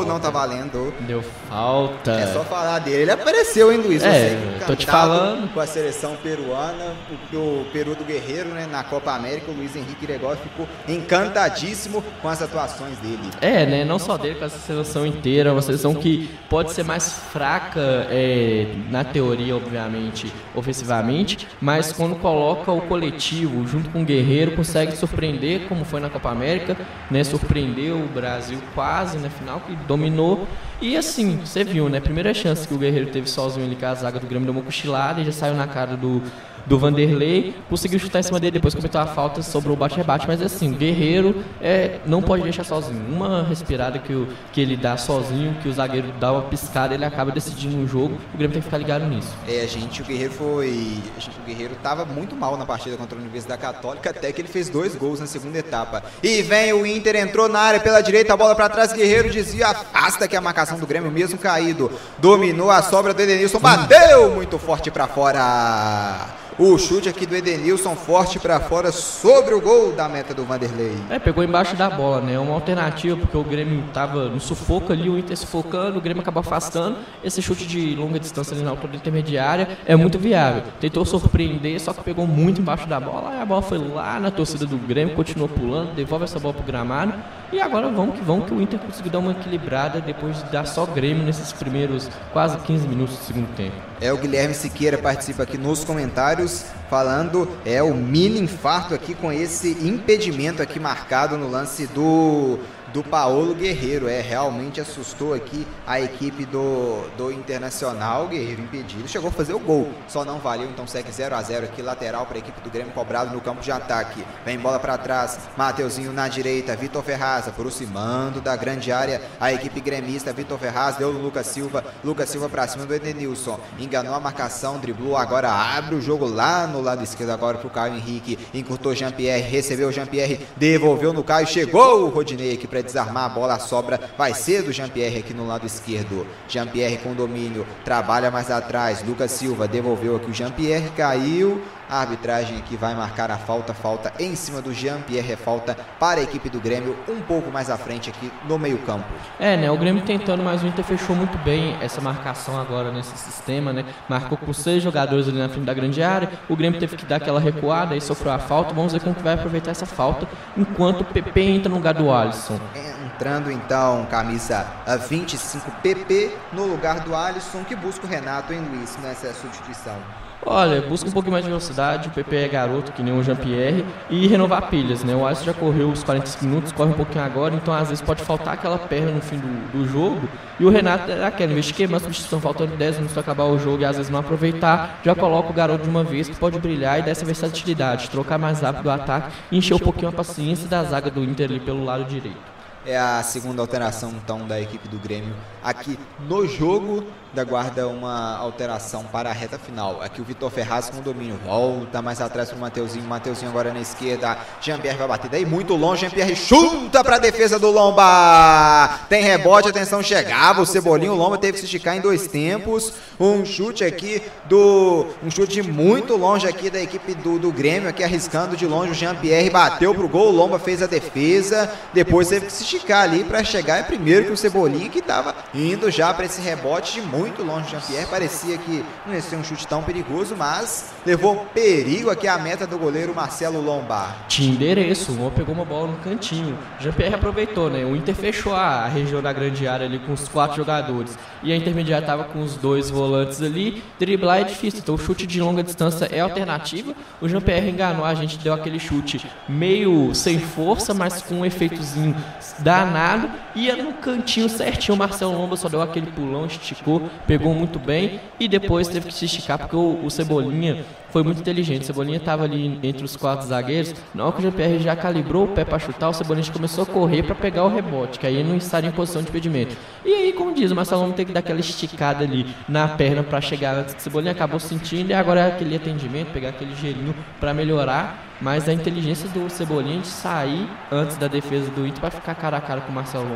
Speaker 1: Não tá valendo.
Speaker 5: Deu falta.
Speaker 1: É só falar dele. Ele apareceu, hein, Luiz?
Speaker 5: É, tô te falando.
Speaker 1: Com a seleção peruana, o, o Peru do Guerreiro, né, na Copa América, o Luiz Henrique Gregório ficou encantadíssimo com as atuações dele.
Speaker 5: É, né? Não só dele, com essa seleção inteira, uma seleção que pode ser mais fraca é, na teoria, obviamente, ofensivamente, mas quando coloca o coletivo junto com o Guerreiro, consegue surpreender, como foi na Copa América, né? Surpreendeu o Brasil quase na final, que dominou. E assim, você viu, né? Primeira chance que o Guerreiro teve sozinho ali com a zaga do Grêmio, deu uma cochilada e já saiu na cara do, do Vanderlei, conseguiu chutar em cima dele, depois cometeu a falta, sobrou o bate-rebate, mas assim, Guerreiro é, não pode deixar sozinho. Uma respirada que, o, que ele dá sozinho, que o zagueiro dá uma piscada, ele acaba decidindo o jogo, o Grêmio tem que ficar ligado nisso.
Speaker 1: É, a gente, o Guerreiro foi. A gente, o Guerreiro tava muito mal na partida contra a Universidade Católica, até que ele fez dois gols na segunda etapa. E vem o Inter, entrou na área pela direita, a bola pra trás, Guerreiro desvia, afasta que a marcação do Grêmio, mesmo caído. Dominou a sobra do Edenilson, bateu muito forte pra fora. O chute aqui do Edenilson, forte pra fora, sobre o gol da meta do Vanderlei.
Speaker 5: É, pegou embaixo da bola, né? Uma alternativa, porque o Grêmio tava no sufoco ali, o Inter sufocando, o Grêmio acabou afastando. Esse chute de longa distância ali na altura intermediária é muito viável. Tentou surpreender, só que pegou muito embaixo da bola, aí a bola foi lá na torcida do Grêmio, continuou pulando, devolve essa bola pro gramado. E agora vamos que vamos, que o Inter conseguiu dar uma equilibrada depois de dar só Grêmio nesses primeiros quase 15 minutos do segundo tempo.
Speaker 1: É o Guilherme Siqueira participa aqui nos comentários falando é o mini infarto aqui com esse impedimento aqui marcado no lance do do Paulo Guerreiro. É, realmente assustou aqui a equipe do, do Internacional. Guerreiro impedido. Chegou a fazer o gol, só não valeu. Então segue 0 a 0 aqui, lateral para a equipe do Grêmio cobrado no campo de ataque. Vem bola para trás. Mateuzinho na direita. Vitor Ferraz aproximando da grande área. A equipe gremista. Vitor Ferraz deu no Lucas Silva. Lucas Silva para cima do Edenilson. Enganou a marcação, driblou. Agora abre o jogo lá no lado esquerdo. Agora para o Caio Henrique. Encurtou Jean-Pierre. Recebeu Jean-Pierre. Devolveu no Caio. Chegou o Rodinei aqui para desarmar a bola. Sobra vai ser do Jean-Pierre aqui no lado esquerdo. Jean-Pierre com domínio. Trabalha mais atrás. Lucas Silva devolveu aqui o Jean-Pierre. Caiu. A arbitragem aqui vai marcar a falta, falta em cima do Jean-Pierre, é falta para a equipe do Grêmio, um pouco mais à frente aqui no meio-campo.
Speaker 5: É, né? O Grêmio tentando, mas o Inter fechou muito bem essa marcação agora nesse sistema, né? Marcou com seis jogadores ali na frente da grande área. O Grêmio teve que dar aquela recuada e sofreu a falta. Vamos ver como que vai aproveitar essa falta enquanto o PP entra no lugar do Alisson.
Speaker 1: Entrando então, camisa 25 PP no lugar do Alisson, que busca o Renato em Luiz nessa substituição.
Speaker 5: Olha, busca um pouquinho mais de velocidade, o PP é garoto, que nem o Jean-Pierre, e renovar pilhas, né? O Alisson já correu os 45 minutos, corre um pouquinho agora, então às vezes pode faltar aquela perna no fim do, do jogo, e o Renato é aquele, em vez de substituição, faltando 10 minutos para acabar o jogo e às vezes não aproveitar, já coloca o garoto de uma vez, que pode brilhar e dar essa versatilidade, trocar mais rápido o ataque e encher um pouquinho a paciência da zaga do Inter ali pelo lado direito.
Speaker 1: É a segunda alteração então da equipe do Grêmio aqui no jogo. Da guarda uma alteração para a reta final. Aqui o Vitor Ferraz com o domínio. Volta mais atrás para o Mateuzinho. Mateuzinho agora na esquerda. Jean-Pierre vai bater daí muito longe. Jean-Pierre chuta para a defesa do Lomba. Tem rebote, atenção, chegava o Cebolinho. O Lomba teve que se esticar em dois tempos. Um chute aqui do. Um chute muito longe aqui da equipe do, do Grêmio. Aqui arriscando de longe. O Jean-Pierre bateu pro gol. O Lomba fez a defesa. Depois teve que se esticar ali para chegar primeiro que o Cebolinha que estava indo já para esse rebote de muito longe de Jean-Pierre. Parecia que não ia ser um chute tão perigoso, mas levou perigo aqui a meta do goleiro Marcelo Lombard.
Speaker 5: Tinha endereço, o pegou uma bola no cantinho. Jean-Pierre aproveitou, né? O Inter fechou a região da grande área ali com os quatro jogadores. E a intermediária estava com os dois volantes ali. Driblar é difícil, então o chute de longa distância é alternativa. O Jean-Pierre enganou, a gente deu aquele chute meio sem força, mas com um efeitozinho danado. Ia no cantinho certinho, o Marcelo Lomba só deu aquele pulão, esticou, pegou muito bem. E depois teve que se esticar porque o, Cebolinha foi muito inteligente. O Cebolinha estava ali entre os quatro zagueiros. Na hora que o Jean-Pierre já calibrou o pé para chutar, o Cebolinha começou a correr para pegar o rebote, que aí não estaria em posição de impedimento. E aí, como diz, o Marcelo tem que dar aquela esticada ali na perna para chegar antes. O Cebolinha acabou sentindo e agora é aquele atendimento, pegar aquele gelinho para melhorar. Mas a inteligência do Cebolinha de sair antes da defesa do Inter para ficar cara a cara com o Marcelo.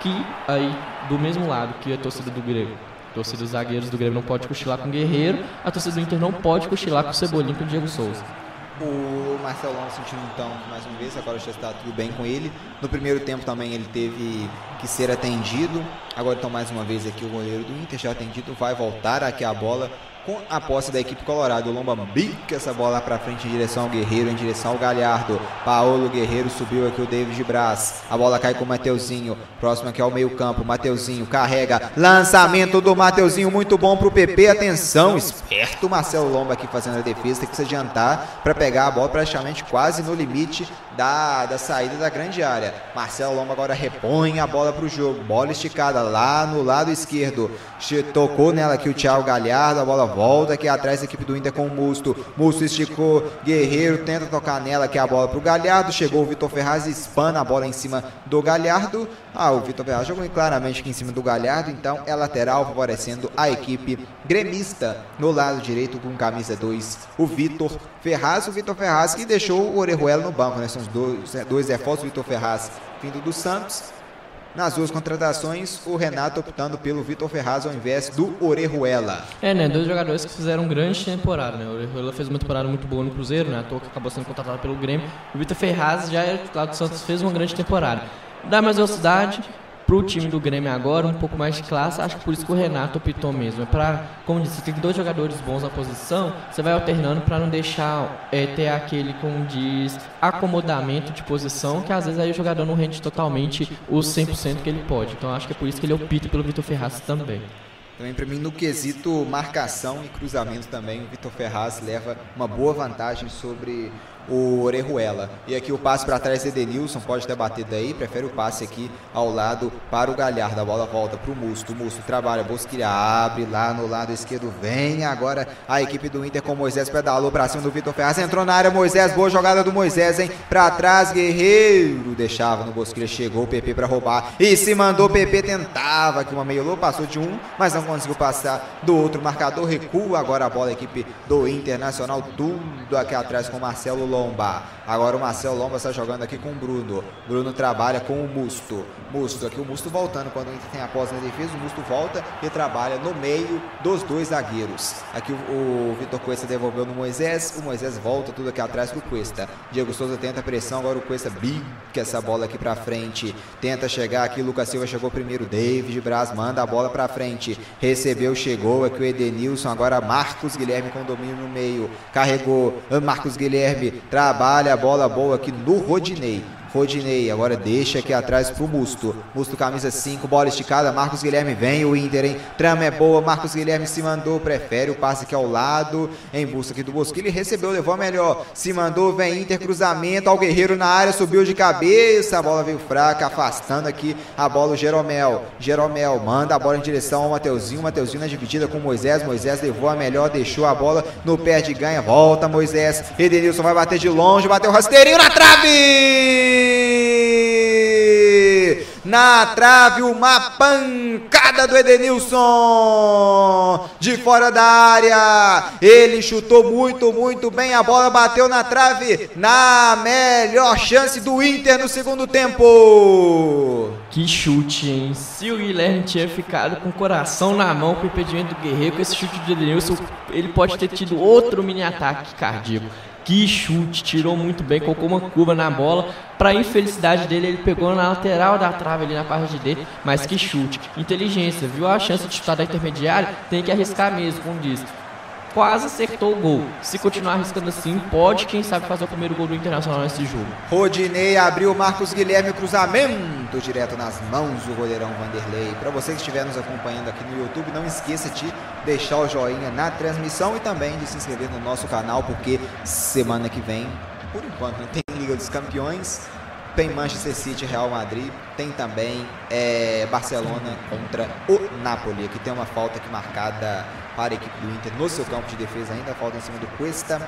Speaker 5: Que aí, do mesmo lado que a torcida do Grêmio a torcida dos zagueiros do Grêmio não pode cochilar com o Guerreiro, a torcida do Inter não pode cochilar com o Cebolinha e com o Diego Souza.
Speaker 1: O Marcelão sentindo então mais uma vez, agora já está tudo bem com ele. No primeiro tempo também ele teve que ser atendido. Agora então mais uma vez aqui o goleiro do Inter já atendido, vai voltar aqui a bola com a posse da equipe colorada. O Lomba bica essa bola para frente em direção ao Guerreiro, em direção ao Galhardo. Paulo Guerreiro subiu aqui o David Braz. A bola cai com o Mateuzinho. Próximo aqui ao meio-campo. Mateuzinho carrega. Lançamento do Mateuzinho, muito bom para o PP. Atenção, esperto Marcelo Lomba aqui fazendo a defesa. Tem que se adiantar para pegar a bola praticamente quase no limite da, da saída da grande área. Marcelo Lomba agora repõe a bola para o jogo. Bola esticada lá no lado esquerdo. Tocou nela aqui o Thiago Galhardo. A bola volta aqui atrás da equipe do Inter com o Musto. Musto esticou, Guerreiro tenta tocar nela, é a bola para o Galhardo. Chegou o Vitor Ferraz espana a bola em cima do Galhardo. Ah, o Vitor Ferraz jogou claramente aqui em cima do Galhardo, então é lateral favorecendo a equipe gremista no lado direito com camisa 2, o Vitor Ferraz. O Vitor Ferraz que deixou o Orejuela no banco, né? São os dois, dois reforços, Vitor Ferraz vindo do Santos nas duas contratações, o Renato optando pelo Vitor Ferraz ao invés do Orejuela.
Speaker 5: É, né? Dois jogadores que fizeram grande temporada, né? O Orejuela fez uma temporada muito boa no Cruzeiro, né? A toa que acabou sendo contratado pelo Grêmio. O Vitor Ferraz já é lá do Santos, fez uma grande temporada. Dá mais velocidade, para o time do Grêmio agora, um pouco mais de classe, acho que por isso que o Renato optou mesmo. É para, como disse, tem dois jogadores bons na posição, você vai alternando para não deixar é, ter aquele, como diz, acomodamento de posição, que às vezes aí o jogador não rende totalmente os 100% que ele pode. Então acho que é por isso que ele opta pelo Vitor Ferraz também.
Speaker 1: Também para mim no quesito marcação e cruzamento também, o Vitor Ferraz leva uma boa vantagem sobre o Orejuela. E aqui o passe para trás de Edenilson, pode ter batido daí, prefere o passe aqui ao lado para o Galhardo. A bola volta para o Musto, Musto trabalha, Bosquilha abre lá no lado esquerdo, vem agora a equipe do Inter com Moisés, pedalou para cima do Vitor Ferraz, entrou na área, Moisés, boa jogada do Moisés, hein? Para trás, Guerreiro, deixava no Bosquilha, chegou o PP para roubar e se mandou, PP tentava aqui uma meio passou de um, mas não conseguiu passar do outro marcador, recua agora a bola, a equipe do Internacional, tudo aqui atrás com Marcelo Lomba. Agora o Marcelo Lomba está jogando aqui com o Bruno. Bruno trabalha com o Musto. Musto, aqui o Musto voltando. Quando o Inter tem a posse na defesa, o Musto volta e trabalha no meio dos dois zagueiros. Aqui o, o Vitor Cuesta devolveu no Moisés. O Moisés volta tudo aqui atrás pro Cuesta. Diego Souza tenta a pressão. Agora o Cuesta bica essa bola aqui para frente. Tenta chegar aqui. Lucas Silva chegou primeiro. David Braz manda a bola para frente. Recebeu, chegou. Aqui o Edenilson. Agora Marcos Guilherme com domínio no meio. Carregou. Marcos Guilherme trabalha a bola boa aqui no Rodinei. Rodinei, agora deixa aqui atrás pro Musto. Musto, camisa 5, bola esticada. Marcos Guilherme vem, o Inter, hein? Trama é boa. Marcos Guilherme se mandou, prefere o passe aqui ao lado. Em busca aqui do. Ele recebeu, levou a melhor. Se mandou, vem Inter, cruzamento ao Guerreiro na área, subiu de cabeça. A bola veio fraca, afastando aqui a bola o Jeromel. Jeromel manda a bola em direção ao Mateuzinho. Mateuzinho na dividida com Moisés. Moisés levou a melhor, deixou a bola no pé de ganha. Volta Moisés. Edenilson vai bater de longe, bateu rasteirinho na trave! Na trave, uma pancada do Edenilson. De fora da área. Ele chutou muito, muito bem. A bola bateu na trave. Na melhor chance do Inter no segundo tempo.
Speaker 5: Que chute, hein? Se o Guilherme tinha ficado com o coração na mão com o impedimento do Guerreiro, com esse chute de Edenilson, ele pode ter tido outro mini ataque cardíaco. Que chute, tirou muito bem, colocou uma curva na bola. Para infelicidade dele, ele pegou na lateral da trave ali na parte dele, mas que chute. Inteligência, viu a chance de chutar da intermediária, tem que arriscar mesmo, como diz quase acertou o gol. Se continuar arriscando assim, pode, quem sabe, fazer o primeiro gol do Internacional nesse jogo.
Speaker 1: Rodinei abriu Marcos Guilherme, cruzamento direto nas mãos do goleirão Vanderlei. Para você que estiver nos acompanhando aqui no YouTube, não esqueça de deixar o joinha na transmissão e também de se inscrever no nosso canal, porque semana que vem, por enquanto, tem Liga dos Campeões, tem Manchester City Real Madrid, tem também é, Barcelona contra o Napoli. Aqui tem uma falta aqui marcada para a equipe do Inter no seu campo de defesa ainda, falta em cima do Cuesta.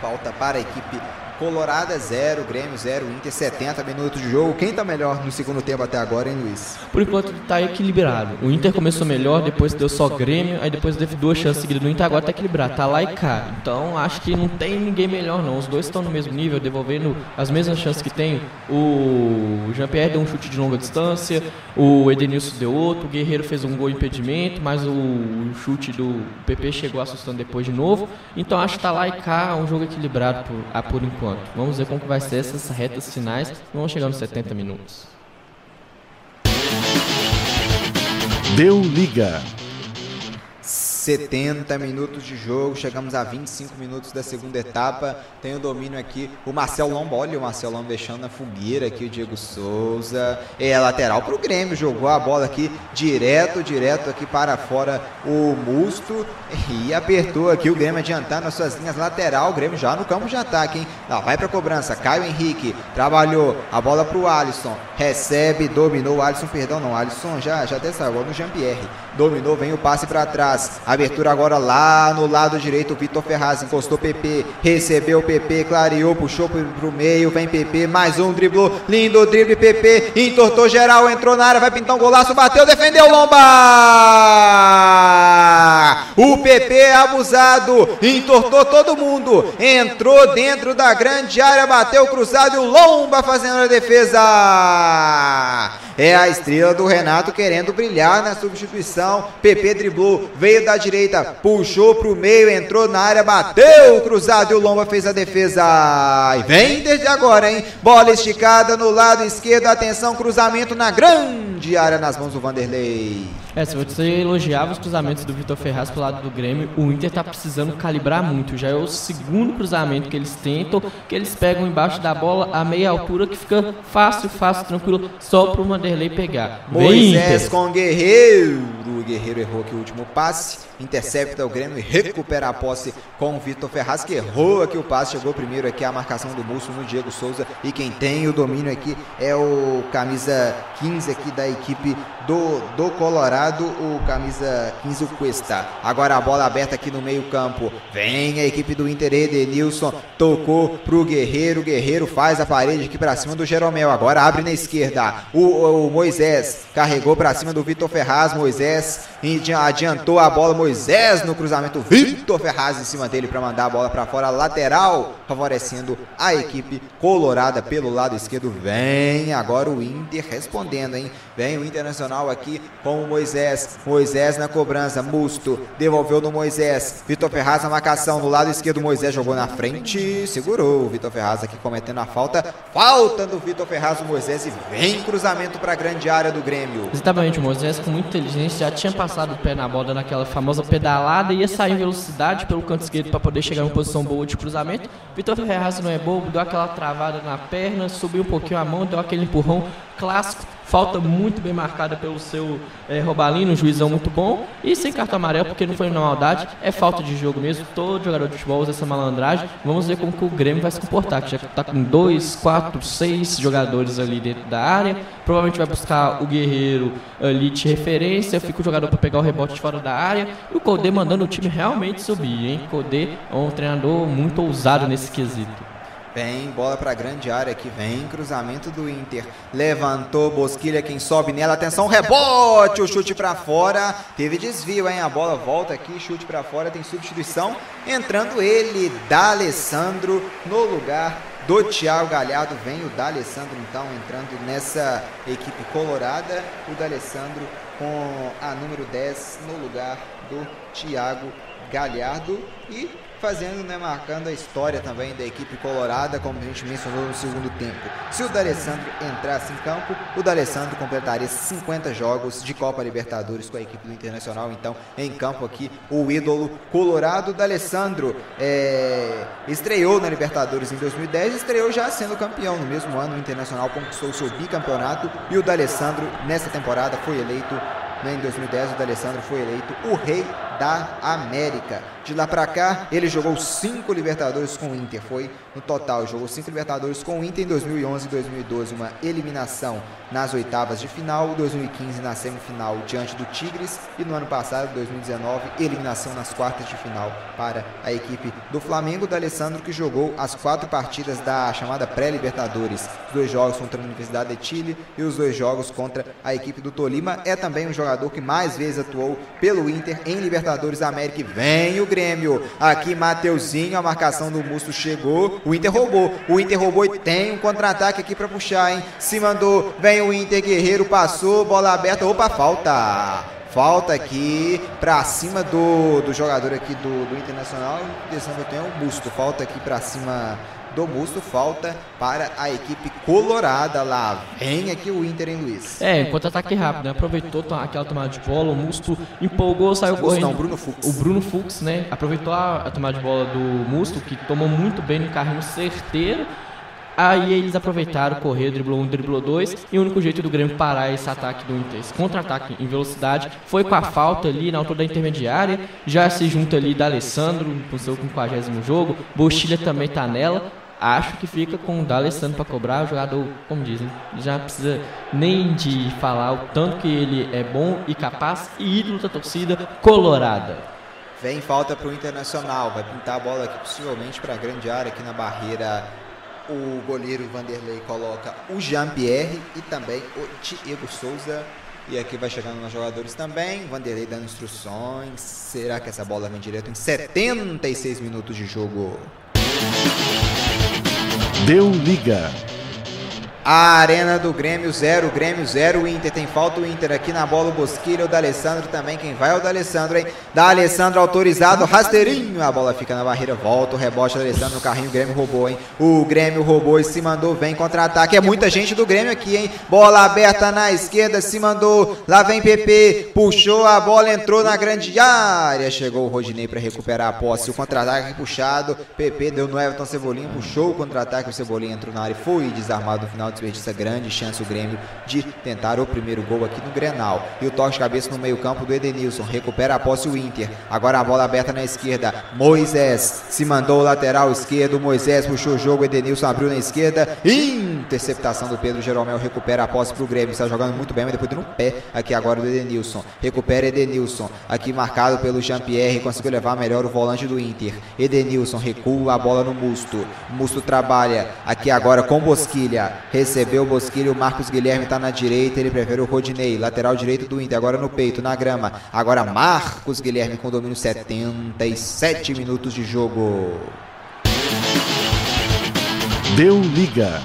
Speaker 1: Falta para a equipe Colorada 0, Grêmio 0, Inter 70 minutos de jogo. Quem está melhor no segundo tempo até agora, hein, Luiz?
Speaker 5: Por enquanto está equilibrado. O Inter começou melhor, depois deu só Grêmio, aí depois teve duas chances seguidas no Inter, agora está equilibrado, tá lá e cá. Então acho que não tem ninguém melhor não. Os dois estão no mesmo nível, devolvendo as mesmas chances que tem. O Jean-Pierre deu um chute de longa distância, o Edenilson deu outro, o Guerreiro fez um gol impedimento, mas o chute do PP chegou assustando depois de novo. Então acho que tá lá e cá, um jogo equilibrado por, a, por enquanto. Vamos ver como vai ser essas retas finais. Vamos chegar nos 70 minutos.
Speaker 3: Deu liga.
Speaker 1: 70 minutos de jogo, chegamos a 25 minutos da segunda etapa. Tem o domínio aqui, o Marcel Lombo, olha o Marcelão deixando na fogueira aqui o Diego Souza. É lateral para o Grêmio, jogou a bola aqui direto, direto aqui para fora o Musto e apertou aqui o Grêmio adiantando as suas linhas lateral. O Grêmio já no campo de ataque, hein? Lá vai para cobrança, Caio Henrique trabalhou a bola para o Alisson, recebe, dominou o Alisson, perdão, não, Alisson já já até saiu no Jean-Pierre. Dominou, vem o passe para trás. Abertura agora lá no lado direito. Vitor Ferraz encostou PP. Recebeu PP, clareou, puxou pro, meio. Vem PP, mais um driblou. Lindo drible, PP. Entortou geral, entrou na área, vai pintar um golaço, bateu, defendeu Lomba! O PP abusado, entortou todo mundo. Entrou dentro da grande área, bateu cruzado e o Lomba fazendo a defesa. É a estrela do Renato querendo brilhar na substituição. PP driblou, veio da direita, puxou pro meio, entrou na área, bateu cruzado e o Lomba fez a defesa. E vem desde agora, hein? Bola esticada no lado esquerdo, atenção, cruzamento na grande área nas mãos do Vanderlei.
Speaker 5: É, se você elogiava os cruzamentos do Vitor Ferraz pro lado do Grêmio, o Inter tá precisando calibrar muito. Já é o segundo cruzamento que eles tentam, que eles pegam embaixo da bola a meia altura, que fica fácil, fácil, tranquilo, só pro Vanderlei pegar.
Speaker 1: Moisés Inter. com Guerreiro. O Guerreiro errou aqui o último passe intercepta o Grêmio e recupera a posse com o Vitor Ferraz, que errou aqui o passe, chegou primeiro aqui a marcação do Múcio no Diego Souza, e quem tem o domínio aqui é o camisa 15 aqui da equipe do, do Colorado, o camisa 15, o Cuesta. Agora a bola aberta aqui no meio campo, vem a equipe do Inter, Edenilson, tocou pro Guerreiro, Guerreiro faz a parede aqui para cima do Jeromel, agora abre na esquerda, o, o, o Moisés carregou para cima do Vitor Ferraz, Moisés adiantou a bola, Moisés no cruzamento, Vitor Ferraz em cima dele para mandar a bola para fora, lateral, favorecendo a equipe colorada pelo lado esquerdo. Vem agora o Inter respondendo, hein? Vem o Internacional aqui com o Moisés. Moisés na cobrança, Musto devolveu no Moisés. Vitor Ferraz na marcação no lado esquerdo. Moisés jogou na frente, segurou. Vitor Ferraz aqui cometendo a falta. Falta do Vitor Ferraz o Moisés e vem cruzamento para a grande área do Grêmio.
Speaker 5: Exatamente, o Moisés com muita inteligência já tinha passado o pé na bola naquela famosa pedalada, ia sair em velocidade pelo canto esquerdo para poder chegar em uma posição boa de cruzamento. Vitor Ferraz não é bobo, deu aquela travada na perna, subiu um pouquinho a mão, deu aquele empurrão clássico falta muito bem marcada pelo seu é, Robalino, um juizão muito bom, e sem cartão amarelo, porque não foi na maldade, é falta de jogo mesmo, todo jogador de futebol usa essa malandragem, vamos ver como que o Grêmio vai se comportar, que já está com dois, quatro, seis jogadores ali dentro da área, provavelmente vai buscar o Guerreiro ali de referência, fica o jogador para pegar o rebote fora da área, e o Codê mandando o time realmente subir, hein, Codê é um treinador muito ousado nesse quesito.
Speaker 1: Vem, bola para a grande área aqui, vem, cruzamento do Inter. Levantou, Bosquilha, quem sobe nela, atenção, rebote, o chute para fora. Teve desvio, hein? A bola volta aqui, chute para fora, tem substituição. Entrando ele, D'Alessandro, no lugar do Thiago Galhardo. Vem o D'Alessandro, então, entrando nessa equipe colorada. O D'Alessandro com a número 10 no lugar do Thiago Galhardo. E fazendo, né, marcando a história também da equipe colorada, como a gente mencionou no segundo tempo. Se o D'Alessandro entrasse em campo, o D'Alessandro completaria 50 jogos de Copa Libertadores com a equipe do Internacional, então em campo aqui o ídolo colorado D'Alessandro é, estreou na Libertadores em 2010, estreou já sendo campeão no mesmo ano, o Internacional conquistou seu bicampeonato e o D'Alessandro nessa temporada foi eleito né, em 2010 o D'Alessandro foi eleito o rei da América. De lá para cá, ele jogou cinco Libertadores com o Inter. Foi no total, jogou cinco Libertadores com o Inter em 2011 e 2012, uma eliminação nas oitavas de final, 2015 na semifinal diante do Tigres e no ano passado, 2019, eliminação nas quartas de final para a equipe do Flamengo. Da Alessandro que jogou as quatro partidas da chamada pré-Libertadores, dois jogos contra a Universidade de Chile e os dois jogos contra a equipe do Tolima. É também um jogador que mais vezes atuou pelo Inter em Libertadores da América. E vem o Grêmio. Aqui Mateuzinho, a marcação do Musto chegou. O Inter roubou. O Inter roubou e tem um contra-ataque aqui para puxar, hein? Se mandou, vem o Inter Guerreiro, passou, bola aberta. Opa, falta. Falta aqui para cima do, do jogador aqui do, do Internacional. Atenção que eu tenho o Busto. Falta aqui para cima do Musto. Falta para a equipe colorada lá. Vem aqui o Inter em Luiz.
Speaker 5: É, contra-ataque rápido, né? Aproveitou aquela tomada de bola, o Musto empolgou, saiu
Speaker 1: Musto
Speaker 5: correndo.
Speaker 1: não, Bruno Fux.
Speaker 5: O Bruno Fux, né? Aproveitou a, a tomada de bola do Musto, que tomou muito bem no carrinho certeiro. Aí eles aproveitaram, correr, driblou um, driblou dois, e o único jeito do Grêmio parar esse ataque do Inter, esse contra-ataque em velocidade, foi com a falta ali na altura da intermediária, já se junta ali da Alessandro, com seu 50 jogo, Bochilha também tá nela, acho que fica com o D'Alessandro para cobrar, o jogador, como dizem, já precisa nem de falar o tanto que ele é bom e capaz e ídolo da torcida colorada.
Speaker 1: Vem falta para o Internacional. Vai pintar a bola aqui possivelmente para a grande área aqui na barreira. O goleiro Vanderlei coloca o Jean-Pierre e também o Diego Souza. E aqui vai chegando nos jogadores também. Vanderlei dando instruções. Será que essa bola vem direto em 76 minutos de jogo?
Speaker 3: Deu liga.
Speaker 1: A Arena do Grêmio 0, Grêmio 0, o Inter tem falta o Inter aqui na bola, o Bosquilha, o D'Alessandro também, quem vai é o D'Alessandro, hein? D'Alessandro autorizado, rasteirinho, a bola fica na barreira, volta o rebote, D'Alessandro no carrinho, o Grêmio roubou, hein? O Grêmio roubou e se mandou, vem contra-ataque, é muita gente do Grêmio aqui, hein? Bola aberta na esquerda, se mandou, lá vem PP, puxou a bola, entrou na grande área, chegou o Rodinei para recuperar a posse, o contra-ataque puxado, PP deu no Everton Cebolinha, puxou o contra-ataque, o Cebolinha entrou na área e foi desarmado no final desperdiça grande chance o Grêmio de tentar o primeiro gol aqui no Grenal. E o toque de cabeça no meio-campo do Edenilson. Recupera a posse o Inter. Agora a bola aberta na esquerda. Moisés se mandou o lateral esquerdo. Moisés puxou o jogo. Edenilson abriu na esquerda. Interceptação do Pedro Jeromel. Recupera a posse pro Grêmio. Está jogando muito bem, mas depois deu no pé aqui agora do Edenilson. Recupera Edenilson. Aqui marcado pelo Jean-Pierre. Conseguiu levar melhor o volante do Inter. Edenilson recua a bola no Musto. Musto trabalha aqui agora com Bosquilha. Recebeu o Bosquilha, o Marcos Guilherme está na direita, ele prefere o Rodinei, lateral direito do Inter, agora no peito, na grama. Agora Marcos Guilherme com domínio 77 minutos de jogo.
Speaker 3: Deu liga.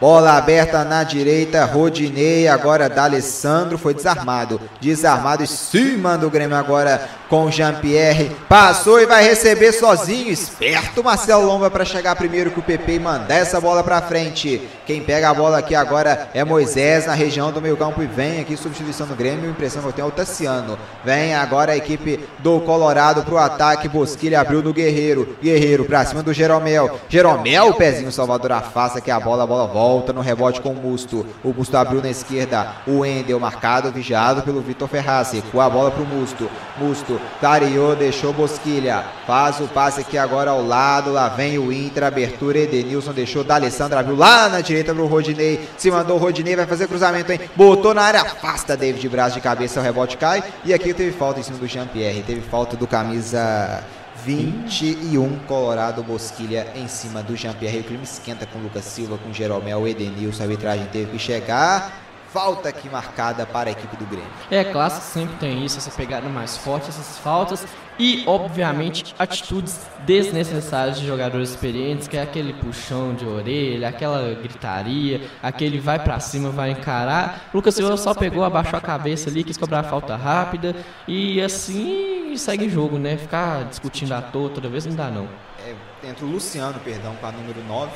Speaker 1: Bola aberta na direita, Rodinei, agora D'Alessandro, foi desarmado. Desarmado em cima do Grêmio agora com Jean-Pierre. Passou e vai receber sozinho. Esperto Marcelo Lomba para chegar primeiro com o PP e mandar essa bola para frente. Quem pega a bola aqui agora é Moisés na região do meio campo e vem aqui substituição do Grêmio. Impressão que eu tenho é o Tassiano. Vem agora a equipe do Colorado pro ataque. Bosquilha abriu no Guerreiro. Guerreiro para cima do Jeromel. Jeromel, pezinho Salvador afasta que a bola, a bola volta volta no rebote com o Musto. O Musto abriu na esquerda. O Endel marcado, vigiado pelo Vitor Ferraz. Com a bola pro Musto. Musto clareou, deixou Bosquilha. Faz o passe aqui agora ao lado. Lá vem o Inter. Abertura. Edenilson deixou da Alessandra. Abriu lá na direita pro Rodinei. Se mandou o Rodinei. Vai fazer cruzamento, hein? Botou na área. Afasta David Braz de cabeça. O rebote cai. E aqui teve falta em cima do Jean-Pierre. Teve falta do camisa 21 Colorado Bosquilha em cima do Jean-Pierre. O crime esquenta com Lucas Silva, com Jeromel, Edenilson. A arbitragem teve que chegar. Falta aqui marcada para a equipe do Grêmio.
Speaker 5: É, clássico sempre tem isso, essa pegada mais forte, essas faltas e, obviamente, atitudes desnecessárias de jogadores experientes, que é aquele puxão de orelha, aquela gritaria, aquele vai para cima, vai encarar. Lucas Silva só pegou, abaixou a cabeça ali, quis cobrar a falta rápida e assim segue jogo, né? Ficar discutindo à toa toda vez não dá não.
Speaker 1: É, entra o Luciano, perdão, com a número 9.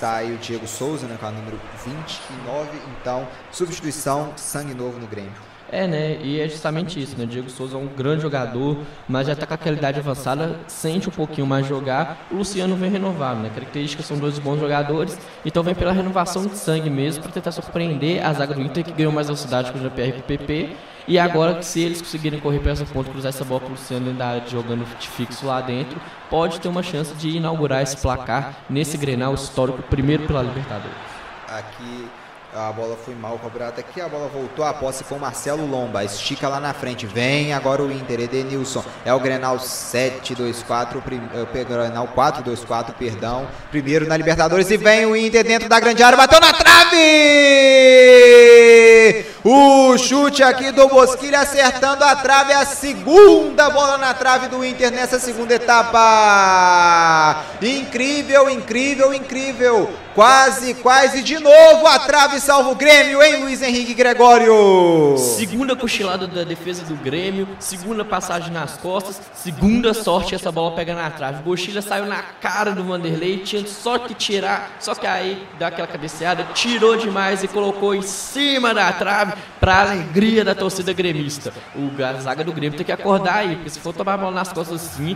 Speaker 1: Sai o Diego Souza, né, com a número 29. Então, substituição, sangue novo no Grêmio.
Speaker 5: É, né? E é justamente isso, né? Diego Souza é um grande jogador, mas já está com aquela idade avançada, sente um pouquinho mais jogar. O Luciano vem renovado, né? Características são dois bons jogadores, então vem pela renovação de sangue mesmo para tentar surpreender a zaga do Inter que ganhou mais velocidade com o JPR e com o PP. E agora, se eles conseguirem correr para essa ponta, cruzar essa bola para o Luciano dentro da área, jogando fixo lá dentro, pode ter uma chance de inaugurar esse placar nesse Grenal histórico, primeiro pela Libertadores.
Speaker 1: Aqui a bola foi mal cobrada aqui, a bola voltou, a posse com Marcelo Lomba, estica lá na frente, vem agora o Inter, Edenilson, é o Grenal 7-2-4, o Grenal 4-2-4, perdão, primeiro na Libertadores e vem o Inter dentro da grande área, bateu na trave! O chute aqui do Bosquilha acertando a trave, a segunda bola na trave do Inter nessa segunda etapa. Incrível, incrível, incrível. Quase, quase de novo a trave salva o Grêmio, hein, Luiz Henrique Gregório?
Speaker 5: Segunda cochilada da defesa do Grêmio, segunda passagem nas costas, segunda sorte essa bola pega na trave. Bochilha saiu na cara do Vanderlei, tinha só que tirar, só que aí dá aquela cabeceada, tirou demais e colocou em cima da trave para alegria da torcida gremista. O zaga do Grêmio tem que acordar aí, porque se for tomar a bola nas costas assim,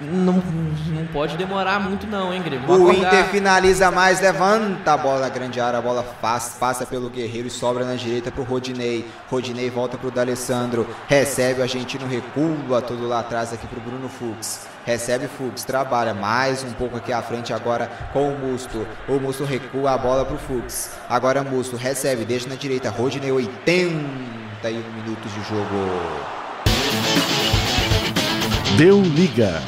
Speaker 5: não, não pode demorar muito não, hein, Grêmio?
Speaker 1: O Inter finaliza mais, levanta a bola na grande área, a bola faz, passa pelo Guerreiro e sobra na direita pro Rodinei. Rodinei volta pro D'Alessandro, recebe o argentino, recua todo lá atrás aqui pro Bruno Fux. Recebe Fux, trabalha mais um pouco aqui à frente agora com o Musto. O Musto recua a bola pro Fux. Agora Musto recebe, deixa na direita. Rodinei, 81 minutos de jogo.
Speaker 3: Deu liga.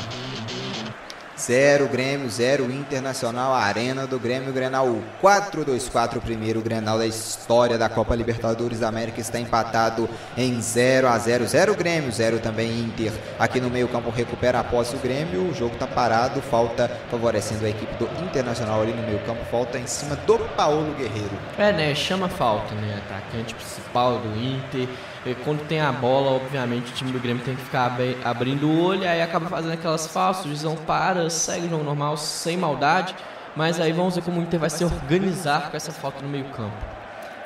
Speaker 1: 0 Grêmio, 0 Internacional, Arena do Grêmio, Grenal 4-2-4, o primeiro Grenal da história da Copa Libertadores da América está empatado em 0 a 0 0 Grêmio, 0 também Inter. Aqui no meio campo recupera a posse o Grêmio, o jogo está parado, falta favorecendo a equipe do Internacional ali no meio campo, falta em cima do Paulo Guerreiro.
Speaker 5: É, né, chama falta, né, atacante principal do Inter quando tem a bola, obviamente, o time do Grêmio tem que ficar abrindo o olho, aí acaba fazendo aquelas falsas, o Juizão para, segue o jogo normal, sem maldade, mas aí vamos ver como o Inter vai se organizar com essa falta no meio campo.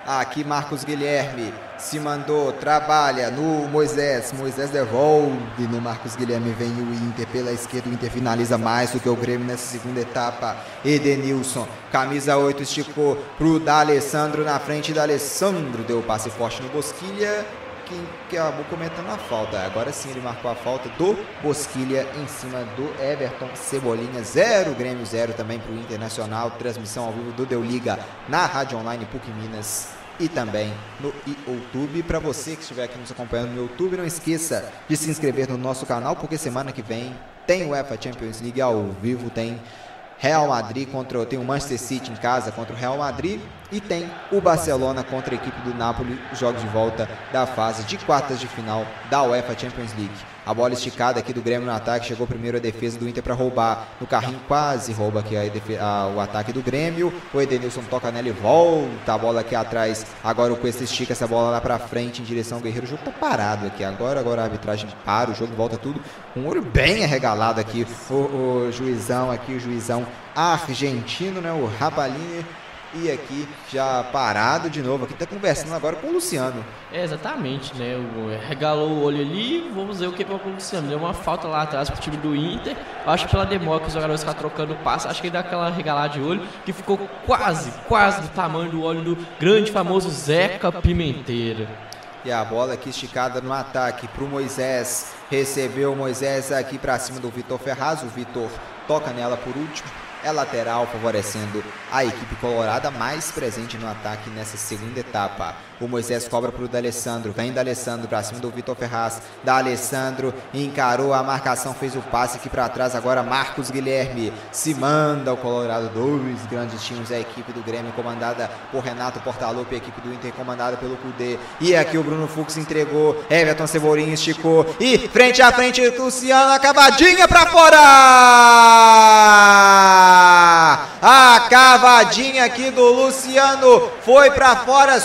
Speaker 1: Aqui Marcos Guilherme se mandou, trabalha no Moisés, Moisés devolve no Marcos Guilherme, vem o Inter pela esquerda, o Inter finaliza mais do que o Grêmio nessa segunda etapa, Edenilson, camisa 8, esticou pro D'Alessandro na frente, D'Alessandro deu o passe forte no Bosquilha, que acabou cometendo a falta. Agora sim ele marcou a falta do Bosquilha em cima do Everton Cebolinha. 0 Grêmio 0 também para o Internacional. Transmissão ao vivo do Deu Liga na Rádio Online PUC Minas e também no YouTube. Para você que estiver aqui nos acompanhando no YouTube, não esqueça de se inscrever no nosso canal, porque semana que vem tem o UEFA Champions League ao vivo, tem Real Madrid contra tem o Manchester City em casa contra o Real Madrid e tem o Barcelona contra a equipe do Napoli, jogos de volta da fase de quartas de final da UEFA Champions League. A bola esticada aqui do Grêmio no ataque, chegou primeiro a defesa do Inter para roubar. No carrinho quase rouba aqui a, a, o ataque do Grêmio. O Edenilson toca nela e volta a bola aqui atrás. Agora o Cuesta estica essa bola lá para frente em direção ao Guerreiro. O jogo tá parado aqui. Agora, agora a arbitragem para, o jogo volta tudo. Um olho bem arregalado aqui. O, o juizão aqui, o juizão argentino, né? O Rabalini e aqui já parado de novo, aqui tá conversando agora com o Luciano.
Speaker 5: É, exatamente, né? O, regalou o olho ali, vamos ver o que foi com o Luciano. Deu uma falta lá atrás pro time do Inter. Acho que pela demora que os jogadores ficam trocando passe, acho que ele dá aquela regalada de olho que ficou quase, quase do tamanho do olho do grande famoso Zeca Pimenteira.
Speaker 1: E a bola aqui esticada no ataque para o Moisés. Recebeu o Moisés aqui para cima do Vitor Ferraz. O Vitor toca nela por último é lateral, favorecendo a equipe colorada mais presente no ataque nessa segunda etapa. O Moisés cobra para o D'Alessandro, vem D'Alessandro para cima do Vitor Ferraz. D'Alessandro encarou a marcação, fez o passe aqui para trás. Agora Marcos Guilherme se manda o Colorado. Dois grandes times, a equipe do Grêmio comandada por Renato Portaluppi, a equipe do Inter comandada pelo Cudê. E aqui o Bruno Fux entregou, Everton Cebolinha esticou e frente a frente Luciano, acabadinha para fora! A cavadinha aqui do Luciano foi para fora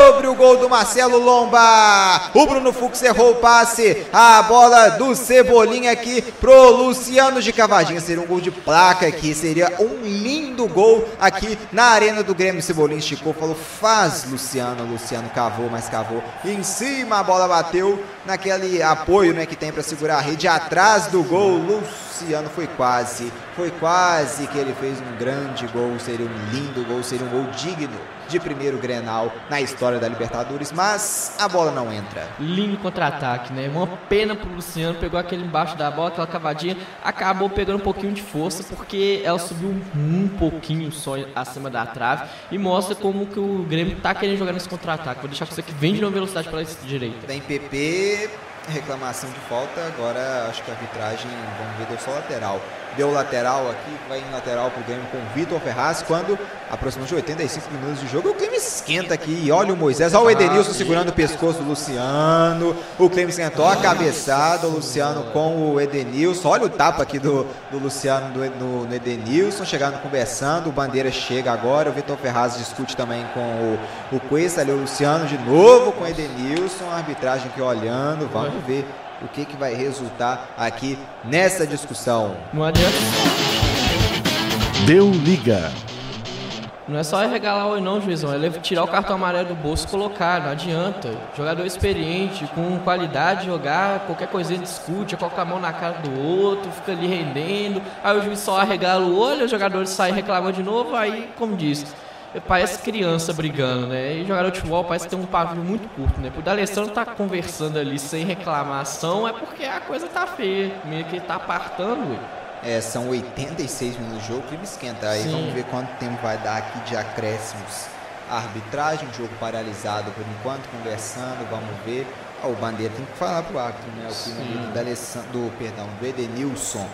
Speaker 1: sobre o gol do Marcelo Lomba. O Bruno Fux errou o passe. A bola do Cebolinha aqui pro Luciano de cavadinha. Seria um gol de placa aqui. Seria um lindo gol aqui na arena do Grêmio. Cebolinha esticou, falou: faz Luciano. Luciano cavou, mas cavou. Em cima a bola bateu naquele apoio né, que tem para segurar a rede atrás do gol. Luciano foi quase, foi quase que ele fez um grande gol. Seria um lindo gol, seria um gol digno de primeiro Grenal na história da Libertadores, mas a bola não entra.
Speaker 5: Lindo contra-ataque, né? Uma pena pro Luciano, pegou aquele embaixo da bola, aquela cavadinha, acabou pegando um pouquinho de força porque ela subiu um pouquinho só acima da trave e mostra como que o Grêmio tá querendo jogar nesse contra-ataque. Vou deixar com você que vem de uma velocidade pela direita.
Speaker 1: Tem PP, reclamação de falta, agora acho que a arbitragem, vamos ver, deu só lateral deu lateral aqui, vai em lateral pro Grêmio com o Vitor Ferraz, quando aproximadamente 85 minutos de jogo, o clima esquenta aqui, e olha o Moisés, olha o Edenilson segurando o pescoço do Luciano, o clima esquentou a cabeçada, o Luciano com o Edenilson, olha o tapa aqui do, do Luciano do, no, no Edenilson, chegando conversando, o Bandeira chega agora, o Vitor Ferraz discute também com o, o Cuesta, ali o Luciano de novo com o Edenilson, a arbitragem aqui olhando, vamos ver o que, que vai resultar aqui nessa discussão.
Speaker 5: Não adianta.
Speaker 3: Deu liga.
Speaker 5: Não é só regalar o não, juizão. É tirar o cartão amarelo do bolso e colocar. Não adianta. Jogador experiente, com qualidade de jogar, qualquer coisinha discute, coloca a mão na cara do outro, fica ali rendendo. Aí o juiz só arregala o olho, o jogador sai reclamando de novo. Aí, como disse, parece criança brigando, né? E jogador de futebol parece ter um pavio muito curto, né? Por D'Alessandro tá conversando ali sem reclamação, é porque a coisa tá feia, meio que ele tá apartando.
Speaker 1: É, são 86 minutos de jogo, o clima esquenta. Aí Sim. vamos ver quanto tempo vai dar aqui de acréscimos. A arbitragem, jogo paralisado por enquanto, conversando, vamos ver. Oh, o Bandeira tem que falar pro árbitro, né? O clima do, do, perdão, do Edenilson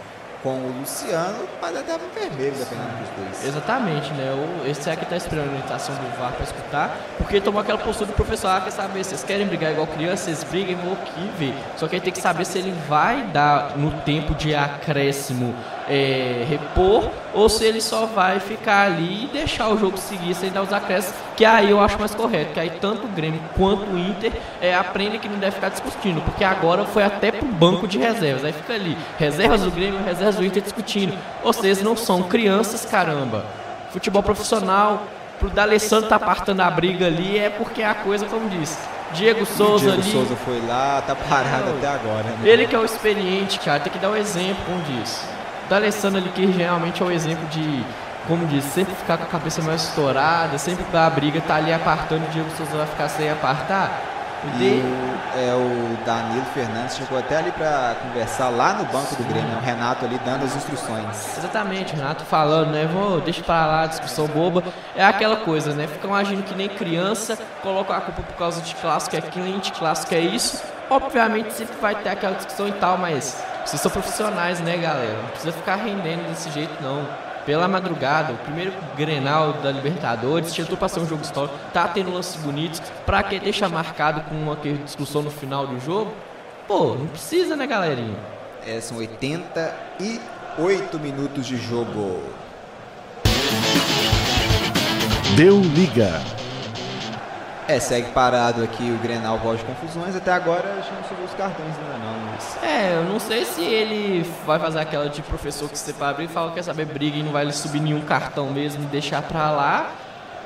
Speaker 1: com o Luciano, mas até vermelho, dependendo dos dois.
Speaker 5: Exatamente, né? O, esse é que está esperando a orientação do VAR para escutar, porque tomou aquela postura do professor, ah, quer saber, vocês querem brigar igual criança, vocês briguem, vou aqui ver. Só que aí tem que saber se ele vai dar no tempo de acréscimo é, repor ou se ele só vai ficar ali e deixar o jogo seguir sem dar os acréscimos, que aí eu acho mais correto, que aí tanto o Grêmio quanto o Inter é, aprendem que não deve ficar discutindo, porque agora foi até pro banco de reservas, aí fica ali, reservas do Grêmio, reservas do Inter discutindo. Vocês não são crianças, caramba. Futebol profissional, pro D'Alessandro tá apartando a briga ali, é porque é a coisa, como disse, Diego Souza
Speaker 1: Diego
Speaker 5: ali.
Speaker 1: Souza foi lá, tá parado não, até agora. Né?
Speaker 5: Ele que é o experiente, cara, tem que dar o um exemplo, como disse da Alessandra ali, que realmente é o exemplo de, como diz, sempre ficar com a cabeça mais estourada, sempre que a briga, tá ali apartando, o Diego Souza vai ficar sem apartar.
Speaker 1: E o, é, o Danilo Fernandes chegou até ali para conversar lá no banco do Grêmio, né? o Renato ali dando as instruções.
Speaker 5: Exatamente, o Renato falando, né? Vou, deixa para lá, discussão boba. É aquela coisa, né? Ficam agindo que nem criança, colocam a culpa por causa de clássico é cliente, clássico é isso. Obviamente sempre vai ter aquela discussão e tal, mas vocês são profissionais, né, galera? Não precisa ficar rendendo desse jeito, não. Pela madrugada, o primeiro Grenal da Libertadores, pra ser um jogo histórico, tá tendo lances bonitos, pra que deixar marcado com uma discussão no final do jogo? Pô, não precisa, né, galerinha?
Speaker 1: É, são 88 minutos de jogo.
Speaker 3: Deu liga.
Speaker 1: É, segue parado aqui o Grenal voz de confusões. Até agora a gente não subiu os cartões ainda não, mas...
Speaker 5: É, eu não sei se ele vai fazer aquela de professor que você para abrir e fala quer saber, briga e não vai subir nenhum cartão mesmo e deixar pra lá.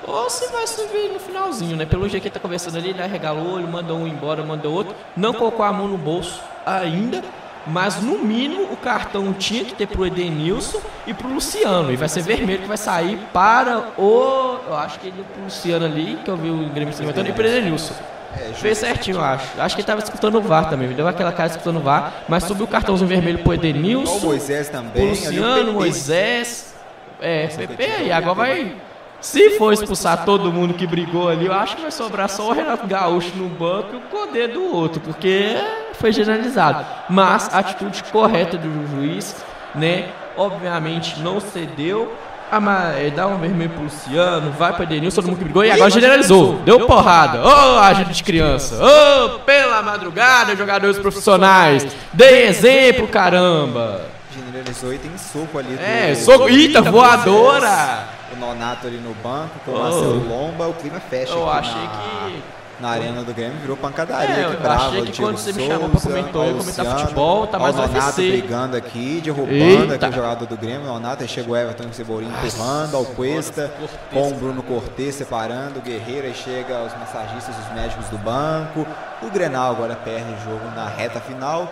Speaker 5: Ou se vai subir no finalzinho, né? Pelo jeito que ele tá conversando ali, ele arregalou olho, mandou um embora, mandou outro. Não colocou a mão no bolso ainda. Mas no mínimo o cartão tinha que ter pro Edenilson e pro Luciano. E vai ser vermelho que vai sair para o. Eu acho que ele pro Luciano ali, que eu vi o Grêmio se levantando, e pro Edenilson. É, Fez certinho, eu acho. Acho que ele tava escutando o VAR também. Me deu aquela cara escutando o VAR. Mas subiu o cartãozinho vermelho pro Edenilson. O
Speaker 1: Moisés também.
Speaker 5: O Luciano, Moisés. É, PP. E agora vai se for expulsar todo mundo que brigou ali, eu acho que vai sobrar só o Renato Gaúcho no banco e o poder do outro, porque foi generalizado. Mas a atitude correta do juiz, né? Obviamente não cedeu. Ah, é, dá um vermelho pro Luciano, vai pra Denilson, todo mundo que brigou e agora generalizou. Deu porrada. Ô, oh, agente de criança. Ô, oh, pela madrugada, jogadores profissionais. Dei exemplo, caramba.
Speaker 1: Generalizou e tem soco ali.
Speaker 5: É, soco. Eita,
Speaker 1: do
Speaker 5: voadora!
Speaker 1: O Nonato ali no banco, com o. Marcelo Lomba, o clima fecha
Speaker 5: Eu achei que.
Speaker 1: Na arena do Grêmio, virou pancadaria
Speaker 5: É, eu
Speaker 1: brava.
Speaker 5: achei
Speaker 1: o
Speaker 5: que quando você me
Speaker 1: Souza,
Speaker 5: chamou pra comentar, eu comentar futebol, tá mais no
Speaker 1: Nonato
Speaker 5: UFC.
Speaker 1: brigando aqui, derrubando
Speaker 5: Eita.
Speaker 1: aqui o jogador do Grêmio, o Nonato, aí chega o Everton Cebolinha empurrando, ao Cuesta, com o Bruno Cortez separando, o Guerreiro, aí chega os massagistas, os médicos do banco, o Grenal agora perde o jogo na reta final,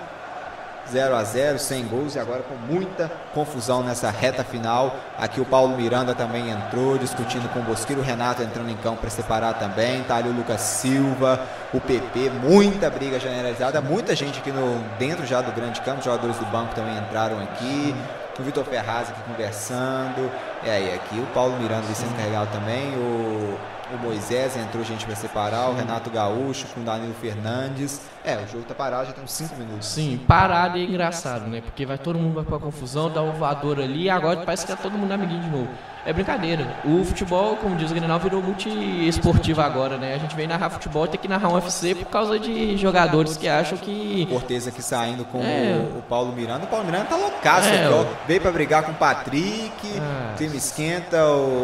Speaker 1: 0 a 0 sem gols e agora com muita confusão nessa reta final. Aqui o Paulo Miranda também entrou, discutindo com o Bosqueiro, o Renato entrando em campo para separar também. Tá ali o Lucas Silva, o PP, muita briga generalizada, muita gente aqui no dentro já do grande campo, jogadores do banco também entraram aqui. O Vitor Ferraz aqui conversando. E aí, aqui o Paulo Miranda sendo carregado também. O, o Moisés entrou gente para separar. O Renato Gaúcho com o Danilo Fernandes. É, o jogo tá parado, já tem uns 5 minutos.
Speaker 5: Sim, parado é engraçado, né? Porque vai todo mundo vai pra confusão, dá um voador ali e agora parece que tá todo mundo amiguinho de novo. É brincadeira. O futebol, como diz o Grenal, virou multi-esportivo agora, né? A gente vem narrar futebol e tem que narrar um UFC por causa de jogadores que acham que.
Speaker 1: Cortez aqui saindo com
Speaker 5: É.
Speaker 1: o, o Paulo Miranda. O Paulo Miranda tá loucaço
Speaker 5: É,
Speaker 1: ó. Veio pra brigar com o Patrick.
Speaker 5: Ah.
Speaker 1: Clima esquenta, o,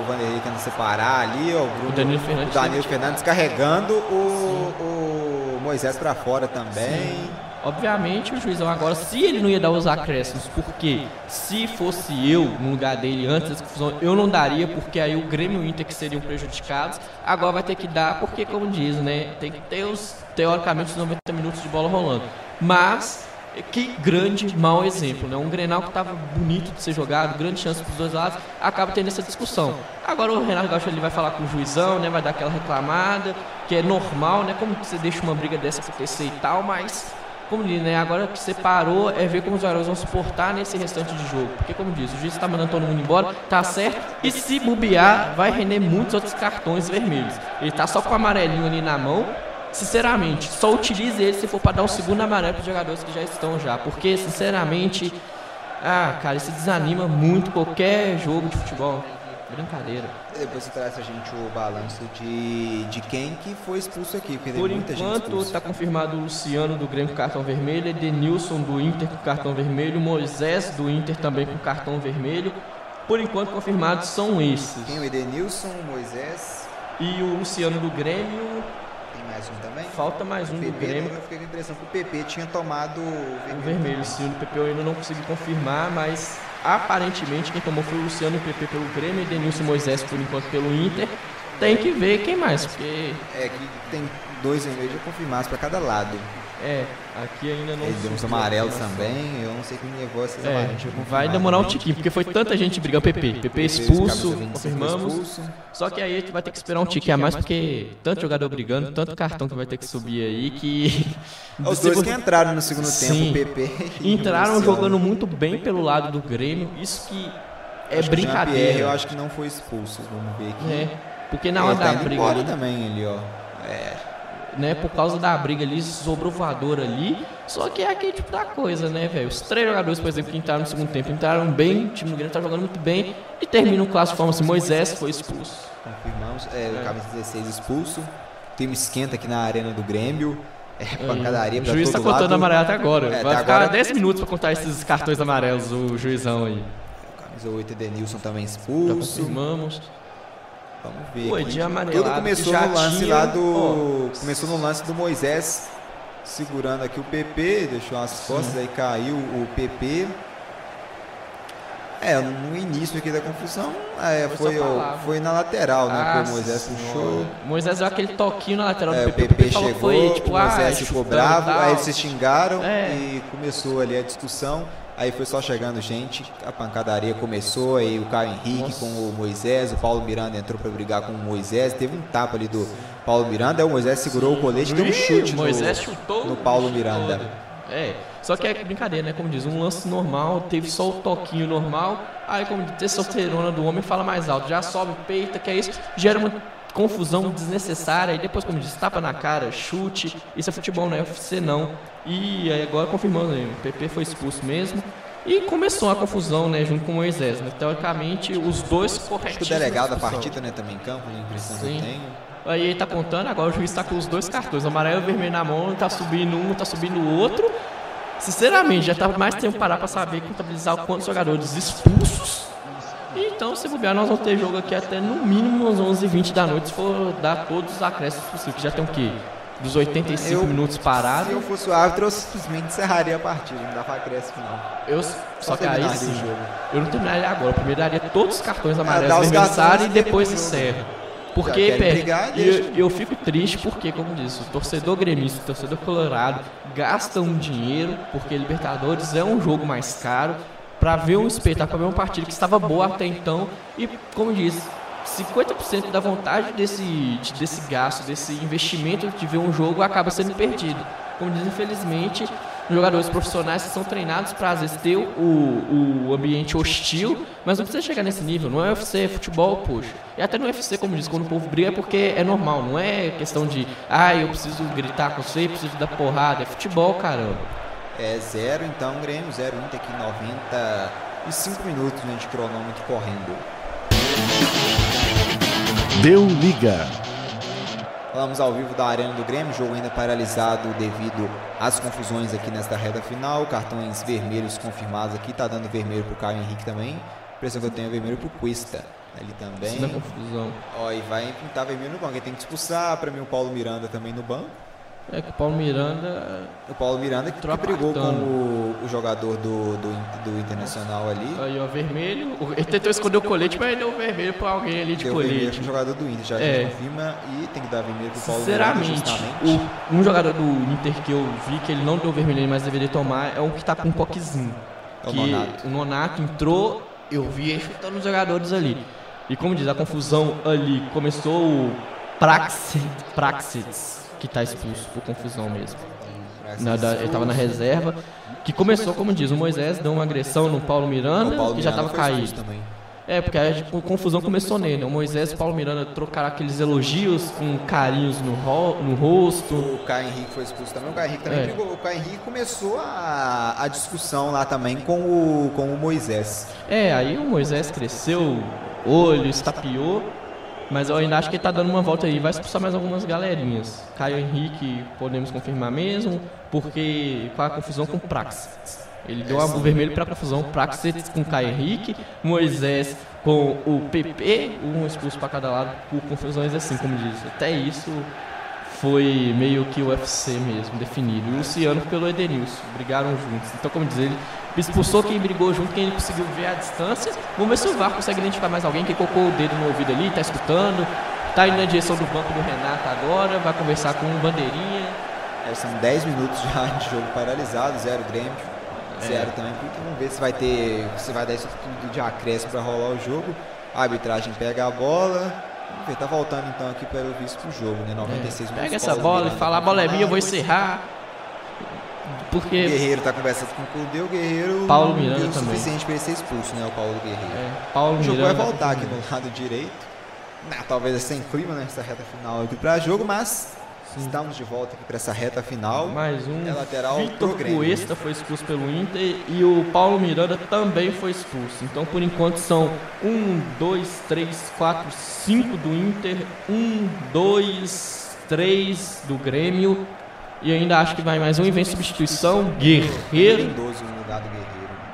Speaker 1: o Vanderlei querendo separar ali, ó. O, Bruno,
Speaker 5: O Danilo Fernandes
Speaker 1: o Danilo Fernandes carregando o, o Moisés pra fora também.
Speaker 5: Obviamente o juizão agora, se ele não ia dar os acréscimos, porque se fosse eu no lugar dele antes dessa confusão, eu não daria, porque aí o Grêmio e o Inter que seriam prejudicados, agora vai ter que dar, porque como diz, né, tem que ter os, teoricamente, os 90 minutos de bola rolando. Mas, que grande mau exemplo, né? Um Grenal que estava bonito de ser jogado, grande chance para os dois lados, acaba tendo essa discussão. Agora o Renato Gaúcho ele vai falar com o juizão, né? Vai dar aquela reclamada, que é normal, né? Como você deixa uma briga dessa acontecer e tal, mas como diz, né? Agora que você parou é ver como os jogadores vão se portar nesse restante de jogo. Porque, como diz, o juiz está mandando todo mundo embora, tá certo. E se bobear, vai render muitos outros cartões vermelhos. Ele tá só com o amarelinho ali na mão. Sinceramente, só utilize ele se for para dar um segundo amarelo para os jogadores que já estão já. Porque, sinceramente, ah, cara, isso desanima muito qualquer jogo de futebol. Brincadeira.
Speaker 1: Depois você traz a gente o balanço de, de quem que foi expulso aqui,
Speaker 5: Por enquanto, está confirmado o Luciano do Grêmio com cartão vermelho, Edenilson do Inter com cartão vermelho, Moisés do Inter também com cartão vermelho. Por enquanto, confirmados são esses.
Speaker 1: Quem? O Edenilson, o Moisés.
Speaker 5: E o Luciano do Grêmio,
Speaker 1: mais um também?
Speaker 5: falta mais um do Grêmio.
Speaker 1: eu fiquei com a impressão que o PP tinha tomado o
Speaker 5: O
Speaker 1: vermelho.
Speaker 5: vermelho, sim, o PP eu ainda não consegui confirmar, mas aparentemente quem tomou foi o Luciano e o PP pelo Grêmio, e Moisés por enquanto pelo Inter. Tem que ver quem mais, porque
Speaker 1: É, que tem dois vermelhos já confirmados para cada lado.
Speaker 5: É, aqui ainda não
Speaker 1: Ele deu uns amarelos também, eu não sei quem levou esses
Speaker 5: É,
Speaker 1: amarelos.
Speaker 5: Vai demorar um tiquinho, porque foi tanta gente brigando. PP, PP expulso,
Speaker 1: camisa 25
Speaker 5: confirmamos.
Speaker 1: expulso.
Speaker 5: Só que aí a gente vai ter que esperar um tique a mais, porque tanto jogador brigando, tanto cartão que vai ter que subir aí, que. (laughs)
Speaker 1: Os dois que entraram no segundo tempo,
Speaker 5: Sim.
Speaker 1: PP
Speaker 5: Entraram (laughs) jogando muito bem pelo lado do Grêmio, isso que é
Speaker 1: Acho que
Speaker 5: brincadeira.
Speaker 1: Eu acho que não foi expulso, vamos ver aqui.
Speaker 5: É, porque na
Speaker 1: Ele
Speaker 5: hora
Speaker 1: tá
Speaker 5: da briga ali,
Speaker 1: também ali, ó. É,
Speaker 5: né, por causa da briga ali, sobrou voador ali. Só que é aquele tipo da coisa, né, velho? Os três jogadores, por exemplo, que entraram no segundo tempo, entraram bem, o time do Grêmio tá jogando muito bem e termina o clássico forma assim, Moisés foi expulso.
Speaker 1: confirmamos. É, o camisa 16 expulso. O time esquenta aqui na arena do Grêmio. É pancadaria
Speaker 5: O juiz tá contando
Speaker 1: lado.
Speaker 5: amarelo até agora.
Speaker 1: É,
Speaker 5: Vai
Speaker 1: até
Speaker 5: ficar
Speaker 1: agora-
Speaker 5: 10 minutos pra contar esses cartões amarelos, o juizão aí.
Speaker 1: Camisa 8, Edenilson também
Speaker 5: Já
Speaker 1: expulso.
Speaker 5: confirmamos.
Speaker 1: Vamos ver.
Speaker 5: Pô, de amarelado
Speaker 1: Tudo começou no lance
Speaker 5: tinha-
Speaker 1: lá do. Começou no lance do Moisés segurando aqui o PP, deixou as costas, aí caiu o PP. É, no início aqui da confusão, é,
Speaker 5: Foi
Speaker 1: foi, foi na lateral, né? que o
Speaker 5: Ah,
Speaker 1: Moisés
Speaker 5: senhora.
Speaker 1: puxou.
Speaker 5: Moisés deu aquele toquinho na lateral
Speaker 1: É,
Speaker 5: do
Speaker 1: o
Speaker 5: PP.
Speaker 1: PP chegou,
Speaker 5: foi, tipo,
Speaker 1: o
Speaker 5: ah,
Speaker 1: Moisés ficou
Speaker 5: chutando
Speaker 1: bravo, aí eles se xingaram
Speaker 5: É.
Speaker 1: e começou ali a discussão. Aí foi só chegando gente, a pancadaria começou, aí o Caio Henrique
Speaker 5: Nossa.
Speaker 1: com o Moisés, o Paulo Miranda entrou pra brigar com o Moisés, teve um tapa ali do Paulo Miranda, aí o Moisés segurou o colete e deu um chute
Speaker 5: o
Speaker 1: no,
Speaker 5: Moisés chutou
Speaker 1: no
Speaker 5: o
Speaker 1: Paulo Miranda.
Speaker 5: todo. É, só que é brincadeira, né? Como diz, um lance normal, teve só o toquinho normal, aí como diz, testosterona do homem fala mais alto, já sobe, peita, que é isso, gera uma confusão desnecessária, e depois, como diz, tapa na cara, chute, isso é futebol, não é UFC não. E aí agora confirmando, né, o PP foi expulso mesmo, e começou a confusão, né, junto com o Moisés, né? Teoricamente, os dois corretos.
Speaker 1: o delegado da partida, né, também em campo, a impressão que eu tenho.
Speaker 5: Aí ele tá contando, agora o juiz tá com os dois cartões, amarelo e vermelho na mão, tá subindo um, tá subindo o outro. Sinceramente, já estava mais tempo parar para saber contabilizar quantos jogadores expulsos. Então, se bobear, nós vamos ter jogo aqui até no mínimo às 11h20 da noite, se for dar todos os acréscimos possíveis. Já tem o quê? Dos 85
Speaker 1: Eu-
Speaker 5: minutos parados.
Speaker 1: Se eu fosse o árbitro, eu simplesmente encerraria a partida, não dava acréscimo não.
Speaker 5: Eu, só que aí sim,
Speaker 1: o jogo.
Speaker 5: eu não terminaria agora. Eu primeiro daria todos os cartões amarelos
Speaker 1: dá os
Speaker 5: vermelhos
Speaker 1: cartões
Speaker 5: e depois encerra. Porque,
Speaker 1: brigar, deixa.
Speaker 5: eu, eu fico triste porque, como disse, o torcedor gremista, o torcedor colorado gasta um dinheiro, porque Libertadores é um jogo mais caro, para ver um espetáculo, ver uma partida que estava boa até então. E, como disse, 50% da vontade desse, de- desse gasto, desse investimento de ver um jogo acaba sendo perdido. Como diz, infelizmente, jogadores profissionais que são treinados para às vezes ter o, o ambiente hostil, mas não precisa chegar nesse nível. Não é UFC, é futebol, poxa. E até no UFC, como diz, quando o povo briga é porque é normal, não é questão de, ah, eu preciso gritar com você, preciso dar porrada. É futebol, caramba.
Speaker 1: É zero, então, Grêmio, zero Inter aqui, 95 minutos né, de cronômetro correndo.
Speaker 3: Deu liga.
Speaker 1: Falamos ao vivo da Arena do Grêmio, jogo ainda paralisado devido às confusões aqui nesta reta final. Cartões vermelhos confirmados aqui, tá dando vermelho pro Caio Henrique também. Impressão que eu tenho é vermelho pro Cuesta ali também.
Speaker 5: Isso confusão.
Speaker 1: Ó, e vai pintar vermelho no banco. Quem tem que expulsar, pra mim, o Paulo Miranda também no banco.
Speaker 5: É que o Paulo Miranda
Speaker 1: O Paulo Miranda que, que
Speaker 5: Entrou
Speaker 1: brigou com o, o jogador do, do, do Internacional ali.
Speaker 5: Aí, ó, vermelho. O- Ele tentou esconder o colete, mas ele deu vermelho pra alguém ali de
Speaker 1: Deu vermelho
Speaker 5: colete.
Speaker 1: pro jogador do Inter, já
Speaker 5: É.
Speaker 1: confirma. E tem que dar vermelho pro Paulo Miranda,
Speaker 5: Sinceramente,
Speaker 1: justamente.
Speaker 5: o- um jogador do Inter que eu vi que ele não deu vermelho, mas deveria tomar, é um que tá com um coquezinho.
Speaker 1: É o
Speaker 5: que
Speaker 1: Nonato.
Speaker 5: O Nonato entrou, eu vi ele chutando os jogadores ali. E como diz, a confusão ali começou o Praxi- Praxis, que tá expulso por confusão mesmo. Na- da- ele tava na reserva. Que começou, como diz, o Moisés deu uma agressão no Paulo Miranda,
Speaker 1: O Paulo
Speaker 5: que já
Speaker 1: Miranda
Speaker 5: tava caído.
Speaker 1: também.
Speaker 5: É, porque a tipo, confusão começou nele. né? O Moisés e o Paulo Miranda trocaram aqueles elogios com carinhos no, ro- no rosto.
Speaker 1: O Caio Henrique foi expulso também. O Caio Henrique também
Speaker 5: É.
Speaker 1: brigou. O Caio Henrique começou a, a discussão lá também com o, com o Moisés.
Speaker 5: É, aí o Moisés cresceu, olho, estapeou. Mas eu ainda acho que ele tá dando uma volta aí. Vai expulsar mais algumas galerinhas. Caio Henrique, podemos confirmar mesmo, porque com a confusão com o Praxis. Ele deu o vermelho para confusão Praxis com Caio Henrique, Moisés com o PP, um expulso para cada lado por confusões assim, como diz. Até isso foi meio que o UFC mesmo, definido. E o Luciano pelo Edenilson, brigaram juntos. Então, como diz ele, expulsou quem brigou junto, quem ele conseguiu ver à distância. Vamos ver se o VAR consegue identificar mais alguém que colocou o dedo no ouvido ali, tá escutando, tá indo na direção do banco do Renato agora, vai conversar com o Bandeirinha.
Speaker 1: É, são 10 minutos já (laughs) de jogo paralisado, zero Grêmio,
Speaker 5: É.
Speaker 1: zero também. Porque Vamos ver se vai ter. Se vai dar isso tudo de acréscimo para rolar o jogo. A arbitragem pega a bola. Vamos ver, tá voltando então aqui pelo visto pro jogo, né? 96 minutos.
Speaker 5: É. Pega essa bola e fala, a bola é minha, eu vou
Speaker 1: confirmado.
Speaker 5: Encerrar.
Speaker 1: O
Speaker 5: Porque
Speaker 1: Guerreiro tá conversando com o Cudê, o Guerreiro
Speaker 5: Paulo
Speaker 1: não
Speaker 5: Miranda
Speaker 1: deu o
Speaker 5: também.
Speaker 1: suficiente para ele ser expulso, né? O Paulo Guerreiro.
Speaker 5: é, Paulo
Speaker 1: O jogo vai
Speaker 5: Miranda.
Speaker 1: voltar aqui no lado direito. Não, talvez sem clima nessa reta final aqui para jogo, mas estamos de volta aqui para essa reta final.
Speaker 5: Mais um.
Speaker 1: É lateral
Speaker 5: Vitor. Cuesta foi expulso pelo Inter e o Paulo Miranda também foi expulso. Então, por enquanto, são um, dois, três, quatro, cinco do Inter, um, dois, três do Grêmio. E ainda acho que vai mais um e vem substituição. Guerreiro.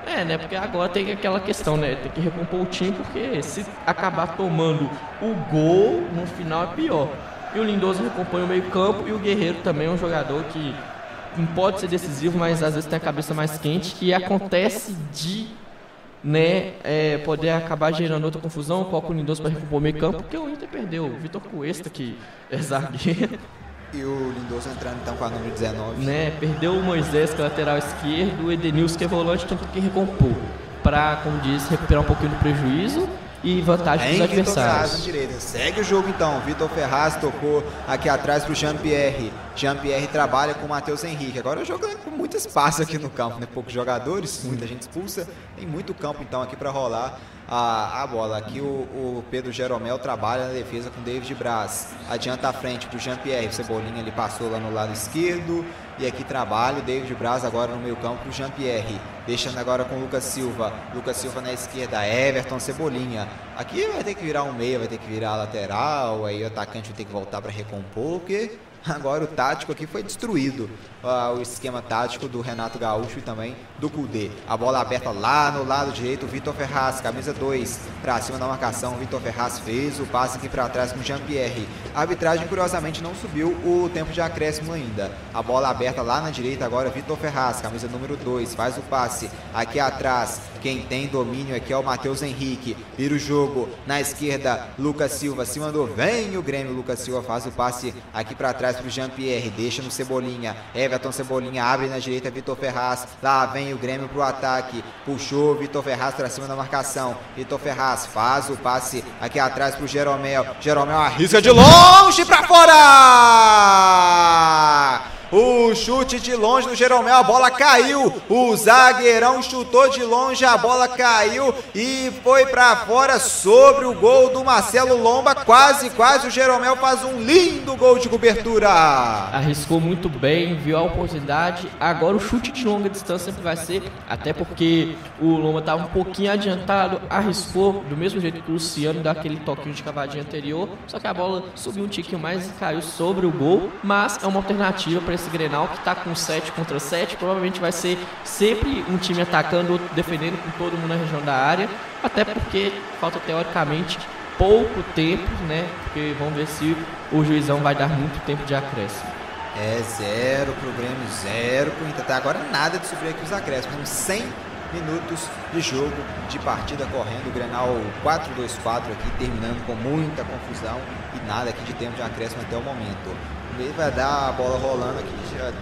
Speaker 5: É, né? Porque agora tem aquela questão, né? Tem que recompor o time, porque se acabar tomando o gol no final é pior. E o Lindoso recompõe o meio-campo e o Guerreiro também é um jogador que pode ser decisivo, mas às vezes tem a cabeça mais quente e acontece de né, é, poder acabar gerando outra confusão, coloca o Lindoso para recompor o meio-campo, porque o Inter perdeu. O Vitor Cuesta, que é zagueiro,
Speaker 1: E o Lindoso entrando então com a número 19.
Speaker 5: né? Perdeu o Moisés, que é lateral esquerdo, o Edenilson, que é volante, tem que recompor. Pra, como disse, recuperar um pouquinho do prejuízo e vantagem dos adversários.
Speaker 1: direita. Segue o jogo então. Vitor Ferraz tocou aqui atrás pro Jean-Pierre. Jean-Pierre trabalha com o Matheus Henrique. Agora o jogo é com muito espaço aqui no campo, né? Poucos jogadores, muita gente expulsa. Tem muito campo então aqui para rolar a, a bola. Aqui o, o Pedro Jeromel trabalha na defesa com o David Braz. Adianta à frente Jean-Pierre. O Cebolinha ele passou lá no lado esquerdo. E aqui trabalha o David Braz agora no meio campo pro Jean-Pierre. Deixando agora com o Lucas Silva. Lucas Silva na esquerda, Everton, Cebolinha. Aqui vai ter que virar um meia, vai ter que virar a lateral. Aí o atacante vai ter que voltar para recompor, porque (laughs) Agora o tático aqui foi destruído. Uh, o esquema tático do Renato Gaúcho e também do Cudê. A bola aberta lá no lado direito, Vitor Ferraz, camisa 2, para cima da marcação. Vitor Ferraz fez o passe aqui para trás com Jean-Pierre. A arbitragem, curiosamente, não subiu o tempo de acréscimo ainda. A bola aberta lá na direita agora, Vitor Ferraz, camisa número 2, faz o passe aqui atrás. Quem tem domínio aqui é o Matheus Henrique. Vira o jogo na esquerda, Lucas Silva se mandou. Vem o Grêmio, Lucas Silva faz o passe aqui para trás para o Jean-Pierre. Deixa no Cebolinha. Everton Cebolinha abre na direita, Vitor Ferraz. Lá vem o Grêmio pro ataque. Puxou Vitor Ferraz para cima da marcação. Vitor Ferraz faz o passe aqui atrás para o Jeromel. Jeromel arrisca de longe para fora! O chute de longe do Jeromel, a bola caiu. O zagueirão chutou de longe, a bola caiu e foi para fora sobre o gol do Marcelo Lomba. Quase, quase o Jeromel faz um lindo gol de cobertura.
Speaker 5: Arriscou muito bem, viu a oportunidade. Agora o chute de longa distância sempre vai ser, até porque o Lomba estava um pouquinho adiantado, arriscou do mesmo jeito que o Luciano dá aquele toquinho de cavadinha anterior, só que a bola subiu um tiquinho mais e caiu sobre o gol, mas é uma alternativa para esse Grenal que está com 7 contra 7, provavelmente vai ser sempre um time atacando, outro defendendo com todo mundo na região da área, até porque falta teoricamente pouco tempo, né? Porque vamos ver se o juizão vai dar muito tempo de acréscimo.
Speaker 1: É zero pro Grêmio, zero pro Inter. Até agora nada de sofrer aqui os acréscimos. Temos 100 minutos de jogo, de partida correndo. O Grenal 4-2-4 aqui, terminando com muita confusão e nada aqui de tempo de acréscimo até o momento. Ele vai dar a bola rolando aqui já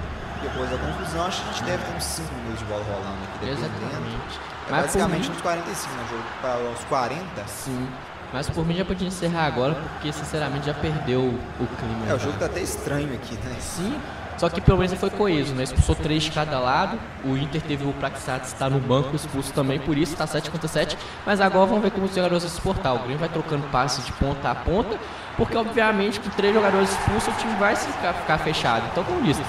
Speaker 1: depois da confusão. Acho que a gente deve ter uns 5 minutos de bola rolando aqui.
Speaker 5: Exatamente.
Speaker 1: É basicamente uns 45, né? Jogo para uns 40.
Speaker 5: Sim. Mas por mim já podia encerrar agora, porque sinceramente já perdeu o clima.
Speaker 1: É, o jogo tá até estranho aqui, né?
Speaker 5: Sim. Só que pelo menos foi coeso, né? Expulsou três de cada lado. O Inter teve o Praxates está no banco expulso também, por isso está 7 contra 7. Mas agora vamos ver como os jogadores vão se portar. O Grêmio vai trocando passes de ponta a ponta, porque obviamente com três jogadores expulsos o time vai ficar, ficar fechado. Então, como disse,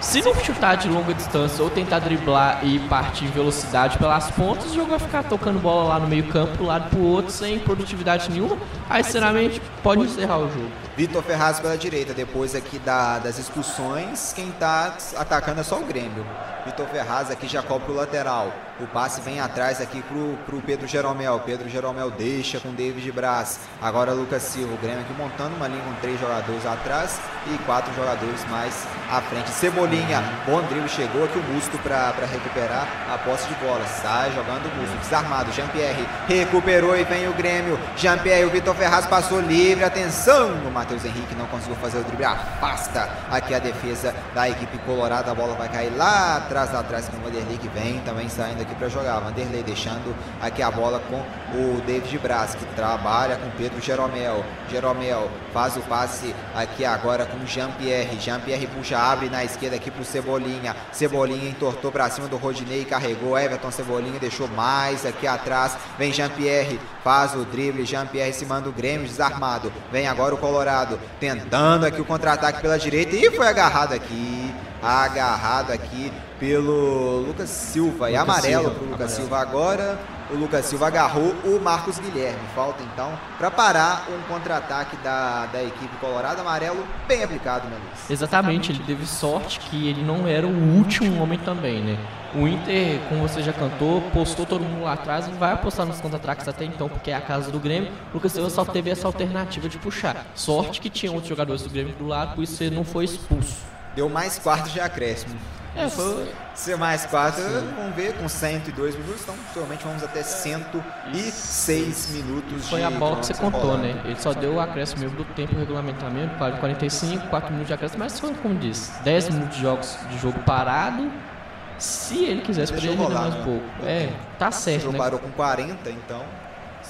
Speaker 5: se não chutar de longa distância ou tentar driblar e partir em velocidade pelas pontas, o jogo vai ficar tocando bola lá no meio campo, do lado pro outro, sem produtividade nenhuma. Aí, sinceramente, pode encerrar o jogo.
Speaker 1: Vitor Ferraz pela direita, depois aqui da, das expulsões, quem tá atacando é só o Grêmio. Vitor Ferraz aqui já cobre o lateral. O passe vem atrás aqui pro, pro Pedro Jeromel. Pedro Jeromel deixa com David Braz. Agora Lucas Silva. O Grêmio aqui montando uma linha com três jogadores atrás e quatro jogadores mais à frente. Cebolinha, bom drible, chegou aqui o Musto para recuperar a posse de bola. Sai jogando o Musto, desarmado. Jean-Pierre recuperou e vem o Grêmio. Jean-Pierre, o Vitor Ferraz passou livre. Atenção! O Matheus Henrique não conseguiu fazer o drible. Afasta aqui a defesa da equipe colorada. A bola vai cair lá atrás, lá atrás com o Vanderlei que vem também saindo aqui para jogar. Vanderlei deixando aqui a bola com o David Braz, que trabalha com Pedro Jeromel. Jeromel faz o passe aqui agora com Jean-Pierre. Jean-Pierre puxa, abre na esquerda aqui pro Cebolinha. Cebolinha entortou para cima do Rodinei, carregou. Everton Cebolinha deixou mais aqui atrás. Vem Jean-Pierre, faz o drible. Jean-Pierre se manda o Grêmio desarmado. Vem agora o Colorado, tentando aqui o contra-ataque pela direita e foi agarrado aqui agarrado aqui pelo Lucas Silva. Lucas e amarelo para o Lucas amarelo. Silva agora. O Lucas Silva agarrou o Marcos Guilherme. Falta então para parar um contra-ataque da, da equipe colorada. Amarelo bem aplicado, Luiz?
Speaker 5: Exatamente, ele teve sorte que ele não era o último homem também, né? O Inter, como você já cantou, postou todo mundo lá atrás e vai apostar nos contra-ataques até então, porque é a casa do Grêmio. O Lucas Silva só teve essa alternativa de puxar. Sorte que tinha outros jogadores do Grêmio do lado, por isso ele não foi expulso
Speaker 1: deu mais quartos de acréscimo.
Speaker 5: É, foi.
Speaker 1: Ser mais quatro, vamos ver, com 102 minutos, então provavelmente vamos até 106 minutos
Speaker 5: Foi a bola que você contou, né? Ele só deu o acréscimo mesmo do tempo regulamentamento, 45, 4 minutos de acréscimo, mas foi, como disse, 10 minutos de, jogos, de jogo parado. Se ele quisesse, poderia mais um pouco. É, tá certo. O jogo
Speaker 1: né? parou com 40, então.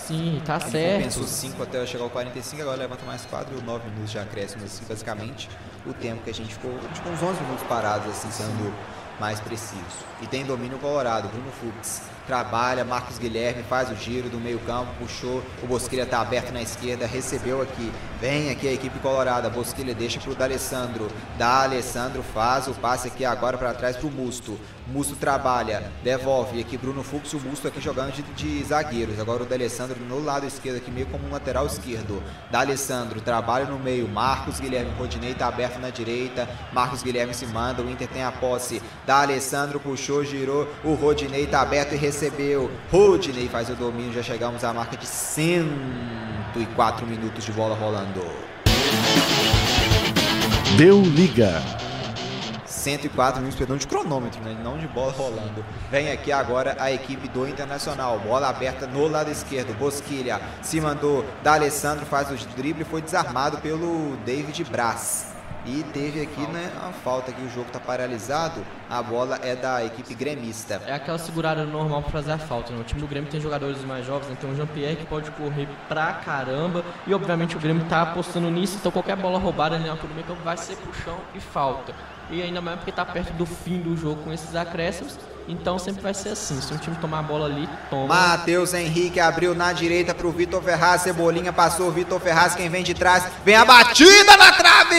Speaker 5: Sim, tá Ele certo.
Speaker 1: Pensou 5 até chegar ao 45, agora levanta mais 4 e 9 minutos de acréscimo, assim, basicamente o tempo que a gente ficou, a gente ficou uns 11 minutos parados, assim, sendo mais preciso. E tem domínio colorado, Bruno Fux trabalha, Marcos Guilherme faz o giro do meio campo, puxou, o Bosquilha está aberto na esquerda, recebeu aqui, vem aqui a equipe colorada, Bosquilha deixa para o D'Alessandro, D'Alessandro faz o passe aqui agora para trás para o Musto, Musto trabalha, devolve. Aqui Bruno Fux, o Musto aqui jogando de, de zagueiros, agora o D'Alessandro no lado esquerdo aqui meio como um lateral esquerdo, D'Alessandro trabalha no meio, Marcos Guilherme, Rodinei está aberto na direita, Marcos Guilherme se manda, o Inter tem a posse, D'Alessandro puxou, girou, o Rodinei está aberto e recebeu. Rodney faz o domínio, já chegamos à marca de 104 minutos de bola rolando.
Speaker 3: Deu liga.
Speaker 1: 104 minutos, perdão, de cronômetro, né? não de bola rolando. Vem aqui agora a equipe do Internacional. Bola aberta no lado esquerdo. Bosquilha se mandou da Alessandro, faz o drible, foi desarmado pelo David Braz. E teve aqui né, a falta que o jogo está paralisado. A bola é da equipe gremista.
Speaker 5: É aquela segurada normal para fazer a falta. Né? O time do Grêmio tem jogadores mais jovens, né? tem o Jean-Pierre que pode correr pra caramba. E obviamente o Grêmio está apostando nisso, então qualquer bola roubada ali na altura campo vai ser chão e falta. E ainda mais porque está perto do fim do jogo com esses acréscimos. Então sempre vai ser assim. Se um time tomar a bola ali, toma.
Speaker 1: Matheus Henrique abriu na direita para o Vitor Ferraz. Cebolinha passou. Vitor Ferraz, quem vem de trás. Vem a batida na trave!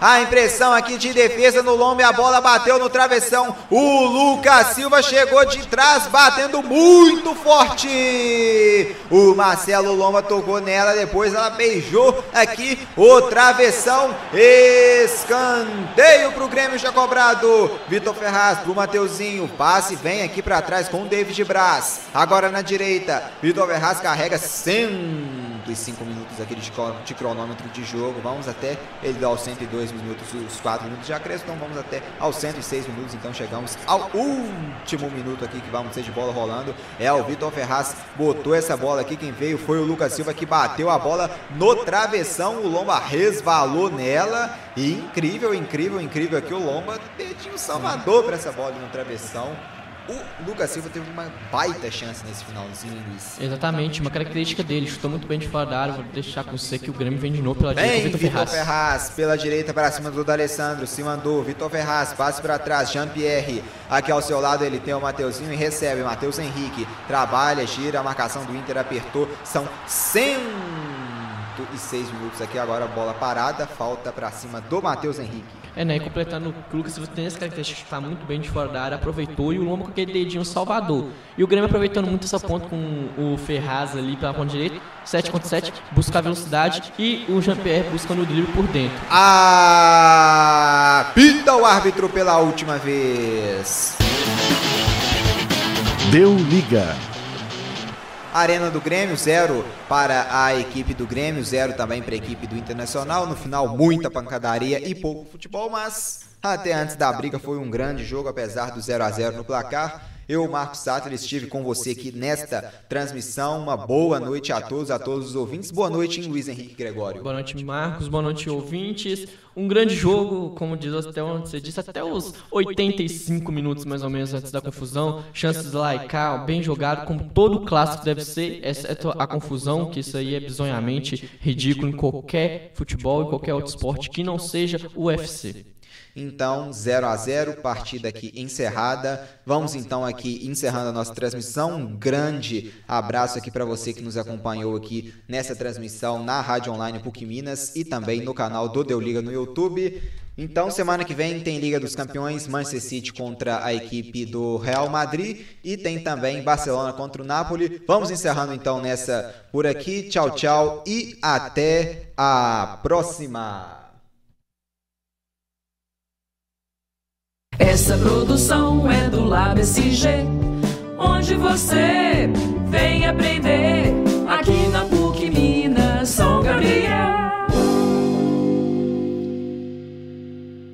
Speaker 1: A impressão aqui de defesa no lombo e a bola bateu no travessão. O Lucas Silva chegou de trás, batendo muito forte. O Marcelo Lomba tocou nela, depois ela beijou aqui o travessão. Escanteio para o Grêmio já cobrado. Vitor Ferraz pro Mateuzinho. Passe vem aqui para trás com o David Braz. Agora na direita. Vitor Ferraz carrega 105 minutos aqui de, cronômetro de jogo. Vamos até ele dá os 102 minutos, os 4 minutos de acréscimo. Então vamos até aos 106 minutos. Então chegamos ao último minuto aqui que vamos ter de bola rolando. É o Vitor Ferraz botou essa bola aqui. Quem veio foi o Lucas Silva que bateu a bola no travessão. O Lomba resvalou nela. E incrível, incrível, incrível aqui o Lomba. Dedinho Salvador para essa bola no travessão. O Lucas Silva teve uma baita chance nesse finalzinho, Luiz.
Speaker 5: Exatamente, uma característica dele. Chutou muito bem de fora da área. Vou deixar com você que o Grêmio vem de novo pela
Speaker 1: Bem,
Speaker 5: direita.
Speaker 1: Vitor Ferraz. Ferraz. pela direita para cima do D'Alessandro. Se mandou. Vitor Ferraz, passe para trás. Jean-Pierre. Aqui ao seu lado ele tem o Mateuzinho e recebe. Matheus Henrique. Trabalha, gira. A marcação do Inter apertou. São 106 minutos aqui. Agora bola parada. Falta para cima do Matheus Henrique.
Speaker 5: É, né? E completando, o Lucas Silva tem essa característica de estar muito bem de fora da área, aproveitou e o Lombo com aquele dedinho salvador. E o Grêmio aproveitando muito essa ponta com o Ferraz ali pela ponta direita, 7 contra 7, busca a velocidade e o Jean-Pierre buscando o drible por dentro.
Speaker 1: Apita o árbitro pela última vez.
Speaker 3: Deu liga.
Speaker 1: Arena do Grêmio, zero para a equipe do Grêmio, zero também para a equipe do Internacional. No final, muita pancadaria e pouco futebol, mas até antes da briga foi um grande jogo, apesar do 0 a 0 no placar. Eu, Marcos Sattler, estive com você aqui nesta transmissão. Uma boa noite a todos, a todos os ouvintes. Boa noite, hein, Luiz Henrique Gregório.
Speaker 5: Boa noite, Marcos. Boa noite, ouvintes. Um grande jogo, como diz até onde você disse, até os 85 minutos mais ou menos antes da confusão. Chances lá e cá, bem jogado, como todo clássico deve ser, exceto a confusão, que isso aí é bizonhamente ridículo em qualquer futebol e qualquer outro esporte que não seja o UFC.
Speaker 1: Então, 0 a 0 partida aqui encerrada. Vamos então aqui encerrando a nossa transmissão. Um grande abraço aqui para você que nos acompanhou aqui nessa transmissão na Rádio Online PUC Minas e também no canal do Deu Liga no YouTube. Então, semana que vem tem Liga dos Campeões, Manchester City contra a equipe do Real Madrid e tem também Barcelona contra o Napoli. Vamos encerrando então nessa por aqui. Tchau, tchau e até a próxima.
Speaker 6: Essa produção é do Lab SG, onde você vem aprender.